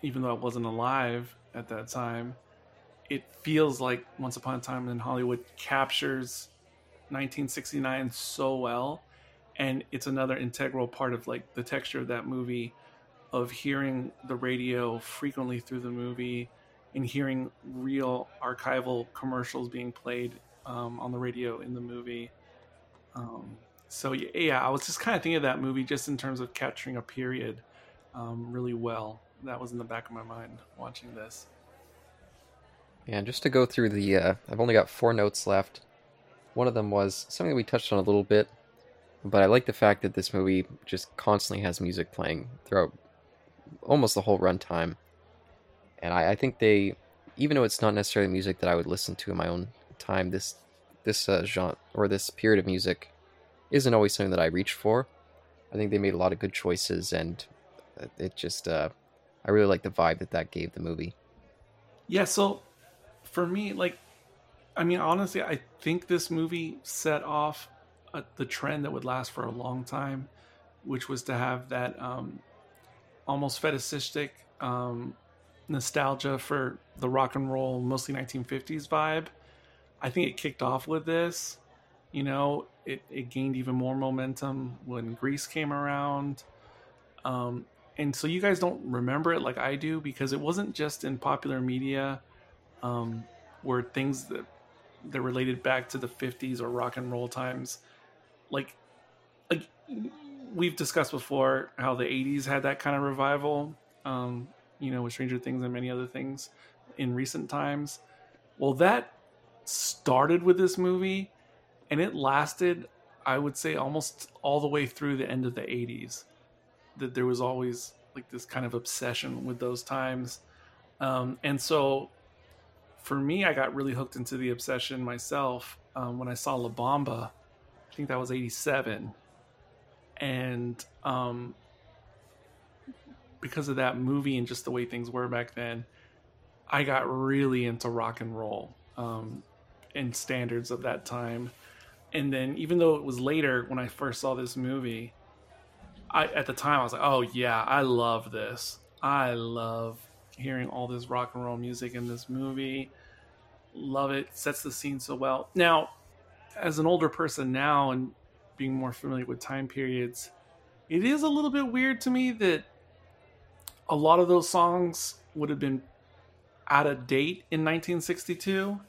even though I wasn't alive at that time, it feels like Once Upon a Time in Hollywood captures 1969 so well, and it's another integral part of like the texture of that movie. of hearing the radio frequently through the movie and hearing real archival commercials being played um, on the radio in the movie. Um, so yeah, I was just kind of thinking of that movie just in terms of capturing a period um, really well. That was in the back of my mind watching this. Yeah, just to go through the, uh, I've only got four notes left. One of them was something that we touched on a little bit, but I like the fact that this movie just constantly has music playing throughout almost the whole runtime. And I, I think they, even though it's not necessarily music that I would listen to in my own time, this this uh, genre or this period of music isn't always something that I reach for. I think they made a lot of good choices, and it just uh, I really like the vibe that that gave the movie. Yeah, so for me, like, I mean, honestly, I think this movie set off a, the trend that would last for a long time, which was to have that um, almost fetishistic um, nostalgia for the rock and roll, mostly 1950s vibe. I think it kicked off with this. You know, it, it gained even more momentum when Grease came around. Um, and so you guys don't remember it like I do because it wasn't just in popular media um, where things that that related back to the 50s or rock and roll times like like we've discussed before how the 80s had that kind of revival um, you know with stranger things and many other things in recent times well that started with this movie and it lasted i would say almost all the way through the end of the 80s that there was always like this kind of obsession with those times. Um, and so for me i got really hooked into the obsession myself um, when i saw la bamba. I think that was 87 and um, because of that movie and just the way things were back then i got really into rock and roll. Um, and standards of that time and then even though it was later when i first saw this movie I at the time I was like, oh yeah, I love this. I love hearing all this rock and roll music in this movie. Love it. Sets the scene so well. Now, as an older person now and being more familiar with time periods, it is a little bit weird to me that a lot of those songs would have been out of date in 1962.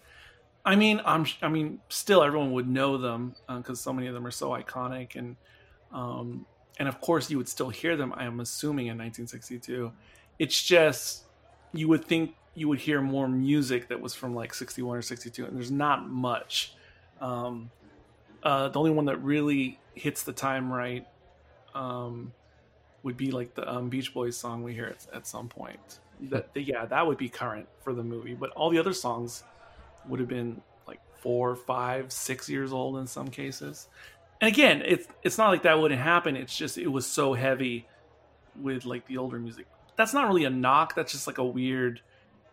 I mean, I'm I mean, still everyone would know them because uh, so many of them are so iconic and um, and of course you would still hear them i am assuming in 1962 it's just you would think you would hear more music that was from like 61 or 62 and there's not much. Um, uh, the only one that really hits the time right um, would be like the um, beach boys song we hear at, at some point. That yeah that would be current for the movie but all the other songs would have been like four five six years old in some cases and again, it's it's not like that wouldn't happen. It's just it was so heavy with like the older music. That's not really a knock. That's just like a weird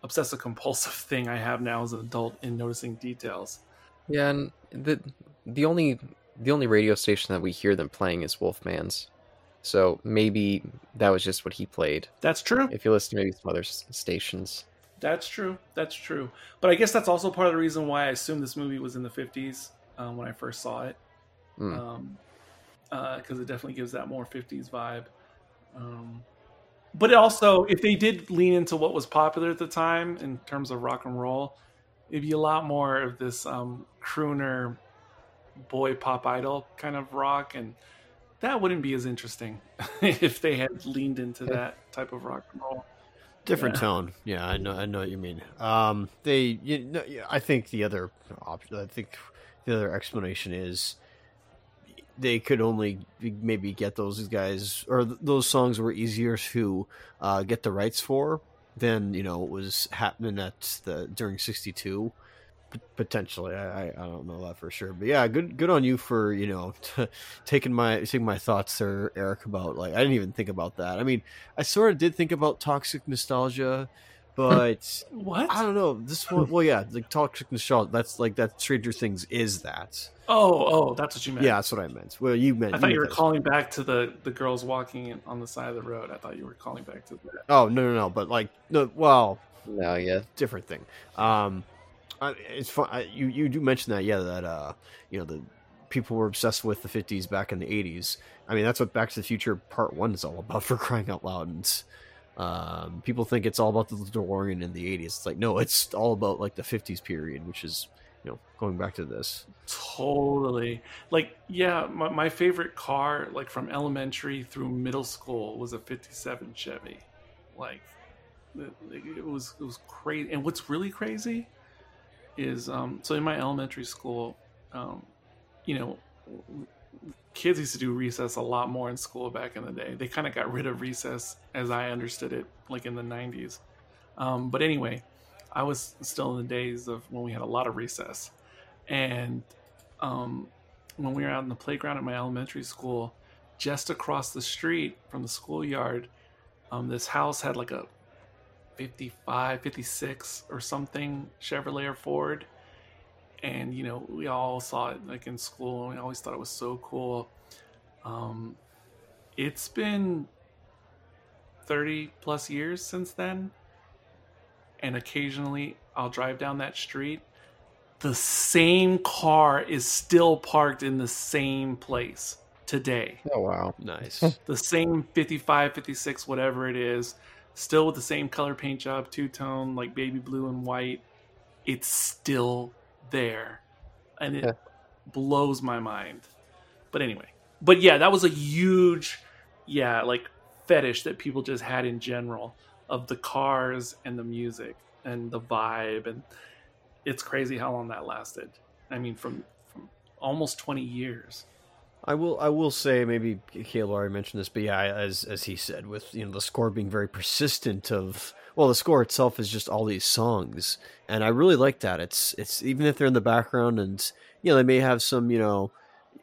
obsessive compulsive thing I have now as an adult in noticing details. Yeah, and the the only the only radio station that we hear them playing is Wolfman's. So maybe that was just what he played. That's true. If you listen to maybe some other stations. That's true. That's true. But I guess that's also part of the reason why I assumed this movie was in the 50s um, when I first saw it because mm. um, uh, it definitely gives that more 50s vibe. Um, but also, if they did lean into what was popular at the time in terms of rock and roll, it'd be a lot more of this um, crooner boy pop idol kind of rock, and that wouldn't be as interesting if they had leaned into that type of rock and roll. Different yeah. tone, yeah. I know, I know what you mean. Um, they, you know, I think the other option, I think the other explanation is they could only maybe get those guys or th- those songs were easier to uh, get the rights for than you know what was happening at the during 62 P- potentially I, I don't know that for sure but yeah good good on you for you know t- taking my taking my thoughts there eric about like i didn't even think about that i mean i sort of did think about toxic nostalgia but what I don't know. This one, well, yeah, like toxic nostalgia. That's like that. Stranger Things is that. Oh, oh, that's what you meant. Yeah, that's what I meant. Well, you meant. I thought you, you were calling back to the the girls walking on the side of the road. I thought you were calling back to that. Oh no, no, no. But like, no. Well, no, yeah, different thing. Um, it's fun. I, you you do mention that, yeah. That uh, you know the people were obsessed with the 50s back in the 80s. I mean, that's what Back to the Future Part 1 is all about for crying out loud. And um, people think it's all about the DeLorean in the 80s. It's like, no, it's all about like the 50s period, which is, you know, going back to this. Totally. Like, yeah, my, my favorite car, like from elementary through middle school, was a 57 Chevy. Like, it, it was it was crazy. And what's really crazy is, um, so in my elementary school, um, you know, kids used to do recess a lot more in school back in the day. They kind of got rid of recess as I understood it, like in the 90s. Um, but anyway, I was still in the days of when we had a lot of recess. And um, when we were out in the playground at my elementary school, just across the street from the schoolyard, um, this house had like a 55, 56 or something Chevrolet or Ford. And you know we all saw it like in school and we always thought it was so cool. Um, it's been 30 plus years since then. And occasionally i'll drive down that street. The same car is still parked in the same place today. Oh wow. Nice. the same 55 56 whatever it is still with the same color paint job two tone like baby blue and white it's still there. And it Yeah. blows my mind. But anyway. But yeah that was a huge yeah like fetish that people just had in general of the cars and the music and the vibe. And it's crazy how long that lasted. I mean from from almost 20 years I will. I will say maybe Caleb already mentioned this, but yeah, as as he said, with you know the score being very persistent. Of well, the score itself is just all these songs, and I really like that. It's it's even if they're in the background, and you know they may have some you know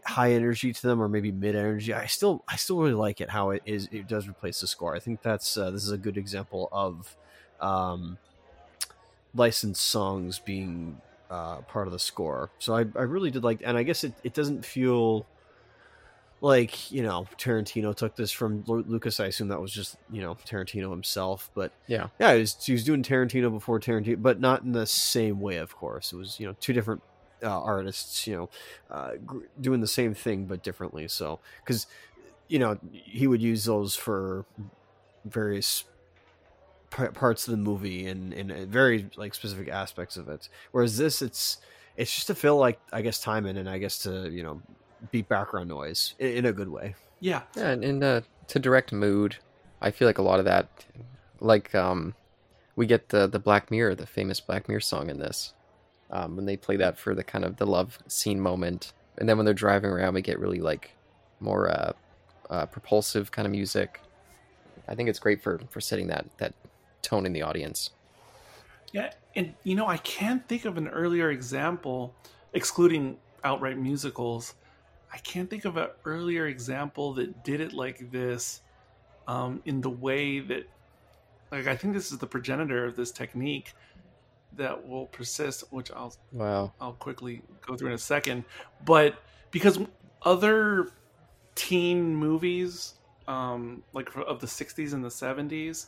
high energy to them or maybe mid energy. I still I still really like it how it is. It does replace the score. I think that's uh, this is a good example of um, licensed songs being uh, part of the score. So I I really did like, and I guess it it doesn't feel like you know Tarantino took this from Lucas. I assume that was just you know Tarantino himself, but Yeah. yeah, he was, he was doing Tarantino before Tarantino, but not in the same way. Of course, it was you know two different uh, artists, you know, uh, gr- doing the same thing but differently. So because you know he would use those for various p- parts of the movie and uh, very like specific aspects of it. Whereas this, it's it's just to fill like I guess time in and I guess to you know beat background noise in, in a good way. yeah Yeah, and, and uh, to direct mood, I feel like a lot of that, like um, we get the the Black Mirror, the famous Black Mirror song in this, um, when they play that for the kind of the love scene moment, and then when they're driving around, we get really like more uh, uh, propulsive kind of music. I think it's great for for setting that that tone in the audience. Yeah, and you know, I can't think of an earlier example, excluding outright musicals. I can't think of an earlier example that did it like this, um, in the way that, like, I think this is the progenitor of this technique that will persist, which I'll Wow. I'll quickly go through in a second. But because other teen movies, um, like of the '60s and the '70s,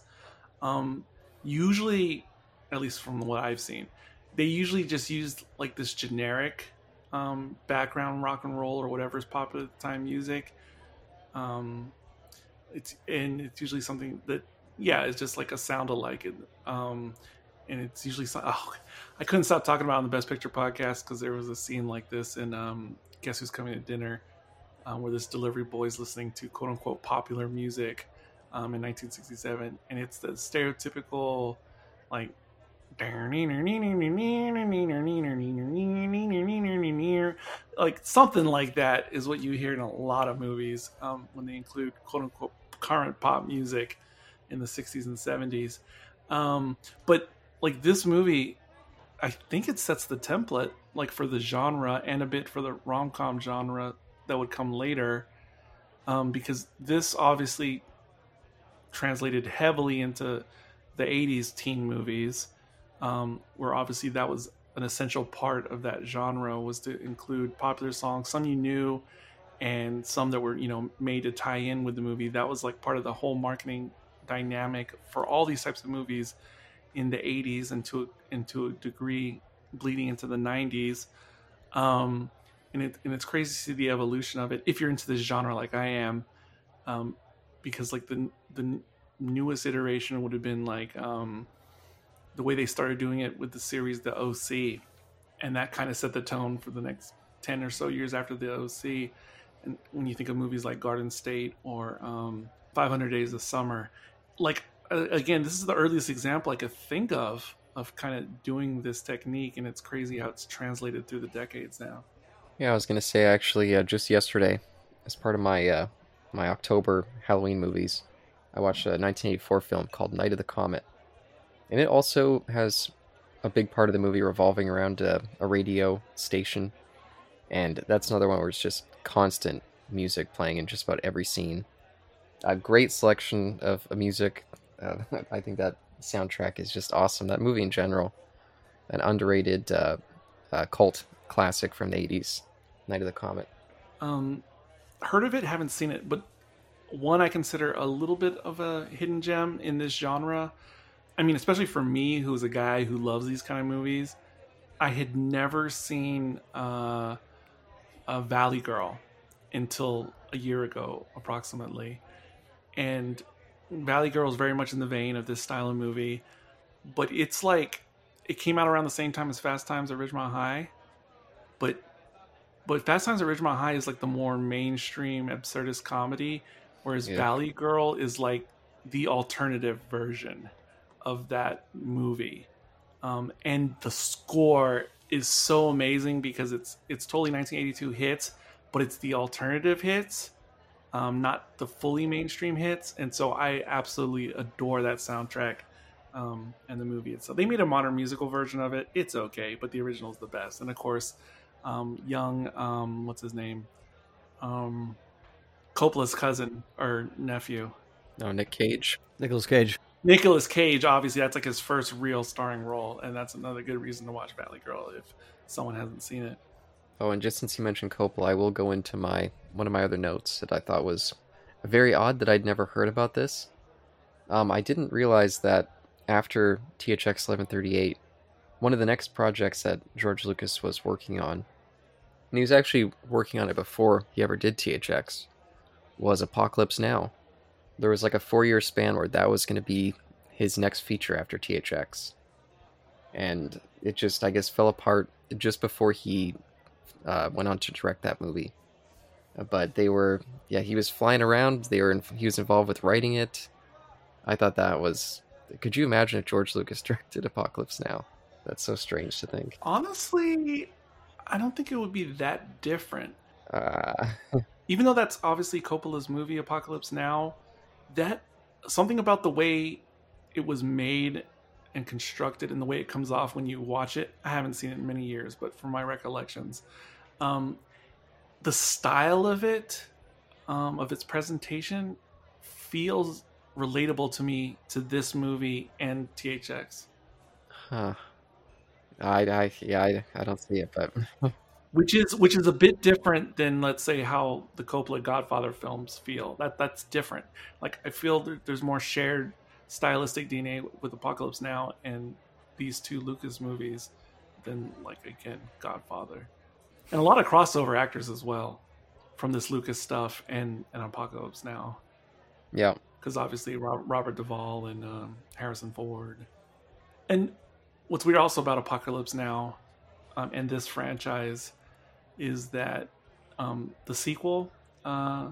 um, usually, at least from what I've seen, they usually just used like this generic um, background rock and roll or whatever is popular at the time music. Um, it's and it's usually something that yeah, it's just like a sound alike. It, um, and it's usually oh, I couldn't stop talking about on the Best Picture podcast because there was a scene like this in um, Guess Who's Coming to Dinner, um, where this delivery boy is listening to quote unquote popular music um, in 1967, and it's the stereotypical like like something like that is what you hear in a lot of movies um, when they include quote unquote current pop music in the 60s and 70s um, but like this movie i think it sets the template like for the genre and a bit for the rom-com genre that would come later um, because this obviously translated heavily into the 80s teen movies um, where obviously that was an essential part of that genre was to include popular songs some you knew and some that were you know made to tie in with the movie. That was like part of the whole marketing dynamic for all these types of movies in the 80s and to, and to a degree bleeding into the 90s um, and it and it's crazy to see the evolution of it if you're into this genre like I am, um, because like the the newest iteration would have been like um, the way they started doing it with the series The OC, and that kind of set the tone for the next ten or so years after the OC. And when you think of movies like Garden State or um, 500 Days of Summer, like uh, again, this is the earliest example I could think of of kind of doing this technique, and it's crazy how it's translated through the decades now. Yeah, I was gonna say actually, uh, just yesterday, as part of my uh, my October Halloween movies, I watched a 1984 film called Night of the Comet, and it also has a big part of the movie revolving around a, a radio station, and that's another one where it's just constant music playing in just about every scene. A great selection of music. Uh, I think that soundtrack is just awesome. That movie in general, an underrated uh, uh, cult classic from the 80s, Night of the Comet. Um, heard of it, haven't seen it, but one I consider a little bit of a hidden gem in this genre. I mean, especially for me, who's a guy who loves these kind of movies, I had never seen uh, a Valley Girl until a year ago, approximately. And Valley Girl is very much in the vein of this style of movie, but it's like it came out around the same time as Fast Times at Ridgemont High, but but Fast Times at Ridgemont High is like the more mainstream absurdist comedy, whereas yeah. Valley Girl is like the alternative version of that movie. Um, and the score is so amazing because it's it's totally 1982 hits, but it's the alternative hits, um, not the fully mainstream hits. And so I absolutely adore that soundtrack um, and the movie itself. They made a modern musical version of it. It's okay, but the original is the best. And of course, um, young um, what's his name um, coppola's cousin or nephew no nick cage nicolas cage nicolas cage obviously that's like his first real starring role and that's another good reason to watch valley girl if someone hasn't seen it oh and just since you mentioned coppola i will go into my one of my other notes that i thought was very odd that i'd never heard about this um, i didn't realize that after thx 1138 one of the next projects that george lucas was working on and he was actually working on it before he ever did THX, was Apocalypse Now. There was like a four year span where that was going to be his next feature after THX. And it just, I guess, fell apart just before he uh, went on to direct that movie. But they were, yeah, he was flying around. They were, in, he was involved with writing it. I thought that was. Could you imagine if George Lucas directed Apocalypse Now? That's so strange to think. Honestly, I don't think it would be that different. Uh... Even though that's obviously Coppola's movie Apocalypse Now, that something about the way it was made and constructed and the way it comes off when you watch it. I haven't seen it in many years, but from my recollections, um, the style of it, um, of its presentation, feels relatable to me to this movie and THX. Huh. I, I yeah, I, I don't see it, but which is which is a bit different than let's say how the Coppola Godfather films feel. That that's different. Like I feel there's more shared stylistic DNA with Apocalypse Now and these two Lucas movies than like again Godfather, and a lot of crossover actors as well from this Lucas stuff and and Apocalypse Now. Yeah, because obviously Robert Duvall and um, Harrison Ford, and what's weird also about Apocalypse Now um, and this franchise is that um, the sequel uh,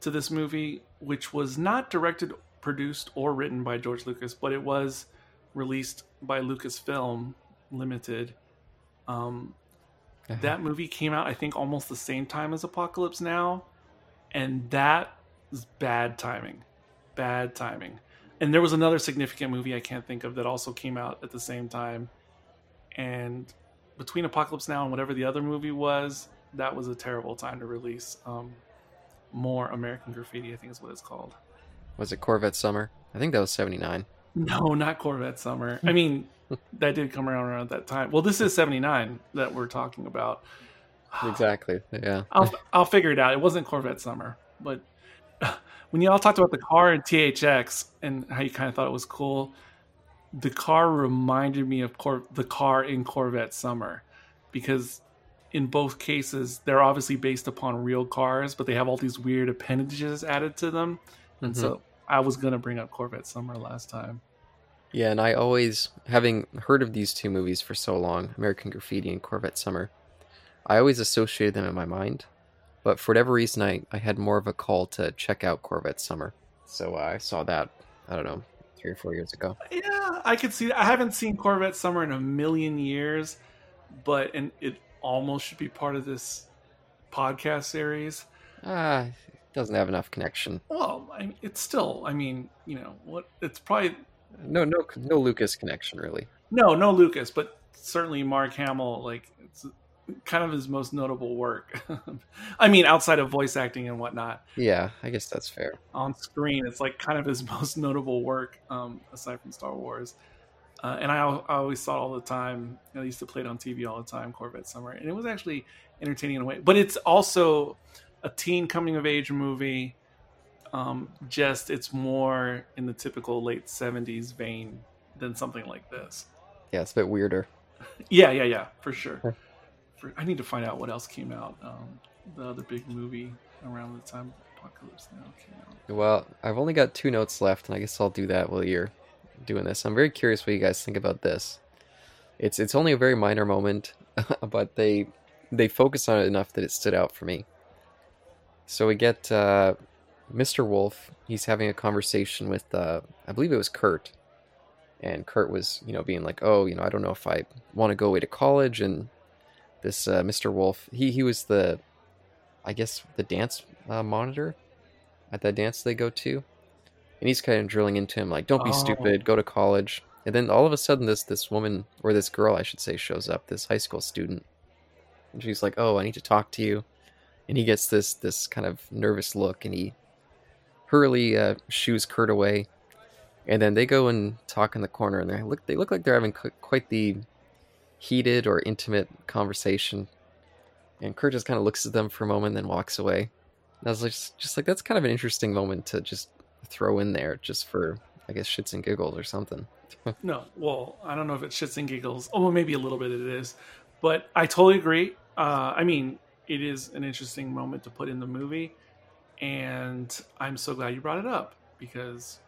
to this movie, which was not directed, produced, or written by George Lucas, but it was released by Lucasfilm Limited. Um, uh-huh. That movie came out, I think, almost the same time as Apocalypse Now, and that is bad timing. Bad timing and there was another significant movie I can't think of that also came out at the same time. And between Apocalypse Now and whatever the other movie was, that was a terrible time to release um, more American Graffiti. I think is what it's called. Was it Corvette Summer? I think that was seventy nine. No, not Corvette Summer. I mean, that did come around around that time. Well, this is seventy nine that we're talking about. exactly. Yeah. I'll I'll figure it out. It wasn't Corvette Summer, but when you all talked about the car and THX and how you kind of thought it was cool, the car reminded me of Cor- the car in Corvette Summer because in both cases, they're obviously based upon real cars, but they have all these weird appendages added to them. And Mhm. so I was gonna bring up Corvette Summer last time. Yeah, and I always, having heard of these two movies for so long, American Graffiti and Corvette Summer, I always associated them in my mind. But for whatever reason, I, I had more of a call to check out Corvette Summer. So I saw that, I don't know, three or four years ago. Yeah, I could see. I haven't seen Corvette Summer in a million years, but and it almost should be part of this podcast series. Ah, it doesn't have enough connection. Well, I mean, it's still. I mean, you know what? It's probably No, no, no Lucas connection really. no, no Lucas, but certainly Mark Hamill. Like it's kind of his most notable work. I mean, outside of voice acting and whatnot, Yeah, I guess that's fair. on screen, it's like kind of his most notable work um, aside from Star Wars. Uh, and I, I always saw it all the time. I used to play it on TV all the time, Corvette Summer, and it was actually entertaining in a way. But it's also a teen coming of age movie. Um, just it's more in the typical late '70s vein than something like this. Yeah, it's a bit weirder. Yeah, yeah, yeah, for sure. I need to find out what else came out. Um, the other big movie around the time Apocalypse Now came out. Well, I've only got two notes left, and I guess I'll do that while you're doing this. I'm very curious what you guys think about this. It's it's only a very minor moment, but they they focus on it enough that it stood out for me. So we get uh, Mr. Wolf. He's having a conversation with uh, I believe it was Kurt, and Kurt was you know being like, oh, you know, I don't know if I want to go away to college, and this uh, Mr. Wolf, he he was the, I guess the dance uh, monitor at that dance they go to, and he's kind of drilling into him like, "Don't be Oh. stupid, go to college." And then all of a sudden, this this woman or this girl, I should say, shows up. This high school student, and she's like, "Oh, I need to talk to you," and he gets this this kind of nervous look, and he hurriedly uh, shoos Kurt away, and then they go and talk in the corner, and they look they look like they're having quite the heated or intimate conversation. And Kurt just kind of looks at them for a moment, then walks away. And I was just, just like that's kind of an interesting moment to just throw in there, just for I guess shits and giggles or something. No, well, I don't know if it's shits and giggles. Oh, well, maybe a little bit it is, but I totally agree. Uh, I mean, it is an interesting moment to put in the movie, and I'm so glad you brought it up because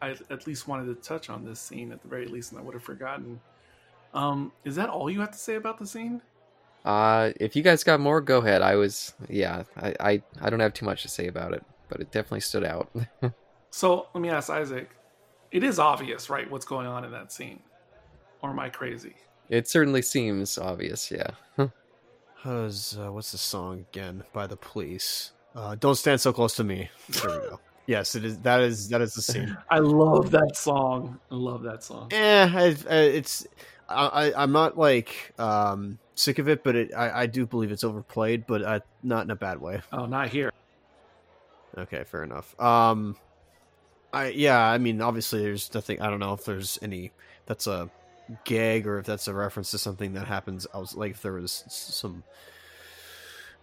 I at least wanted to touch on this scene at the very least, and I would have forgotten. Um, is that all you have to say about the scene? Uh, if you guys got more, go ahead. I was, yeah, I, I, I don't have too much to say about it, but it definitely stood out. So let me ask Isaac. It is obvious, right, what's going on in that scene, or am I crazy? it certainly seems obvious, yeah. How's uh, what's the song again by the police? Uh, Don't stand so close to me. There we go. Yes, it is. That is that is the scene. I love that song. I love that song. Eh, I, I, it's I, I I'm not like um sick of it, but it I, I do believe it's overplayed, but uh, not in a bad way. Oh, not here. Okay, fair enough. Um, I yeah, I mean, obviously, there's nothing. I don't know if there's any that's a gag or if that's a reference to something that happens. I was like, if there was some,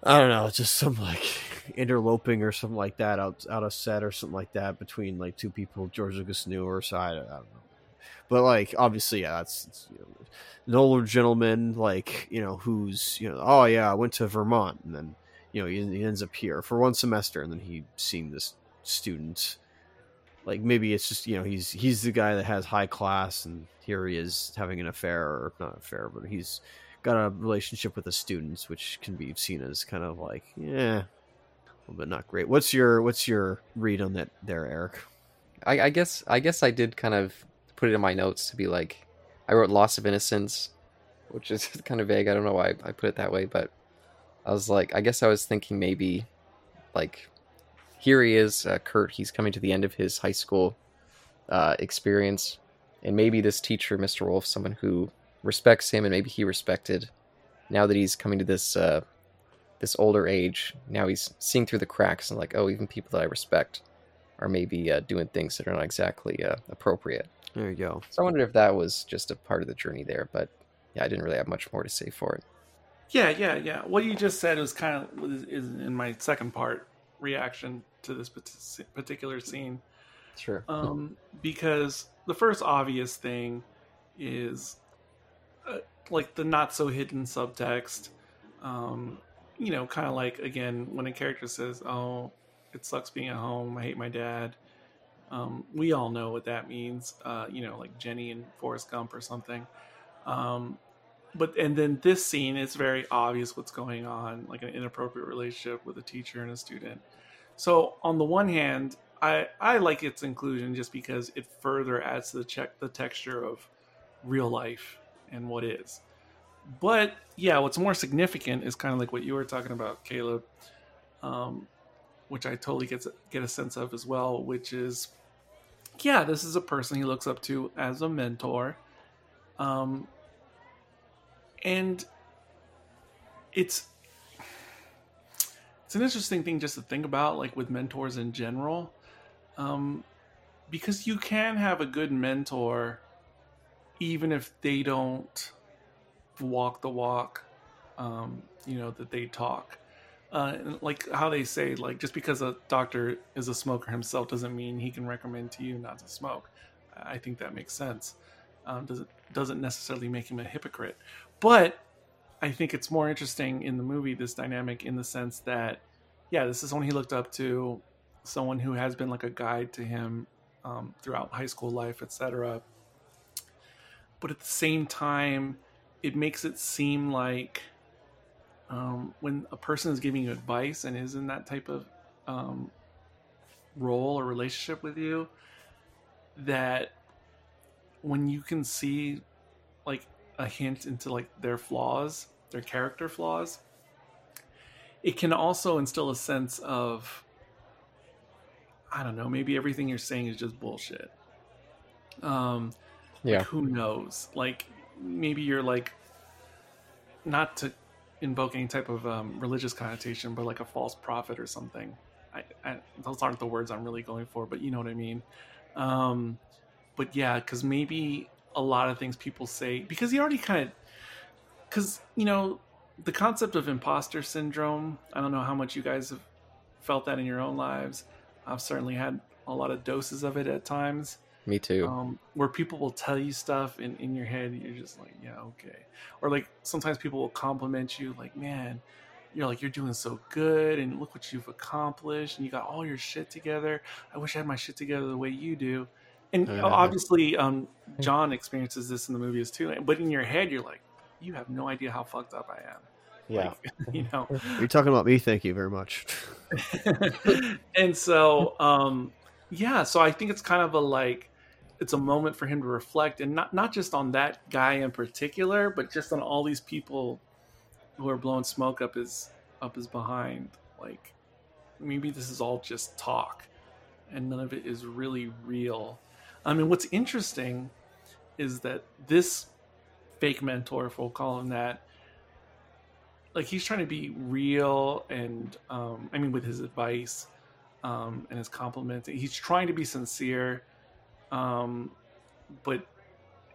I don't know, just some like interloping or something like that out out of set or something like that between like two people George Lucas knew or so I, I don't know. But like, obviously, yeah, that's it's you know, an older gentleman, like you know, who's you know, oh yeah, I went to Vermont, and then you know, he, he ends up here for one semester, and then he seeing this student. Like maybe it's just you know he's he's the guy that has high class, and here he is having an affair or not affair, but he's got a relationship with the students, which can be seen as kind of like yeah, bit not great. What's your what's your read on that there, Eric? I, I guess I guess I did kind of put it in my notes to be like I wrote loss of innocence, which is kind of vague. I don't know why I put it that way, but I was like, I guess I was thinking maybe like here he is, uh, Kurt. He's coming to the end of his high school uh, experience, and maybe this teacher, Mr. Wolf, someone who respects him, and maybe he respected. Now that he's coming to this uh, this older age, now he's seeing through the cracks and like, oh, even people that I respect are maybe uh, doing things that are not exactly uh, appropriate. There you go. So I wondered if that was just a part of the journey there, but yeah, I didn't really have much more to say for it. Yeah, yeah, yeah. What you just said was kind of is, is in my second part reaction to this particular scene, Sure. um, because the first obvious thing is uh, like the not so hidden subtext Um, you know, kind of like again when a character says, "Oh, it sucks being at home. I hate my dad." Um, we all know what that means. Uh, you know, like Jenny and Forrest Gump or something. Um, but and then this scene, it's very obvious what's going on, like an inappropriate relationship with a teacher and a student. So on the one hand, I I like its inclusion just because it further adds to the check the texture of real life and what is. But yeah, what's more significant is kind of like what you were talking about, Caleb, um, which I totally get get a sense of as well, which is yeah, this is a person he looks up to as a mentor. Um, and it's it's an interesting thing just to think about like with mentors in general um, because you can have a good mentor even if they don't walk the walk um, you know that they talk uh, like how they say like just because a doctor is a smoker himself doesn't mean he can recommend to you not to smoke. I think that makes sense. Um, does it doesn't necessarily make him a hypocrite. But i think it's more interesting in the movie this dynamic in the sense that yeah this is someone he looked up to someone who has been like a guide to him um, throughout high school life etc but at the same time it makes it seem like um, when a person is giving you advice and is in that type of um, role or relationship with you, that when you can see like a hint into like their flaws, their character flaws, it can also instill a sense of I don't know, maybe everything you're saying is just bullshit. Um, yeah. Like, who knows? Like maybe you're like not to invoke any type of um, religious connotation, but like a false prophet or something. I, I, those aren't the words I'm really going for, but you know what I mean. Um, but yeah, because maybe a lot of things people say because he already kind of because you know the concept of imposter syndrome. I don't know how much you guys have felt that in your own lives. I've certainly had a lot of doses of it at times. Me too. Um, where people will tell you stuff and in your head you're just like, yeah, okay. Or like sometimes people will compliment you, like, man, you're like you're doing so good and look what you've accomplished and you got all your shit together. I wish I had my shit together the way you do. And uh, obviously, um, John experiences this in the movies too. But in your head, you're like, you have no idea how fucked up I am. Yeah. Like, you know, you're talking about me. Thank you very much. and so, um, yeah, so I think it's kind of a like, it's a moment for him to reflect and not not just on that guy in particular, but just on all these people who are blowing smoke up his up his behind. Like maybe this is all just talk and none of it is really real. I mean, what's interesting is that this fake mentor, if we'll call him that, like he's trying to be real and um, I mean with his advice um, and his compliments. He's trying to be sincere um, but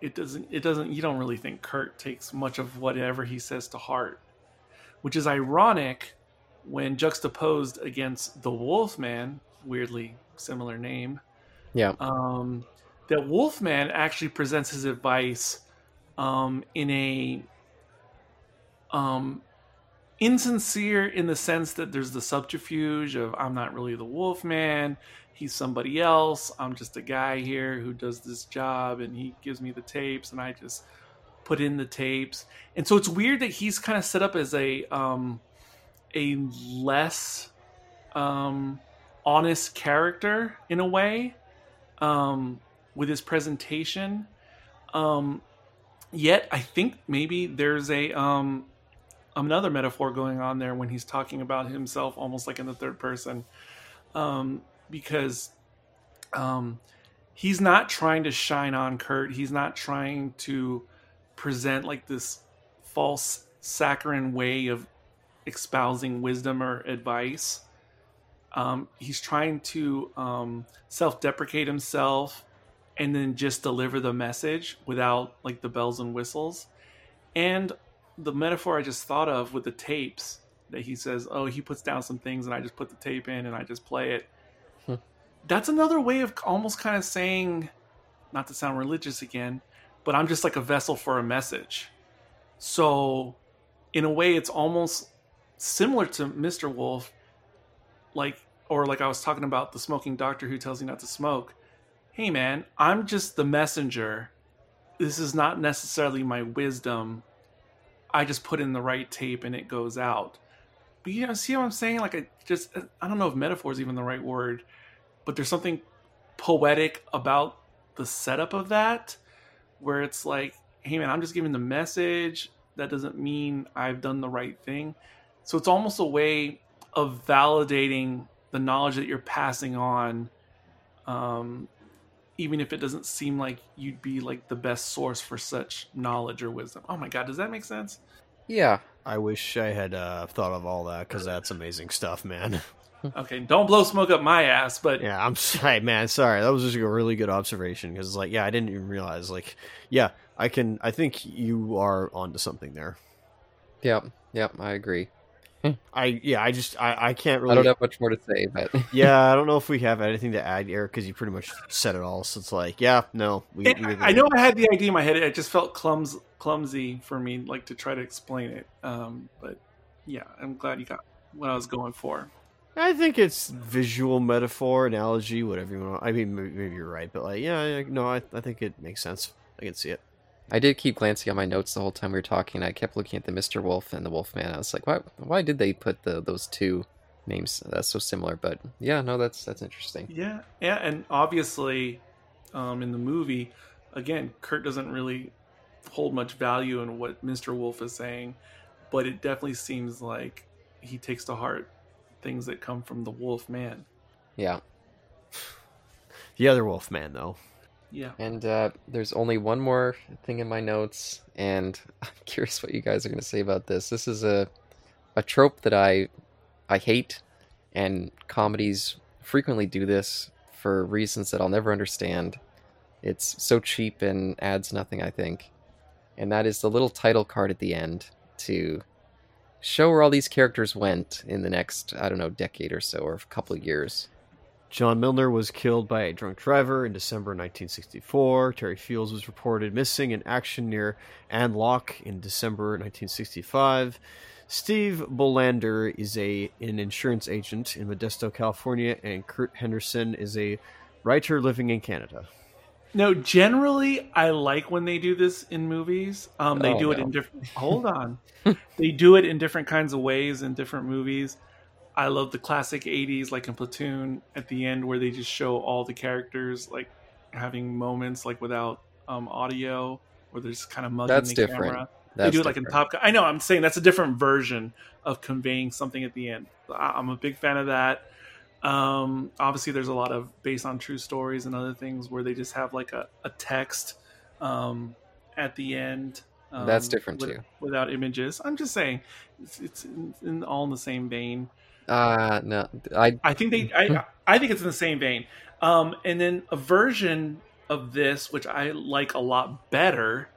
it doesn't. It doesn't. You don't really think Kurt takes much of whatever he says to heart, which is ironic when juxtaposed against the Wolfman, weirdly similar name. Yeah. Um, that Wolfman actually presents his advice um, in a um, insincere in the sense that there's the subterfuge of I'm not really the Wolfman he's somebody else. I'm just a guy here who does this job and he gives me the tapes and I just put in the tapes. And so it's weird that he's kind of set up as a um a less um honest character in a way um with his presentation. Um yet I think maybe there's a um another metaphor going on there when he's talking about himself almost like in the third person um, because um, he's not trying to shine on Kurt. He's not trying to present like this false saccharine way of espousing wisdom or advice. Um, he's trying to um, self-deprecate himself and then just deliver the message without like the bells and whistles. And the metaphor I just thought of with the tapes that he says, "Oh, he puts down some things and I just put the tape in and I just play it." That's another way of almost kind of saying, not to sound religious again, but I'm just like a vessel for a message. So in a way, it's almost similar to Mr. Wolf, like or like I was talking about the smoking doctor who tells you not to smoke. Hey man, I'm just the messenger. This is not necessarily my wisdom. I just put in the right tape and it goes out. But you know, see what I'm saying? Like I just I don't know if metaphor is even the right word, but there's something poetic about the setup of that where it's like, hey man, I'm just giving the message. That doesn't mean I've done the right thing. So it's almost a way of validating the knowledge that you're passing on um, even if it doesn't seem like you'd be like the best source for such knowledge or wisdom oh my god does that make sense Yeah. I wish I had uh, thought of all that because that's amazing stuff, man. okay don't blow smoke up my ass but Yeah, I'm sorry, man. Sorry, that was just a really good observation because, like, yeah, I didn't even realize. Like, yeah, I can. I think you are onto something there. Yep. Yep. I agree. I yeah, I just I, I can't really. I don't have much more to say, but yeah, I don't know if we have anything to add, Eric, because you pretty much said it all. So it's like, yeah, no, we. And we I I know I had the idea in my head. It just felt clums clumsy for me, like to try to explain it. Um, but yeah, I'm glad you got what I was going for. I think it's visual metaphor, analogy, whatever you want. I mean, maybe, maybe you're right, but like, yeah, yeah, no, I, I think it makes sense. I can see it. I did keep glancing at my notes the whole time we were talking. I kept looking at the Mr. Wolf and the Wolfman. I was like, why? Why did they put the those two names? That's so similar. But yeah, no, that's that's interesting. Yeah, yeah, and obviously, um, in the movie, again, Kurt doesn't really hold much value in what Mr. Wolf is saying, but it definitely seems like he takes to heart things that come from the Wolf Man. Yeah. The other wolf man, though. Yeah, And uh, there's only one more thing in my notes, and I'm curious what you guys are going to say about this. This is a a trope that I I hate, and comedies frequently do this for reasons that I'll never understand. It's so cheap and adds nothing, I think. And that is the little title card at the end to show where all these characters went in the next, I don't know, decade or so, or a couple of years. John Milner was killed by a drunk driver in December 1964. Terry Fields was reported missing in action near Ann An Loc in December 1965. Steve Bolander is a an insurance agent in Modesto, California, and Kurt Henderson is a writer living in Canada. No, generally I like when they do this in movies. Um, they Oh, do it no. in different. Hold on, they do it in different kinds of ways in different movies. I love the classic '80s, like in Platoon, at the end where they just show all the characters like having moments like without um, audio, where they're just kind of mugging That's the different. camera. That's they do it like in. Top Gun. I know. I'm saying that's a different version of conveying something at the end. I'm a big fan of that. Um, obviously, there's a lot of based on true stories and other things where they just have like a, a text um, at the end. Um, That's different, with- too. Without images, I'm just saying it's, it's in, in all in the same vein. Uh, no, I I think they. I I think it's in the same vein. Um, and then a version of this, which I like a lot better,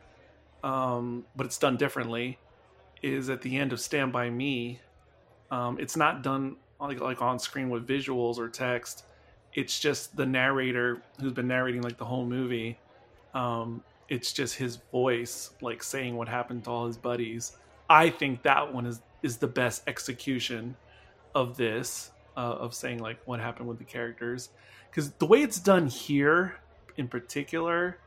um, but it's done differently, is at the end of Stand by Me. Um, it's not done like like on screen with visuals or text. It's just the narrator who's been narrating like the whole movie. Um, it's just his voice like saying what happened to all his buddies. I think that one is is the best execution of this uh, of saying like what happened with the characters because the way it's done here in particular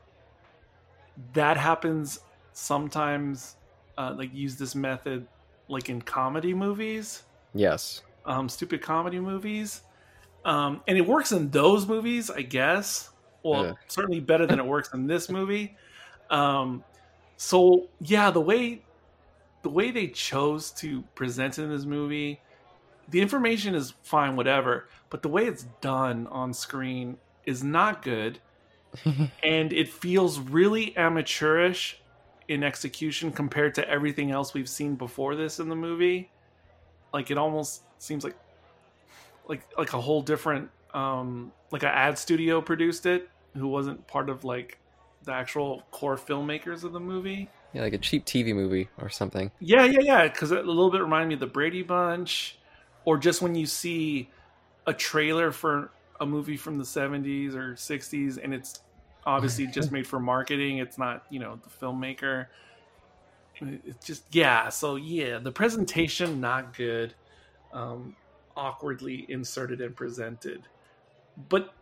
that happens sometimes uh, like use this method like in comedy movies yes. Um, stupid comedy movies. Um, and it works in those movies i guess. Well Yeah. certainly better than it works in this movie. Um, so yeah the way the way they chose to present it in this movie the information is fine whatever but the way it's done on screen is not good. And it feels really amateurish in execution compared to everything else we've seen before this in the movie like it almost seems like like like a whole different um like an ad studio produced it who wasn't part of like the actual core filmmakers of the movie Yeah, like a cheap TV movie or something. yeah, yeah, yeah. Because a little bit reminded me of the Brady Bunch, or just when you see a trailer for a movie from the '70s or '60s, and it's obviously just made for marketing. It's not, you know, the filmmaker. It's just yeah. So yeah, the presentation not good, um, awkwardly inserted and presented. But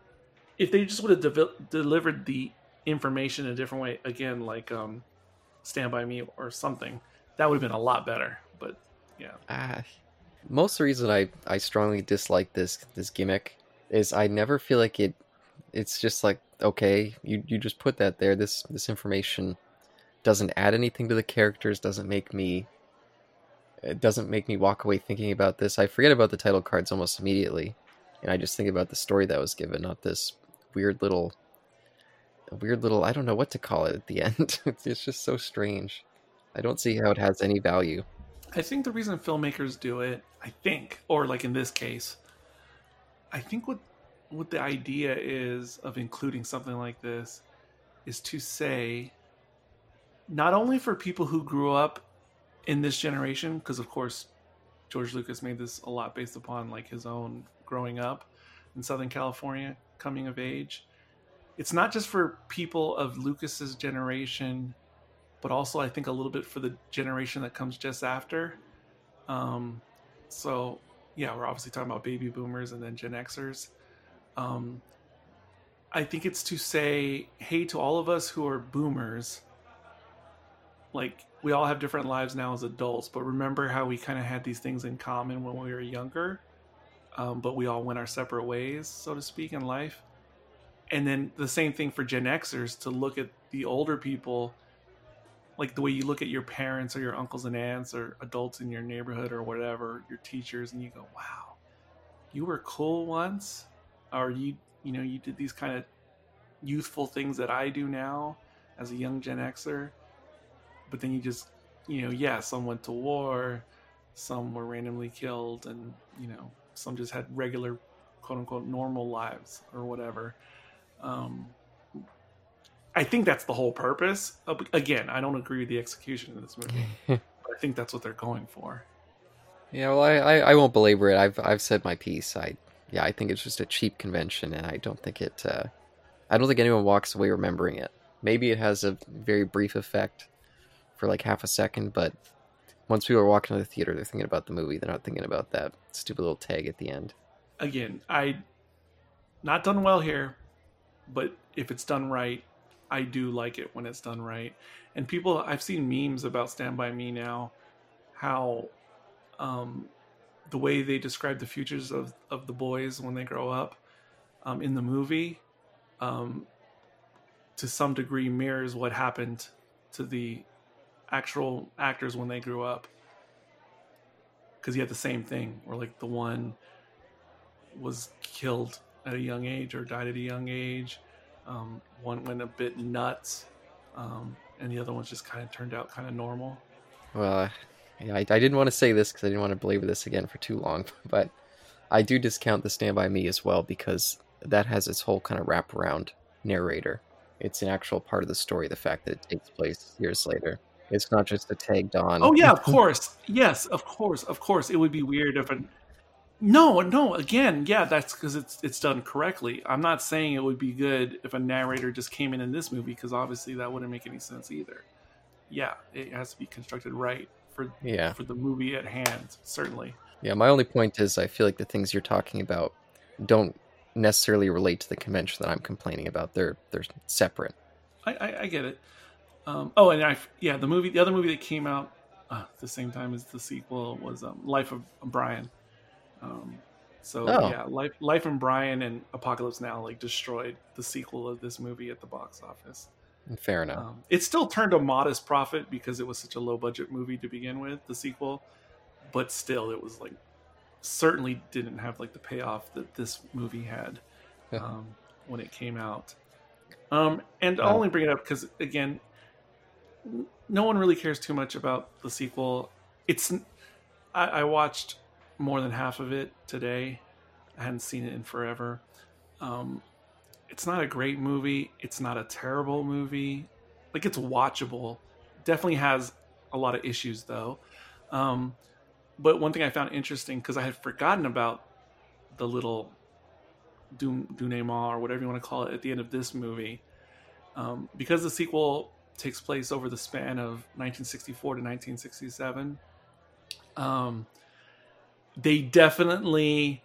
if they just would have de- delivered the information in a different way, again, like um, Stand by Me or something, that would have been a lot better. But yeah, uh, most of the reason I I strongly dislike this this gimmick is I never feel like it. It's just like okay, you you just put that there. This this information doesn't add anything to the characters. Doesn't make me. It doesn't make me walk away thinking about this. I forget about the title cards almost immediately, and I just think about the story that was given, not this weird little, weird little. I don't know what to call it at the end. it's just so strange. I don't see how it has any value. I think the reason filmmakers do it, I think, or like in this case, I think what what the idea is of including something like this is to say not only for people who grew up in this generation because of course George Lucas made this a lot based upon like his own growing up in Southern California, coming of age. It's not just for people of Lucas's generation, but also I think a little bit for the generation that comes just after. Um, so yeah, we're obviously talking about baby boomers and then Gen Xers. Um, I think it's to say, hey, to all of us who are boomers, like we all have different lives now as adults, but remember how we kind of had these things in common when we were younger, um, but we all went our separate ways, so to speak, in life. And then the same thing for Gen Xers to look at the older people, like the way you look at your parents or your uncles and aunts or adults in your neighborhood or whatever, your teachers, and you go, wow, you were cool once? Or you you know you did these kind of youthful things that I do now as a young Gen Xer, but then you just you know yeah some went to war, some were randomly killed, and you know some just had regular quote unquote normal lives or whatever. Um, I think that's the whole purpose. Again, I don't agree with the execution of this movie. I think that's what they're going for. Yeah, well, I, I, I, won't belabor it. I've I've said my piece. I yeah, I think it's just a cheap convention, and I don't think it. Uh, I don't think anyone walks away remembering it. Maybe it has a very brief effect for like half a second, but once people are walking to the theater, they're thinking about the movie. They're not thinking about that stupid little tag at the end. Again, I not done well here, but if it's done right, I do like it when it's done right. And people, I've seen memes about Stand by Me now, how um, the way they describe the futures of, of the boys when they grow up um, in the movie um, to some degree mirrors what happened to the actual actors when they grew up because you had the same thing where like the one was killed at a young age or died at a young age um, one went a bit nuts um, and the other ones just kind of turned out kind of normal well yeah, I, I didn't want to say this because I didn't want to belabor this again for too long, but I do discount the Stand By Me as well because that has its whole kind of wraparound narrator. It's an actual part of the story, the fact that it takes place years later. It's not just a tagged on. Oh yeah, of course. yes, of course, of course. It would be weird if a no, no. Again, yeah, that's because it's it's done correctly. I'm not saying it would be good if a narrator just came in in this movie because obviously that wouldn't make any sense either. Yeah, it has to be constructed right for yeah for the movie at hand. Certainly. Yeah, my only point is I feel like the things you're talking about don't necessarily relate to the convention that I'm complaining about. They're they're separate. I, I, I get it. Um, oh, and I yeah, the movie, the other movie that came out uh, at the same time as the sequel was um, Life of Brian. Um, so oh. yeah, Life Life of Brian and Apocalypse Now like destroyed the sequel of this movie at the box office. Fair enough. Um, it still turned a modest profit because it was such a low budget movie to begin with, the sequel. But still, it was like certainly didn't have like the payoff that this movie had um, when it came out. Um, and I'll only bring it up because again, no one really cares too much about the sequel. It's I, I watched more than half of it today. I hadn't seen it in forever. Um, it's not a great movie. It's not a terrible movie. Like it's watchable. Definitely has a lot of issues though. Um, but one thing I found interesting because I had forgotten about the little denouement or whatever you want to call it at the end of this movie, um, because the sequel takes place over the span of 1964 to 1967. Um, they definitely,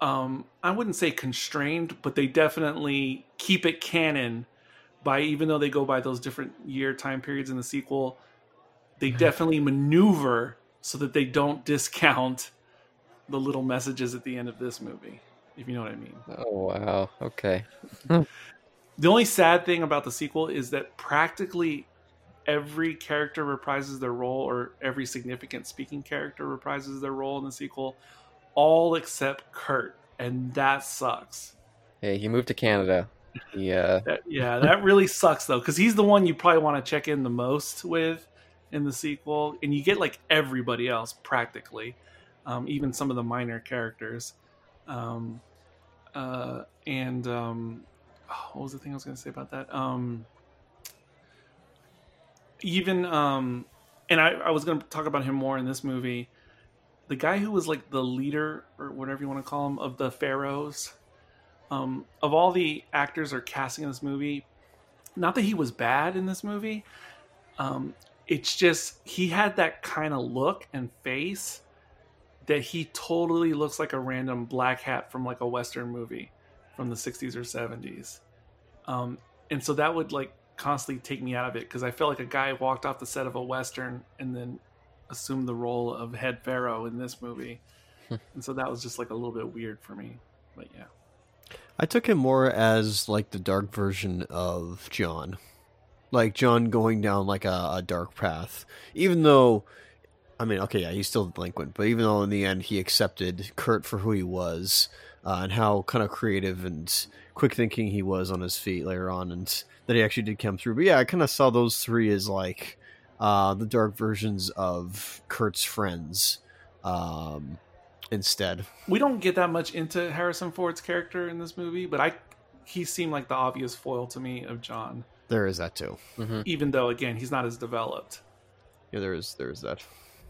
um, I wouldn't say constrained, but they definitely keep it canon by even though they go by those different year time periods in the sequel, they definitely maneuver so that they don't discount the little messages at the end of this movie, if you know what I mean. Oh wow. Okay. The only sad thing about the sequel is that practically every character reprises their role, or every significant speaking character reprises their role in the sequel, all except Kurt, and that sucks. Hey, he moved to Canada. Yeah. That, yeah, that really sucks though, because he's the one you probably want to check in the most with in the sequel, and you get like everybody else practically, um, even some of the minor characters. Um, uh, and um, what was the thing I was going to say about that? Um, even um, and I, I was going to talk about him more in this movie. The guy who was like the leader or whatever you want to call him of the pharaohs. Um, of all the actors or casting in this movie, not that he was bad in this movie. Um, it's just he had that kind of look and face that he totally looks like a random black hat from like a western movie from the 60s or 70s um, and so that would like constantly take me out of it because i felt like a guy walked off the set of a western and then assumed the role of head pharaoh in this movie. And so that was just like a little bit weird for me but yeah. I took him more as like the dark version of John, like John going down like a, a dark path. Even though, I mean, okay, yeah, he's still delinquent, but even though in the end he accepted Kurt for who he was uh, and how kind of creative and quick thinking he was on his feet later on, and that he actually did come through. But yeah, I kind of saw those three as like uh, the dark versions of Kurt's friends. Um, instead. we don't get that much into harrison ford's character in this movie but i he seemed like the obvious foil to me of john There is that too. hmm even though again he's not as developed Yeah, there is there is that.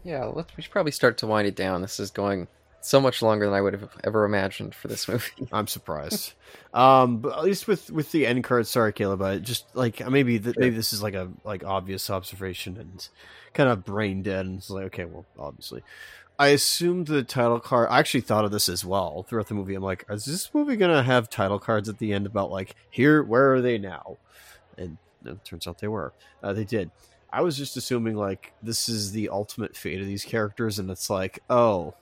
Yeah. Let's. We should probably start to wind it down. This is going so much longer than I would have ever imagined for this movie. I'm surprised. um, but at least with with the end card, sorry, Caleb, but just like uh, maybe th- maybe this is like a like obvious observation and kind of brain dead. And it's like okay, well, obviously, I assumed the title card. I actually thought of this as well throughout the movie. I'm like, is this movie gonna have title cards at the end about like here, where are they now? And it turns out they were. Uh, they did. I was just assuming like this is the ultimate fate of these characters, and it's like, oh,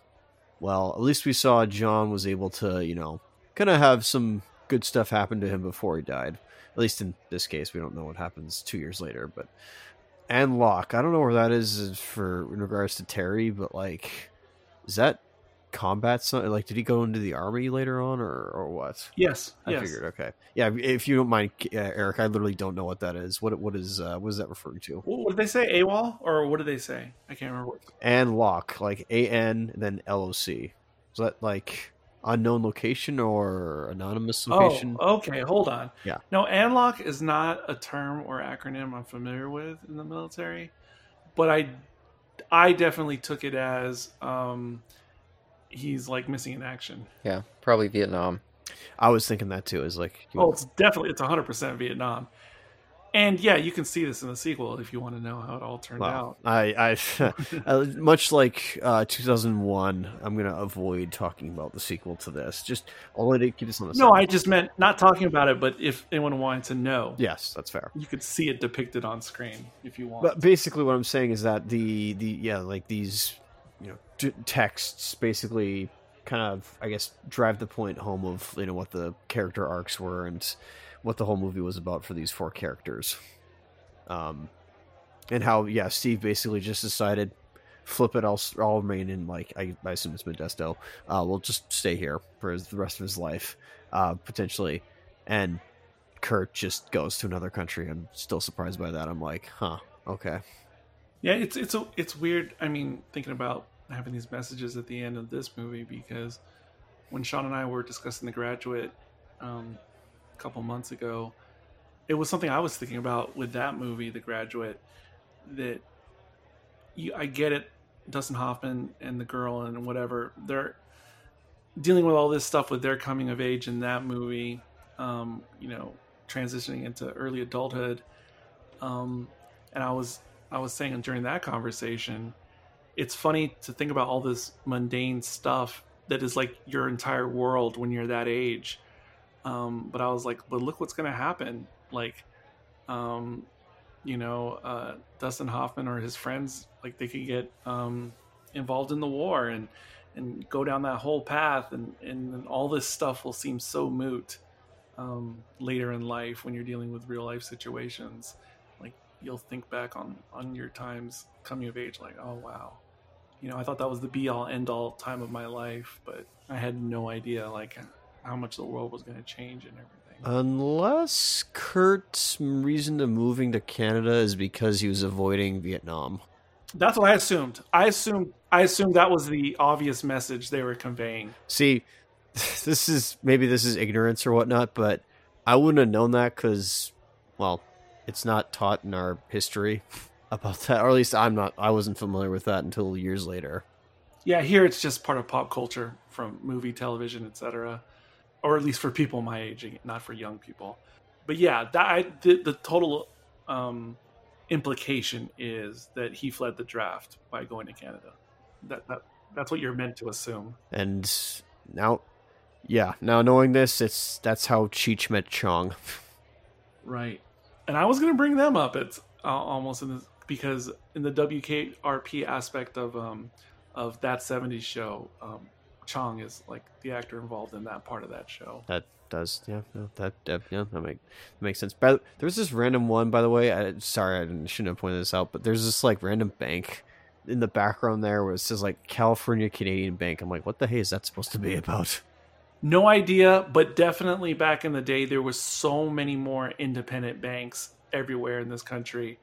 well, at least we saw John was able to, you know, kind of have some good stuff happen to him before he died. At least in this case, we don't know what happens two years later. But An Loc, I don't know where that is for in regards to Terry, but like, is that combat? Something like, did he go into the army later on, or or what? yes I yes figured. Okay, yeah. If you don't mind, uh, Eric, I literally don't know what that is. What what is uh, what is that referring to? what did they say AWOL or what did they say i can't remember An Loc like A N then L O C. Is that like unknown location or anonymous location? Oh, okay. Hold on. Yeah. No, ANLOC is not a term or acronym I'm familiar with in the military, but I, I definitely took it as um, he's like missing in action. yeah. Probably Vietnam. I was thinking that too. Is like, Oh, it's definitely it's 100 percent Vietnam, and yeah, you can see this in the sequel if you want to know how it all turned Wow. out. I, I, uh, much like uh, 2001, I'm gonna avoid talking about the sequel to this. Just I'll let it keep this on the No, side. I just meant not talking about it, but if anyone wanted to know, yes, that's fair. you could see it depicted on screen if you want. But basically, what I'm saying is that the the yeah, like these you know t- texts basically kind of I guess drive the point home of you know what the character arcs were and what the whole movie was about for these four characters. Um, and how yeah, Steve basically just decided flip it. I'll I'll remain in like I, I assume it's Modesto. Uh, we'll just stay here for his, the rest of his life, uh, potentially, and. Kurt just goes to another country. I'm still surprised by that. I'm like, huh, okay. Yeah, it's it's a, it's weird. I mean, thinking about having these messages at the end of this movie because when Sean and I were discussing The Graduate um, a couple months ago, it was something I was thinking about with that movie, The Graduate. That you, I get it, Dustin Hoffman and the girl and whatever they're dealing with all this stuff with their coming of age in that movie. Um, you know, transitioning into early adulthood Um, and I was I was saying during that conversation, it's funny to think about all this mundane stuff that is like your entire world when you're that age. Um, but I was like, but look what's going to happen. Like, um, you know, uh, Dustin Hoffman or his friends, like they could get um, involved in the war and and go down that whole path, and and all this stuff will seem so moot um, later in life when you're dealing with real life situations. You'll think back on on your times coming of age, like, oh wow, you know, I thought that was the be all end all time of my life, but I had no idea like how much the world was going to change and everything. Unless Kurt's reason to moving to Canada is because he was avoiding Vietnam. That's what I assumed. I assumed I assumed that was the obvious message they were conveying. See, this is maybe this is ignorance or whatnot, but I wouldn't have known that because, well, it's not taught in our history about that, or at least I'm not. I wasn't familiar with that until years later. Yeah, here it's just part of pop culture from movie, television, etc., or at least for people my age, not for young people. But yeah, that I, the, the total um, implication is that he fled the draft by going to Canada. That that that's what you're meant to assume. And now, yeah, now knowing this, it's that's how Cheech met Chong. Right, and I was going to bring them up. It's uh, almost in this because in the WKRP aspect of um of that '70s show, um, Chong is like the actor involved in that part of that show. That does, yeah, no, that, yeah, that make that makes sense. But there's this random one, by the way. I, sorry, I shouldn't have pointed this out, but there's this like random bank in the background there where it says like California Canadian Bank. I'm like, what the hey is that supposed to be about? No idea, but definitely back in the day, there was so many more independent banks everywhere in this country.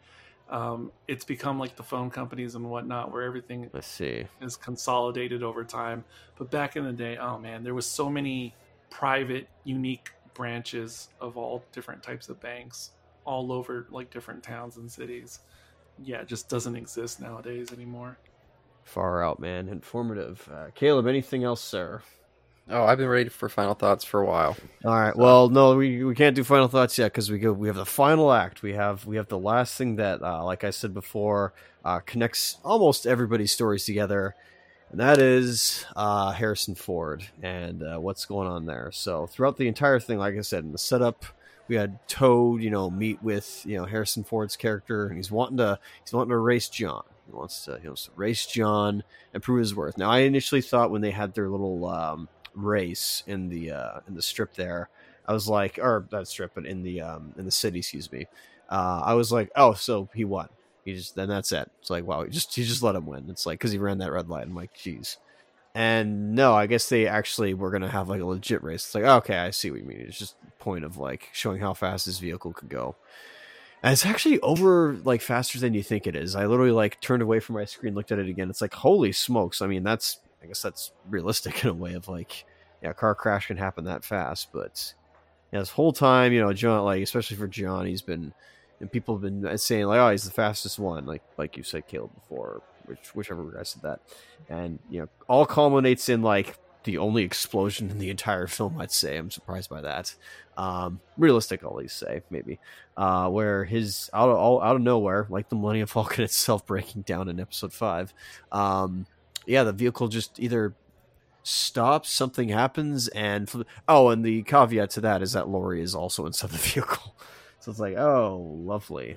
Um, it's become like the phone companies and whatnot, where everything Let's see. is consolidated over time. But back in the day, oh man, there was so many private, unique branches of all different types of banks all over like different towns and cities. Yeah, it just doesn't exist nowadays anymore. Far out, man. Informative. Uh, Caleb, anything else, sir? Oh, I've been ready for final thoughts for a while. All right. Well, no, we, we can't do final thoughts yet because we go. We have the final act. We have we have the last thing that, uh, like I said before, uh, connects almost everybody's stories together, and that is uh, Harrison Ford and uh, what's going on there. So throughout the entire thing, like I said, in the setup, we had Toad, you know, meet with you know Harrison Ford's character, and he's wanting to he's wanting to race John. He wants to he wants to race John and prove his worth. Now, I initially thought when they had their little um, race in the uh, in the strip there, I was like, or that strip, but in the um, in the city, excuse me. Uh, I was like, oh, so he won. He just then that's it. It's like, wow, he just he just let him win. It's like because he ran that red light. I'm like, geez. And no, I guess they actually were gonna have like a legit race. It's like, okay, I see what you mean. It's just point of like showing how fast this vehicle could go. And it's actually over like faster than you think it is. I literally like turned away from my screen, looked at it again. It's like, holy smokes! I mean, that's I guess that's realistic in a way of like, yeah, a car crash can happen that fast. But yeah, this whole time, you know, John, like especially for John, he's been and people have been saying like, oh, he's the fastest one, like like you said, Caleb before, which whichever guy said that, and you know, all culminates in like the only explosion in the entire film. I'd say I'm surprised by that. Um, realistic, I'll at least say maybe, uh, where his out of all out of nowhere, like the Millennium Falcon itself breaking down in Episode Five. Um, yeah, the vehicle just either stops, something happens, and oh, and the caveat to that is that Laurie is also inside the vehicle. So it's like, oh, lovely.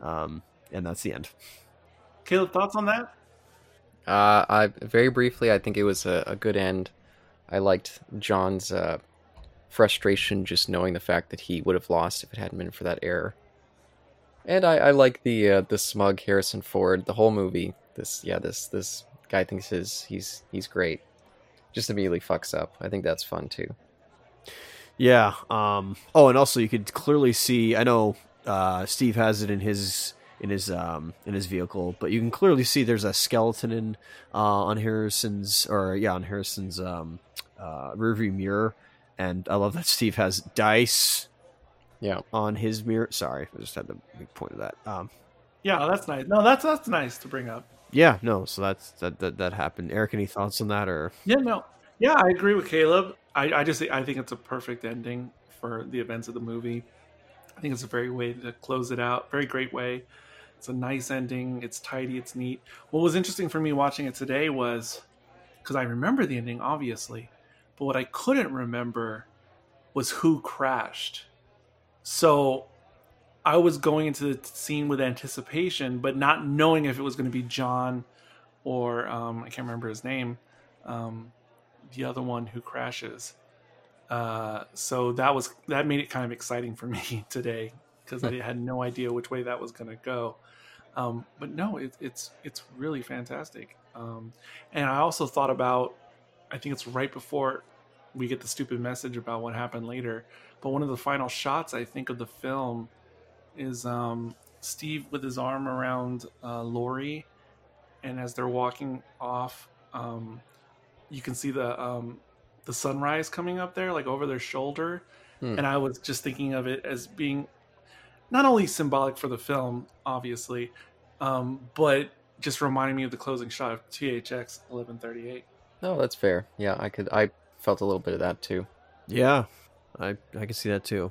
Um, and that's the end. Caleb, thoughts on that? Uh, I very briefly, I think it was a, a good end. I liked John's uh, frustration just knowing the fact that he would have lost if it hadn't been for that error. And I, I like the uh, the smug Harrison Ford. The whole movie. This yeah this this guy thinks his he's he's great. Just immediately fucks up. I think that's fun too. Yeah. Um, oh, and also you could clearly see. I know uh, Steve has it in his in his um, in his vehicle, but you can clearly see there's a skeleton in uh, on Harrison's or yeah on Harrison's um, uh, rearview mirror, and I love that Steve has dice. Yeah. On his mirror. Sorry, I just had to make point of that. Um, yeah, that's nice. No, that's that's nice to bring up. Yeah, no. So that's that that, that happened. Eric, any thoughts on that or? Yeah, no. Yeah, I agree with Caleb. I, I just I think it's a perfect ending for the events of the movie. I think it's a very way to close it out. Very great way. It's a nice ending. It's tidy. It's neat. What was interesting for me watching it today was because I remember the ending, obviously, but what I couldn't remember was who crashed. So I was going into the scene with anticipation, but not knowing if it was going to be John or um, I can't remember his name, um, the other one who crashes. Uh, so that was that made it kind of exciting for me today because I had no idea which way that was going to go. Um, but no, it, it's it's really fantastic. Um, and I also thought about, I think it's right before we get the stupid message about what happened later. But one of the final shots I think of the film is um, Steve with his arm around uh, Laurie, and as they're walking off, um, you can see the um, the sunrise coming up there, like over their shoulder. Hmm. And I was just thinking of it as being not only symbolic for the film, obviously, um, but just reminding me of the closing shot of THX 1138. No, that's fair. Yeah, I could. I felt a little bit of that too. Yeah, I I can see that too.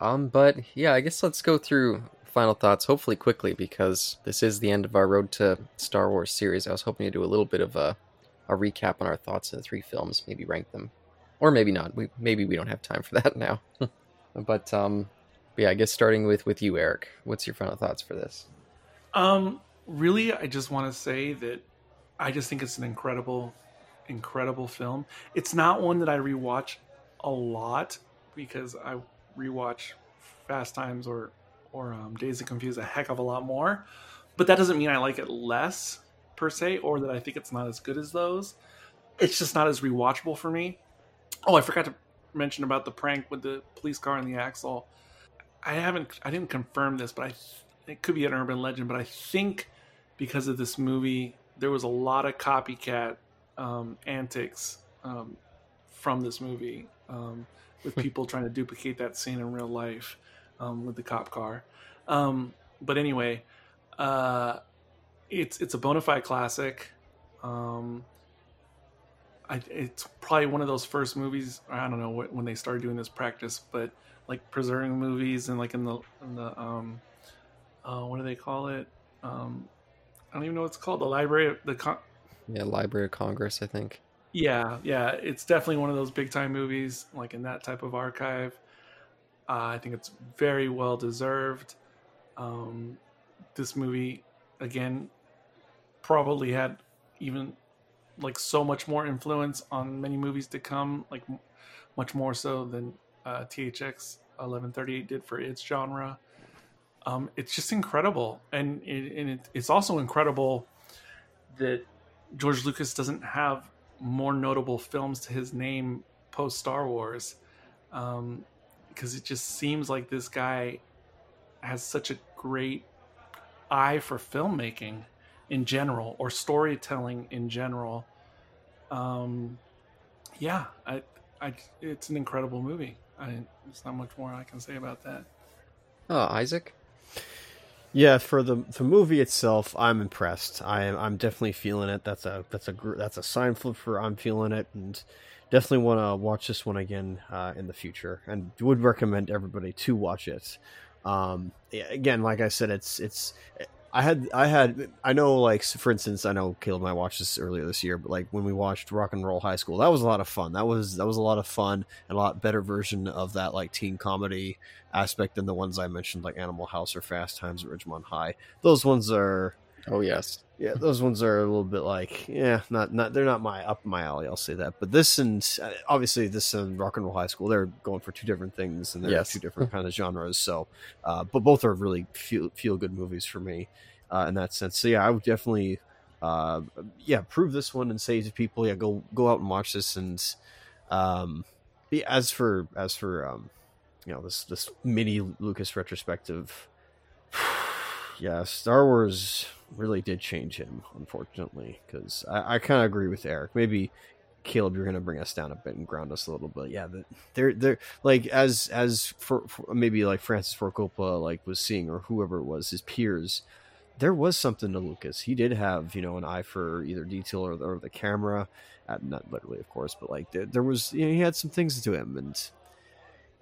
Um, but yeah, I guess let's go through final thoughts, hopefully quickly, because this is the end of our Road to Star Wars series. I was hoping to do a little bit of a, a recap on our thoughts of the three films, maybe rank them, or maybe not. We maybe we don't have time for that now. but um, but yeah, I guess starting with with you, Eric. What's your final thoughts for this? Um, really, I just want to say that I just think it's an incredible, incredible film. It's not one that I rewatch a lot because I rewatch Fast Times or or um, Dazed and Confused a heck of a lot more. But that doesn't mean I like it less per se, or that I think it's not as good as those. It's just not as rewatchable for me. Oh, I forgot to mention about the prank with the police car and the axle. I haven't, I didn't confirm this, but I, it could be an urban legend. But I think because of this movie, there was a lot of copycat um, antics um, from this movie. Um, with people trying to duplicate that scene in real life um, with the cop car. Um, but anyway, uh, it's it's a bona fide classic. Um, I, it's probably one of those first movies. I don't know what, when they started doing this practice, but like preserving movies and like in the in the um, uh, what do they call it? Um, I don't even know what it's called. The library, the con- yeah, Library of Congress, I think. Yeah, yeah, it's definitely one of those big time movies, like in that type of archive. Uh, I think it's very well deserved. Um, this movie, again, probably had even like so much more influence on many movies to come, like much more so than uh, THX 1138 did for its genre. Um, it's just incredible, and, it, and it, it's also incredible that George Lucas doesn't have more notable films to his name post Star Wars, Um because um, it just seems like this guy has such a great eye for filmmaking in general or storytelling in general. Um, yeah, I, I, it's an incredible movie. I, there's not much more I can say about that. Oh, Isaac. Yeah, for the the movie itself, I'm impressed. I am I'm definitely feeling it. That's a that's a that's a sign flip for I'm feeling it, and definitely want to watch this one again uh, in the future, and would recommend everybody to watch it. Um, again, like I said, it's it's I had I had I know like for instance I know Caleb and I watched this earlier this year, but like when we watched Rock and Roll High School, that was a lot of fun. That was that was a lot of fun and a lot better version of that like teen comedy aspect than the ones I mentioned like Animal House or Fast Times at Ridgemont High. Those ones are oh yes yeah those ones are a little bit like yeah not not they're not my up my alley I'll say that. But this and uh, obviously this and Rock and Roll High School they're going for two different things and they're yes. two different kind of genres. So uh, but both are really feel feel good movies for me uh, in that sense. So yeah, I would definitely, uh, yeah, prove this one and say to people, yeah, go go out and watch this. And um, yeah, as for as for um, you know this this mini Lucas retrospective, yeah, Star Wars really did change him, unfortunately, because I, I kind of agree with Eric. Maybe Caleb, you're going to bring us down a bit and ground us a little bit. Yeah, they're they're like as as for, for, maybe like Francis Ford Coppola like was seeing or whoever it was his peers there was something to Lucas. He did have, you know, an eye for either detail or the, or the camera. Uh, not literally, of course, but like there, there was, you know, he had some things to him, and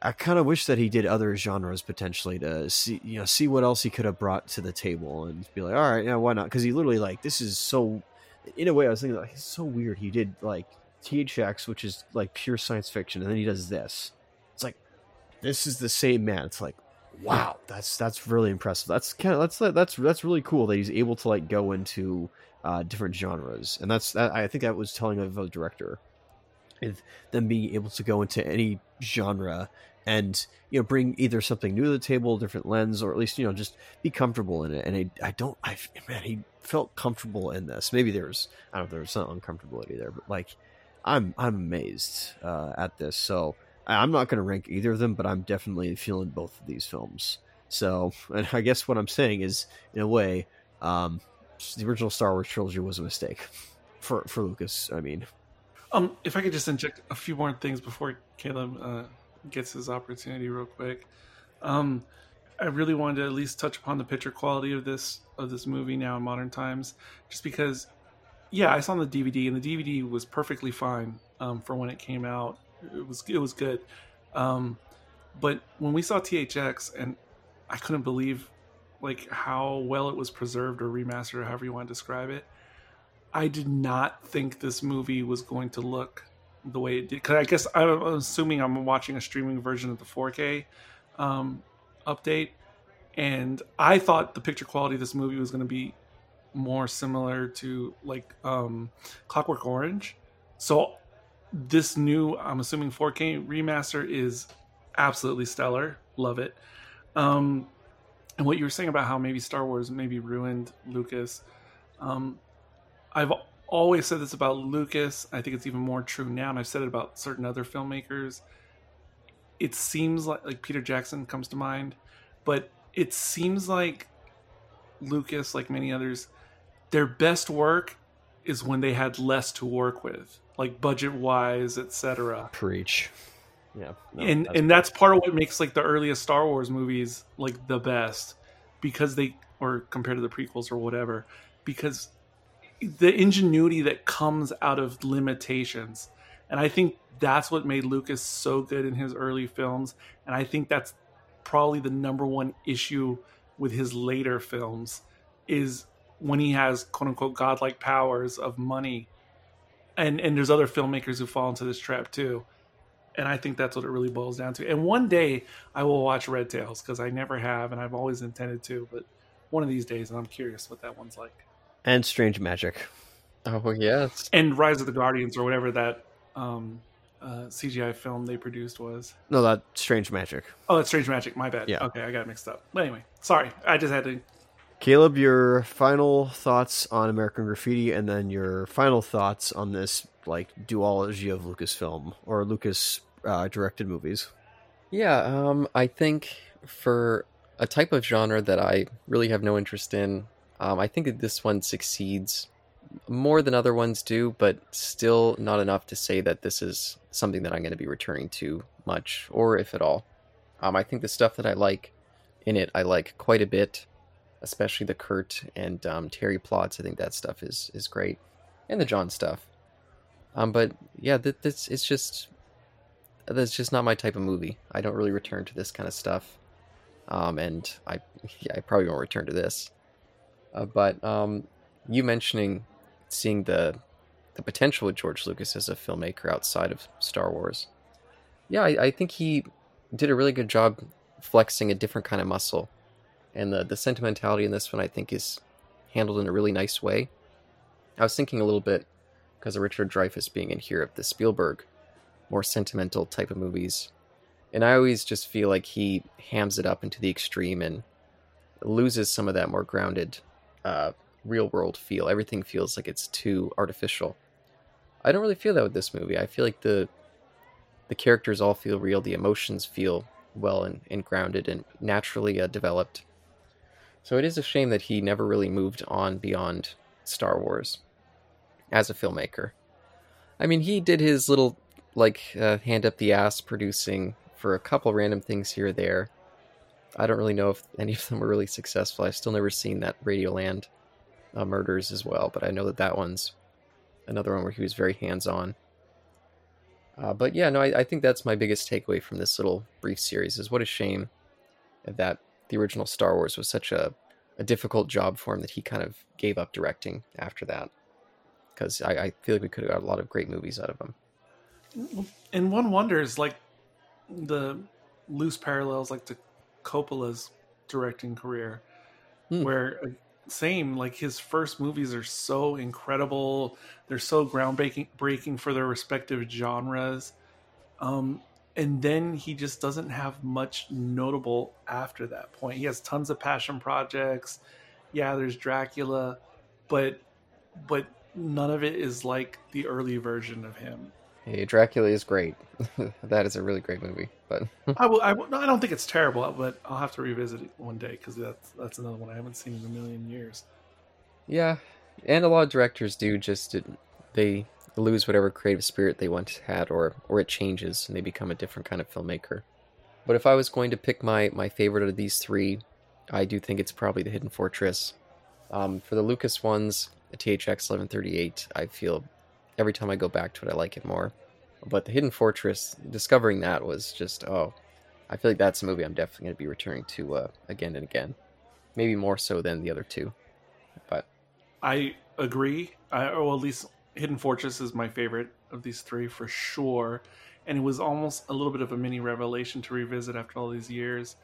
I kind of wish that he did other genres potentially to see, you know, see what else he could have brought to the table and be like, all right, yeah, why not? Because he literally like this is so. In a way, I was thinking like it's so weird. He did like THX, which is like pure science fiction, and then he does this. It's like this is the same man. It's like wow, that's that's really impressive. That's kind of that's that's that's really cool that he's able to like go into uh, different genres, and that's that. I think that was telling of a director, them being able to go into any genre and you know bring either something new to the table, different lens, or at least you know just be comfortable in it. And I, I don't, I man, he felt comfortable in this. Maybe there's I don't know there's some uncomfortability there, but like I'm I'm amazed uh, at this. So I'm not going to rank either of them, but I'm definitely feeling both of these films. So, and I guess what I'm saying is, in a way, um, the original Star Wars trilogy was a mistake for for Lucas. I mean, um, if I could just inject a few more things before Caleb uh, gets his opportunity, real quick. Um, I really wanted to at least touch upon the picture quality of this of this movie now in modern times, just because, yeah, I saw the DVD and the DVD was perfectly fine um, for when it came out. It was it was good, um, but when we saw THX and I couldn't believe like how well it was preserved or remastered or however you want to describe it. I did not think this movie was going to look the way it did. Because I guess I'm assuming I'm watching a streaming version of the 4K um, update, and I thought the picture quality of this movie was going to be more similar to like um, Clockwork Orange. So this new, I'm assuming 4K remaster is absolutely stellar. Love it. Um, and what you were saying about how maybe Star Wars maybe ruined Lucas. Um, I've always said this about Lucas. I think it's even more true now, and I've said it about certain other filmmakers. It seems like like Peter Jackson comes to mind, but it seems like Lucas, like many others, their best work is when they had less to work with, like budget wise, etc. Preach. Yeah. No, and that's and that's part of what makes like the earliest Star Wars movies like the best because they or compared to the prequels or whatever because the ingenuity that comes out of limitations. And I think that's what made Lucas so good in his early films and I think that's probably the number one issue with his later films is when he has quote unquote godlike powers of money and and there's other filmmakers who fall into this trap too and I think that's what it really boils down to. And one day I will watch Red Tails because I never have, and I've always intended to. But one of these days, and I'm curious what that one's like. And Strange Magic. Oh yes. And Rise of the Guardians or whatever that um, uh, CGI film they produced was. No, that Strange Magic. Oh, that's Strange Magic. My bad. Yeah. Okay, I got it mixed up. But anyway, sorry. I just had to. Caleb, your final thoughts on American Graffiti, and then your final thoughts on this like duology of Lucasfilm or Lucas uh, directed movies. Yeah, um, I think for a type of genre that I really have no interest in, um, I think that this one succeeds more than other ones do, but still not enough to say that this is something that I'm going to be returning to much, or if at all. Um, I think the stuff that I like in it, I like quite a bit, especially the Kurt and um, Terry plots. I think that stuff is is great, and the John stuff. Um, but yeah, th- this it's just that's just not my type of movie. I don't really return to this kind of stuff. Um, and I, yeah, I probably won't return to this. Uh, but um, you mentioning seeing the the potential with George Lucas as a filmmaker outside of Star Wars, yeah, I, I think he did a really good job flexing a different kind of muscle, and the the sentimentality in this one I think is handled in a really nice way. I was thinking a little bit because of Richard Dreyfuss being in here of the Spielberg more sentimental type of movies. And I always just feel like he hams it up into the extreme and loses some of that more grounded, uh, real world feel. Everything feels like it's too artificial. I don't really feel that with this movie. I feel like the the characters all feel real. The emotions feel well and, and grounded and naturally uh, developed. So it is a shame that he never really moved on beyond Star Wars as a filmmaker. I mean, he did his little like uh, hand up the ass producing for a couple random things here or there. I don't really know if any of them were really successful. I've still never seen that Radioland uh, Murders as well, but I know that that one's another one where he was very hands on. Uh, but yeah, no, I, I think that's my biggest takeaway from this little brief series is what a shame that the original Star Wars was such a, a difficult job for him that he kind of gave up directing after that. Because I, I feel like we could have got a lot of great movies out of him. And one wonders, like the loose parallels, like to Coppola's directing career, Hmm. where uh, same like his first movies are so incredible, they're so groundbreaking breaking for their respective genres, um, and then he just doesn't have much notable after that point. He has tons of passion projects. Yeah, there's Dracula, but but none of it is like the early version of him. Hey, Dracula is great. that is a really great movie. But I will. I, will, no, I don't think it's terrible, but I'll have to revisit it one day because that's that's another one I haven't seen in a million years. yeah, and a lot of directors do just they lose whatever creative spirit they once had, or or it changes and they become a different kind of filmmaker. But if I was going to pick my my favorite of these three, I do think it's probably the Hidden Fortress. Um, for the Lucas ones, the THX 1138, I feel every time I go back to it, I like it more. But the Hidden Fortress, discovering that was just oh, I feel like that's a movie I'm definitely going to be returning to uh, again and again, maybe more so than the other two. But I agree. I, or at least Hidden Fortress is my favorite of these three for sure. And it was almost a little bit of a mini revelation to revisit after all these years.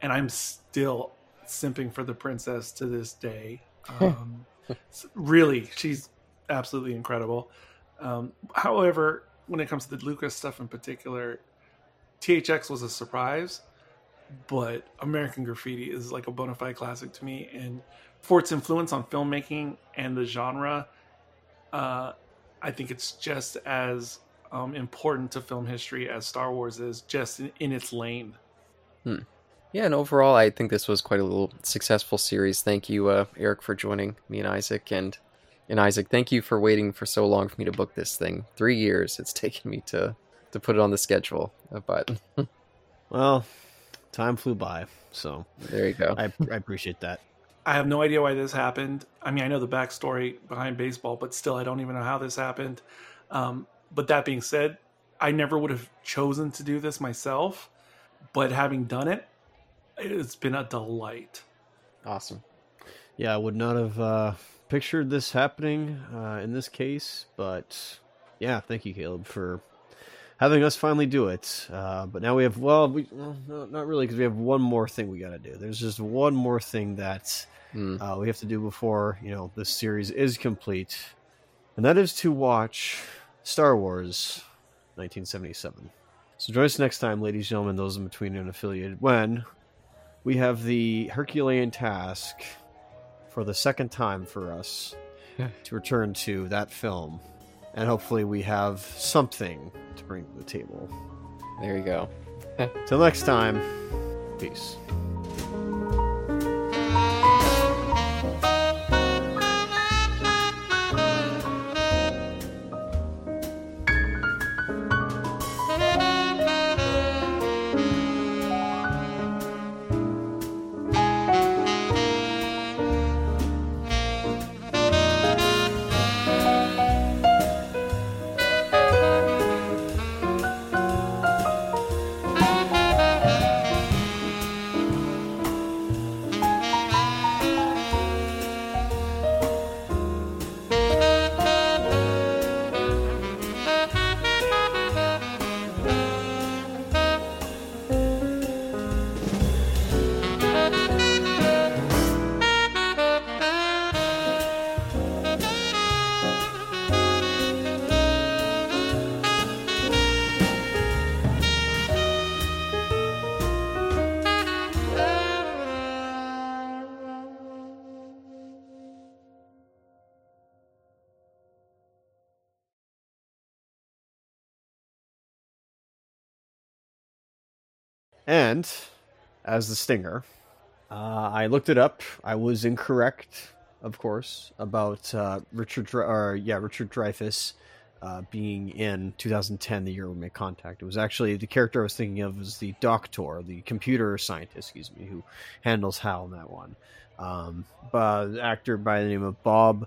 And I'm still simping for the princess to this day. Um, really, she's absolutely incredible. Um, however, when it comes to the Lucas stuff in particular, THX was a surprise, but American Graffiti is like a bona fide classic to me. And for its influence on filmmaking and the genre, uh, I think it's just as um, important to film history as Star Wars is, just in, in its lane. yeah, and overall, I think this was quite a little successful series. Thank you, uh, Eric, for joining me and Isaac, and and Isaac, thank you for waiting for so long for me to book this thing. Three years it's taken me to to put it on the schedule, Uh, but Well, time flew by, so there you go. I, I appreciate that. I have no idea why this happened. I mean, I know the backstory behind baseball, but still, I don't even know how this happened. Um, but that being said, I never would have chosen to do this myself. But having done it, it's been a delight. Awesome. Yeah, I would not have uh, pictured this happening uh, in this case, but yeah, thank you, Caleb, for having us finally do it. Uh, but now we have, well, we well, no, not really, because we have one more thing we got to do. There's just one more thing that Hmm. uh, we have to do before you know this series is complete, and that is to watch Star Wars 1977. So join us next time, ladies and gentlemen, those in between and affiliated, when we have the Herculean task for the second time for us to return to that film, and hopefully we have something to bring to the table. There you go. Till next time, peace. And as the stinger, uh, I looked it up. I was incorrect, of course, about uh, Richard, or yeah, Richard Dreyfuss uh, being in 2010, the year we made contact. It was actually the character I was thinking of was the Doctor, the computer scientist, excuse me, who handles Hal in that one. Um, but actor by the name of Bob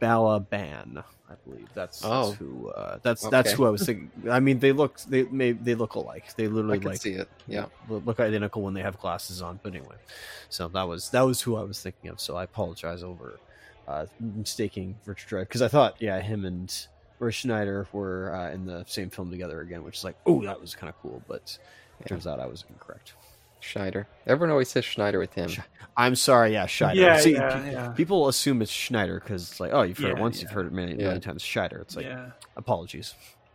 Balaban, I believe. That's, that's Oh. who. Uh, that's that's who I was thinking. I mean, they look they may they look alike. They I literally can like see it. Yeah. look look identical when they have glasses on. But anyway, so that was that was who I was thinking of. So I apologize over uh, mistaking Richard Dreyfuss because I thought yeah him and Roy Schneider were uh, in the same film together again, which is like oh that was kind of cool. But Yeah. turns out I was incorrect. Schneider. Everyone always says Schneider with him. Sch- I'm sorry, yeah, Schneider. Yeah, See, yeah, pe- yeah. People assume it's Schneider because it's like, oh, you've heard it once, yeah. you've heard it many, Yeah. many times. Schneider. It's like, yeah. apologies.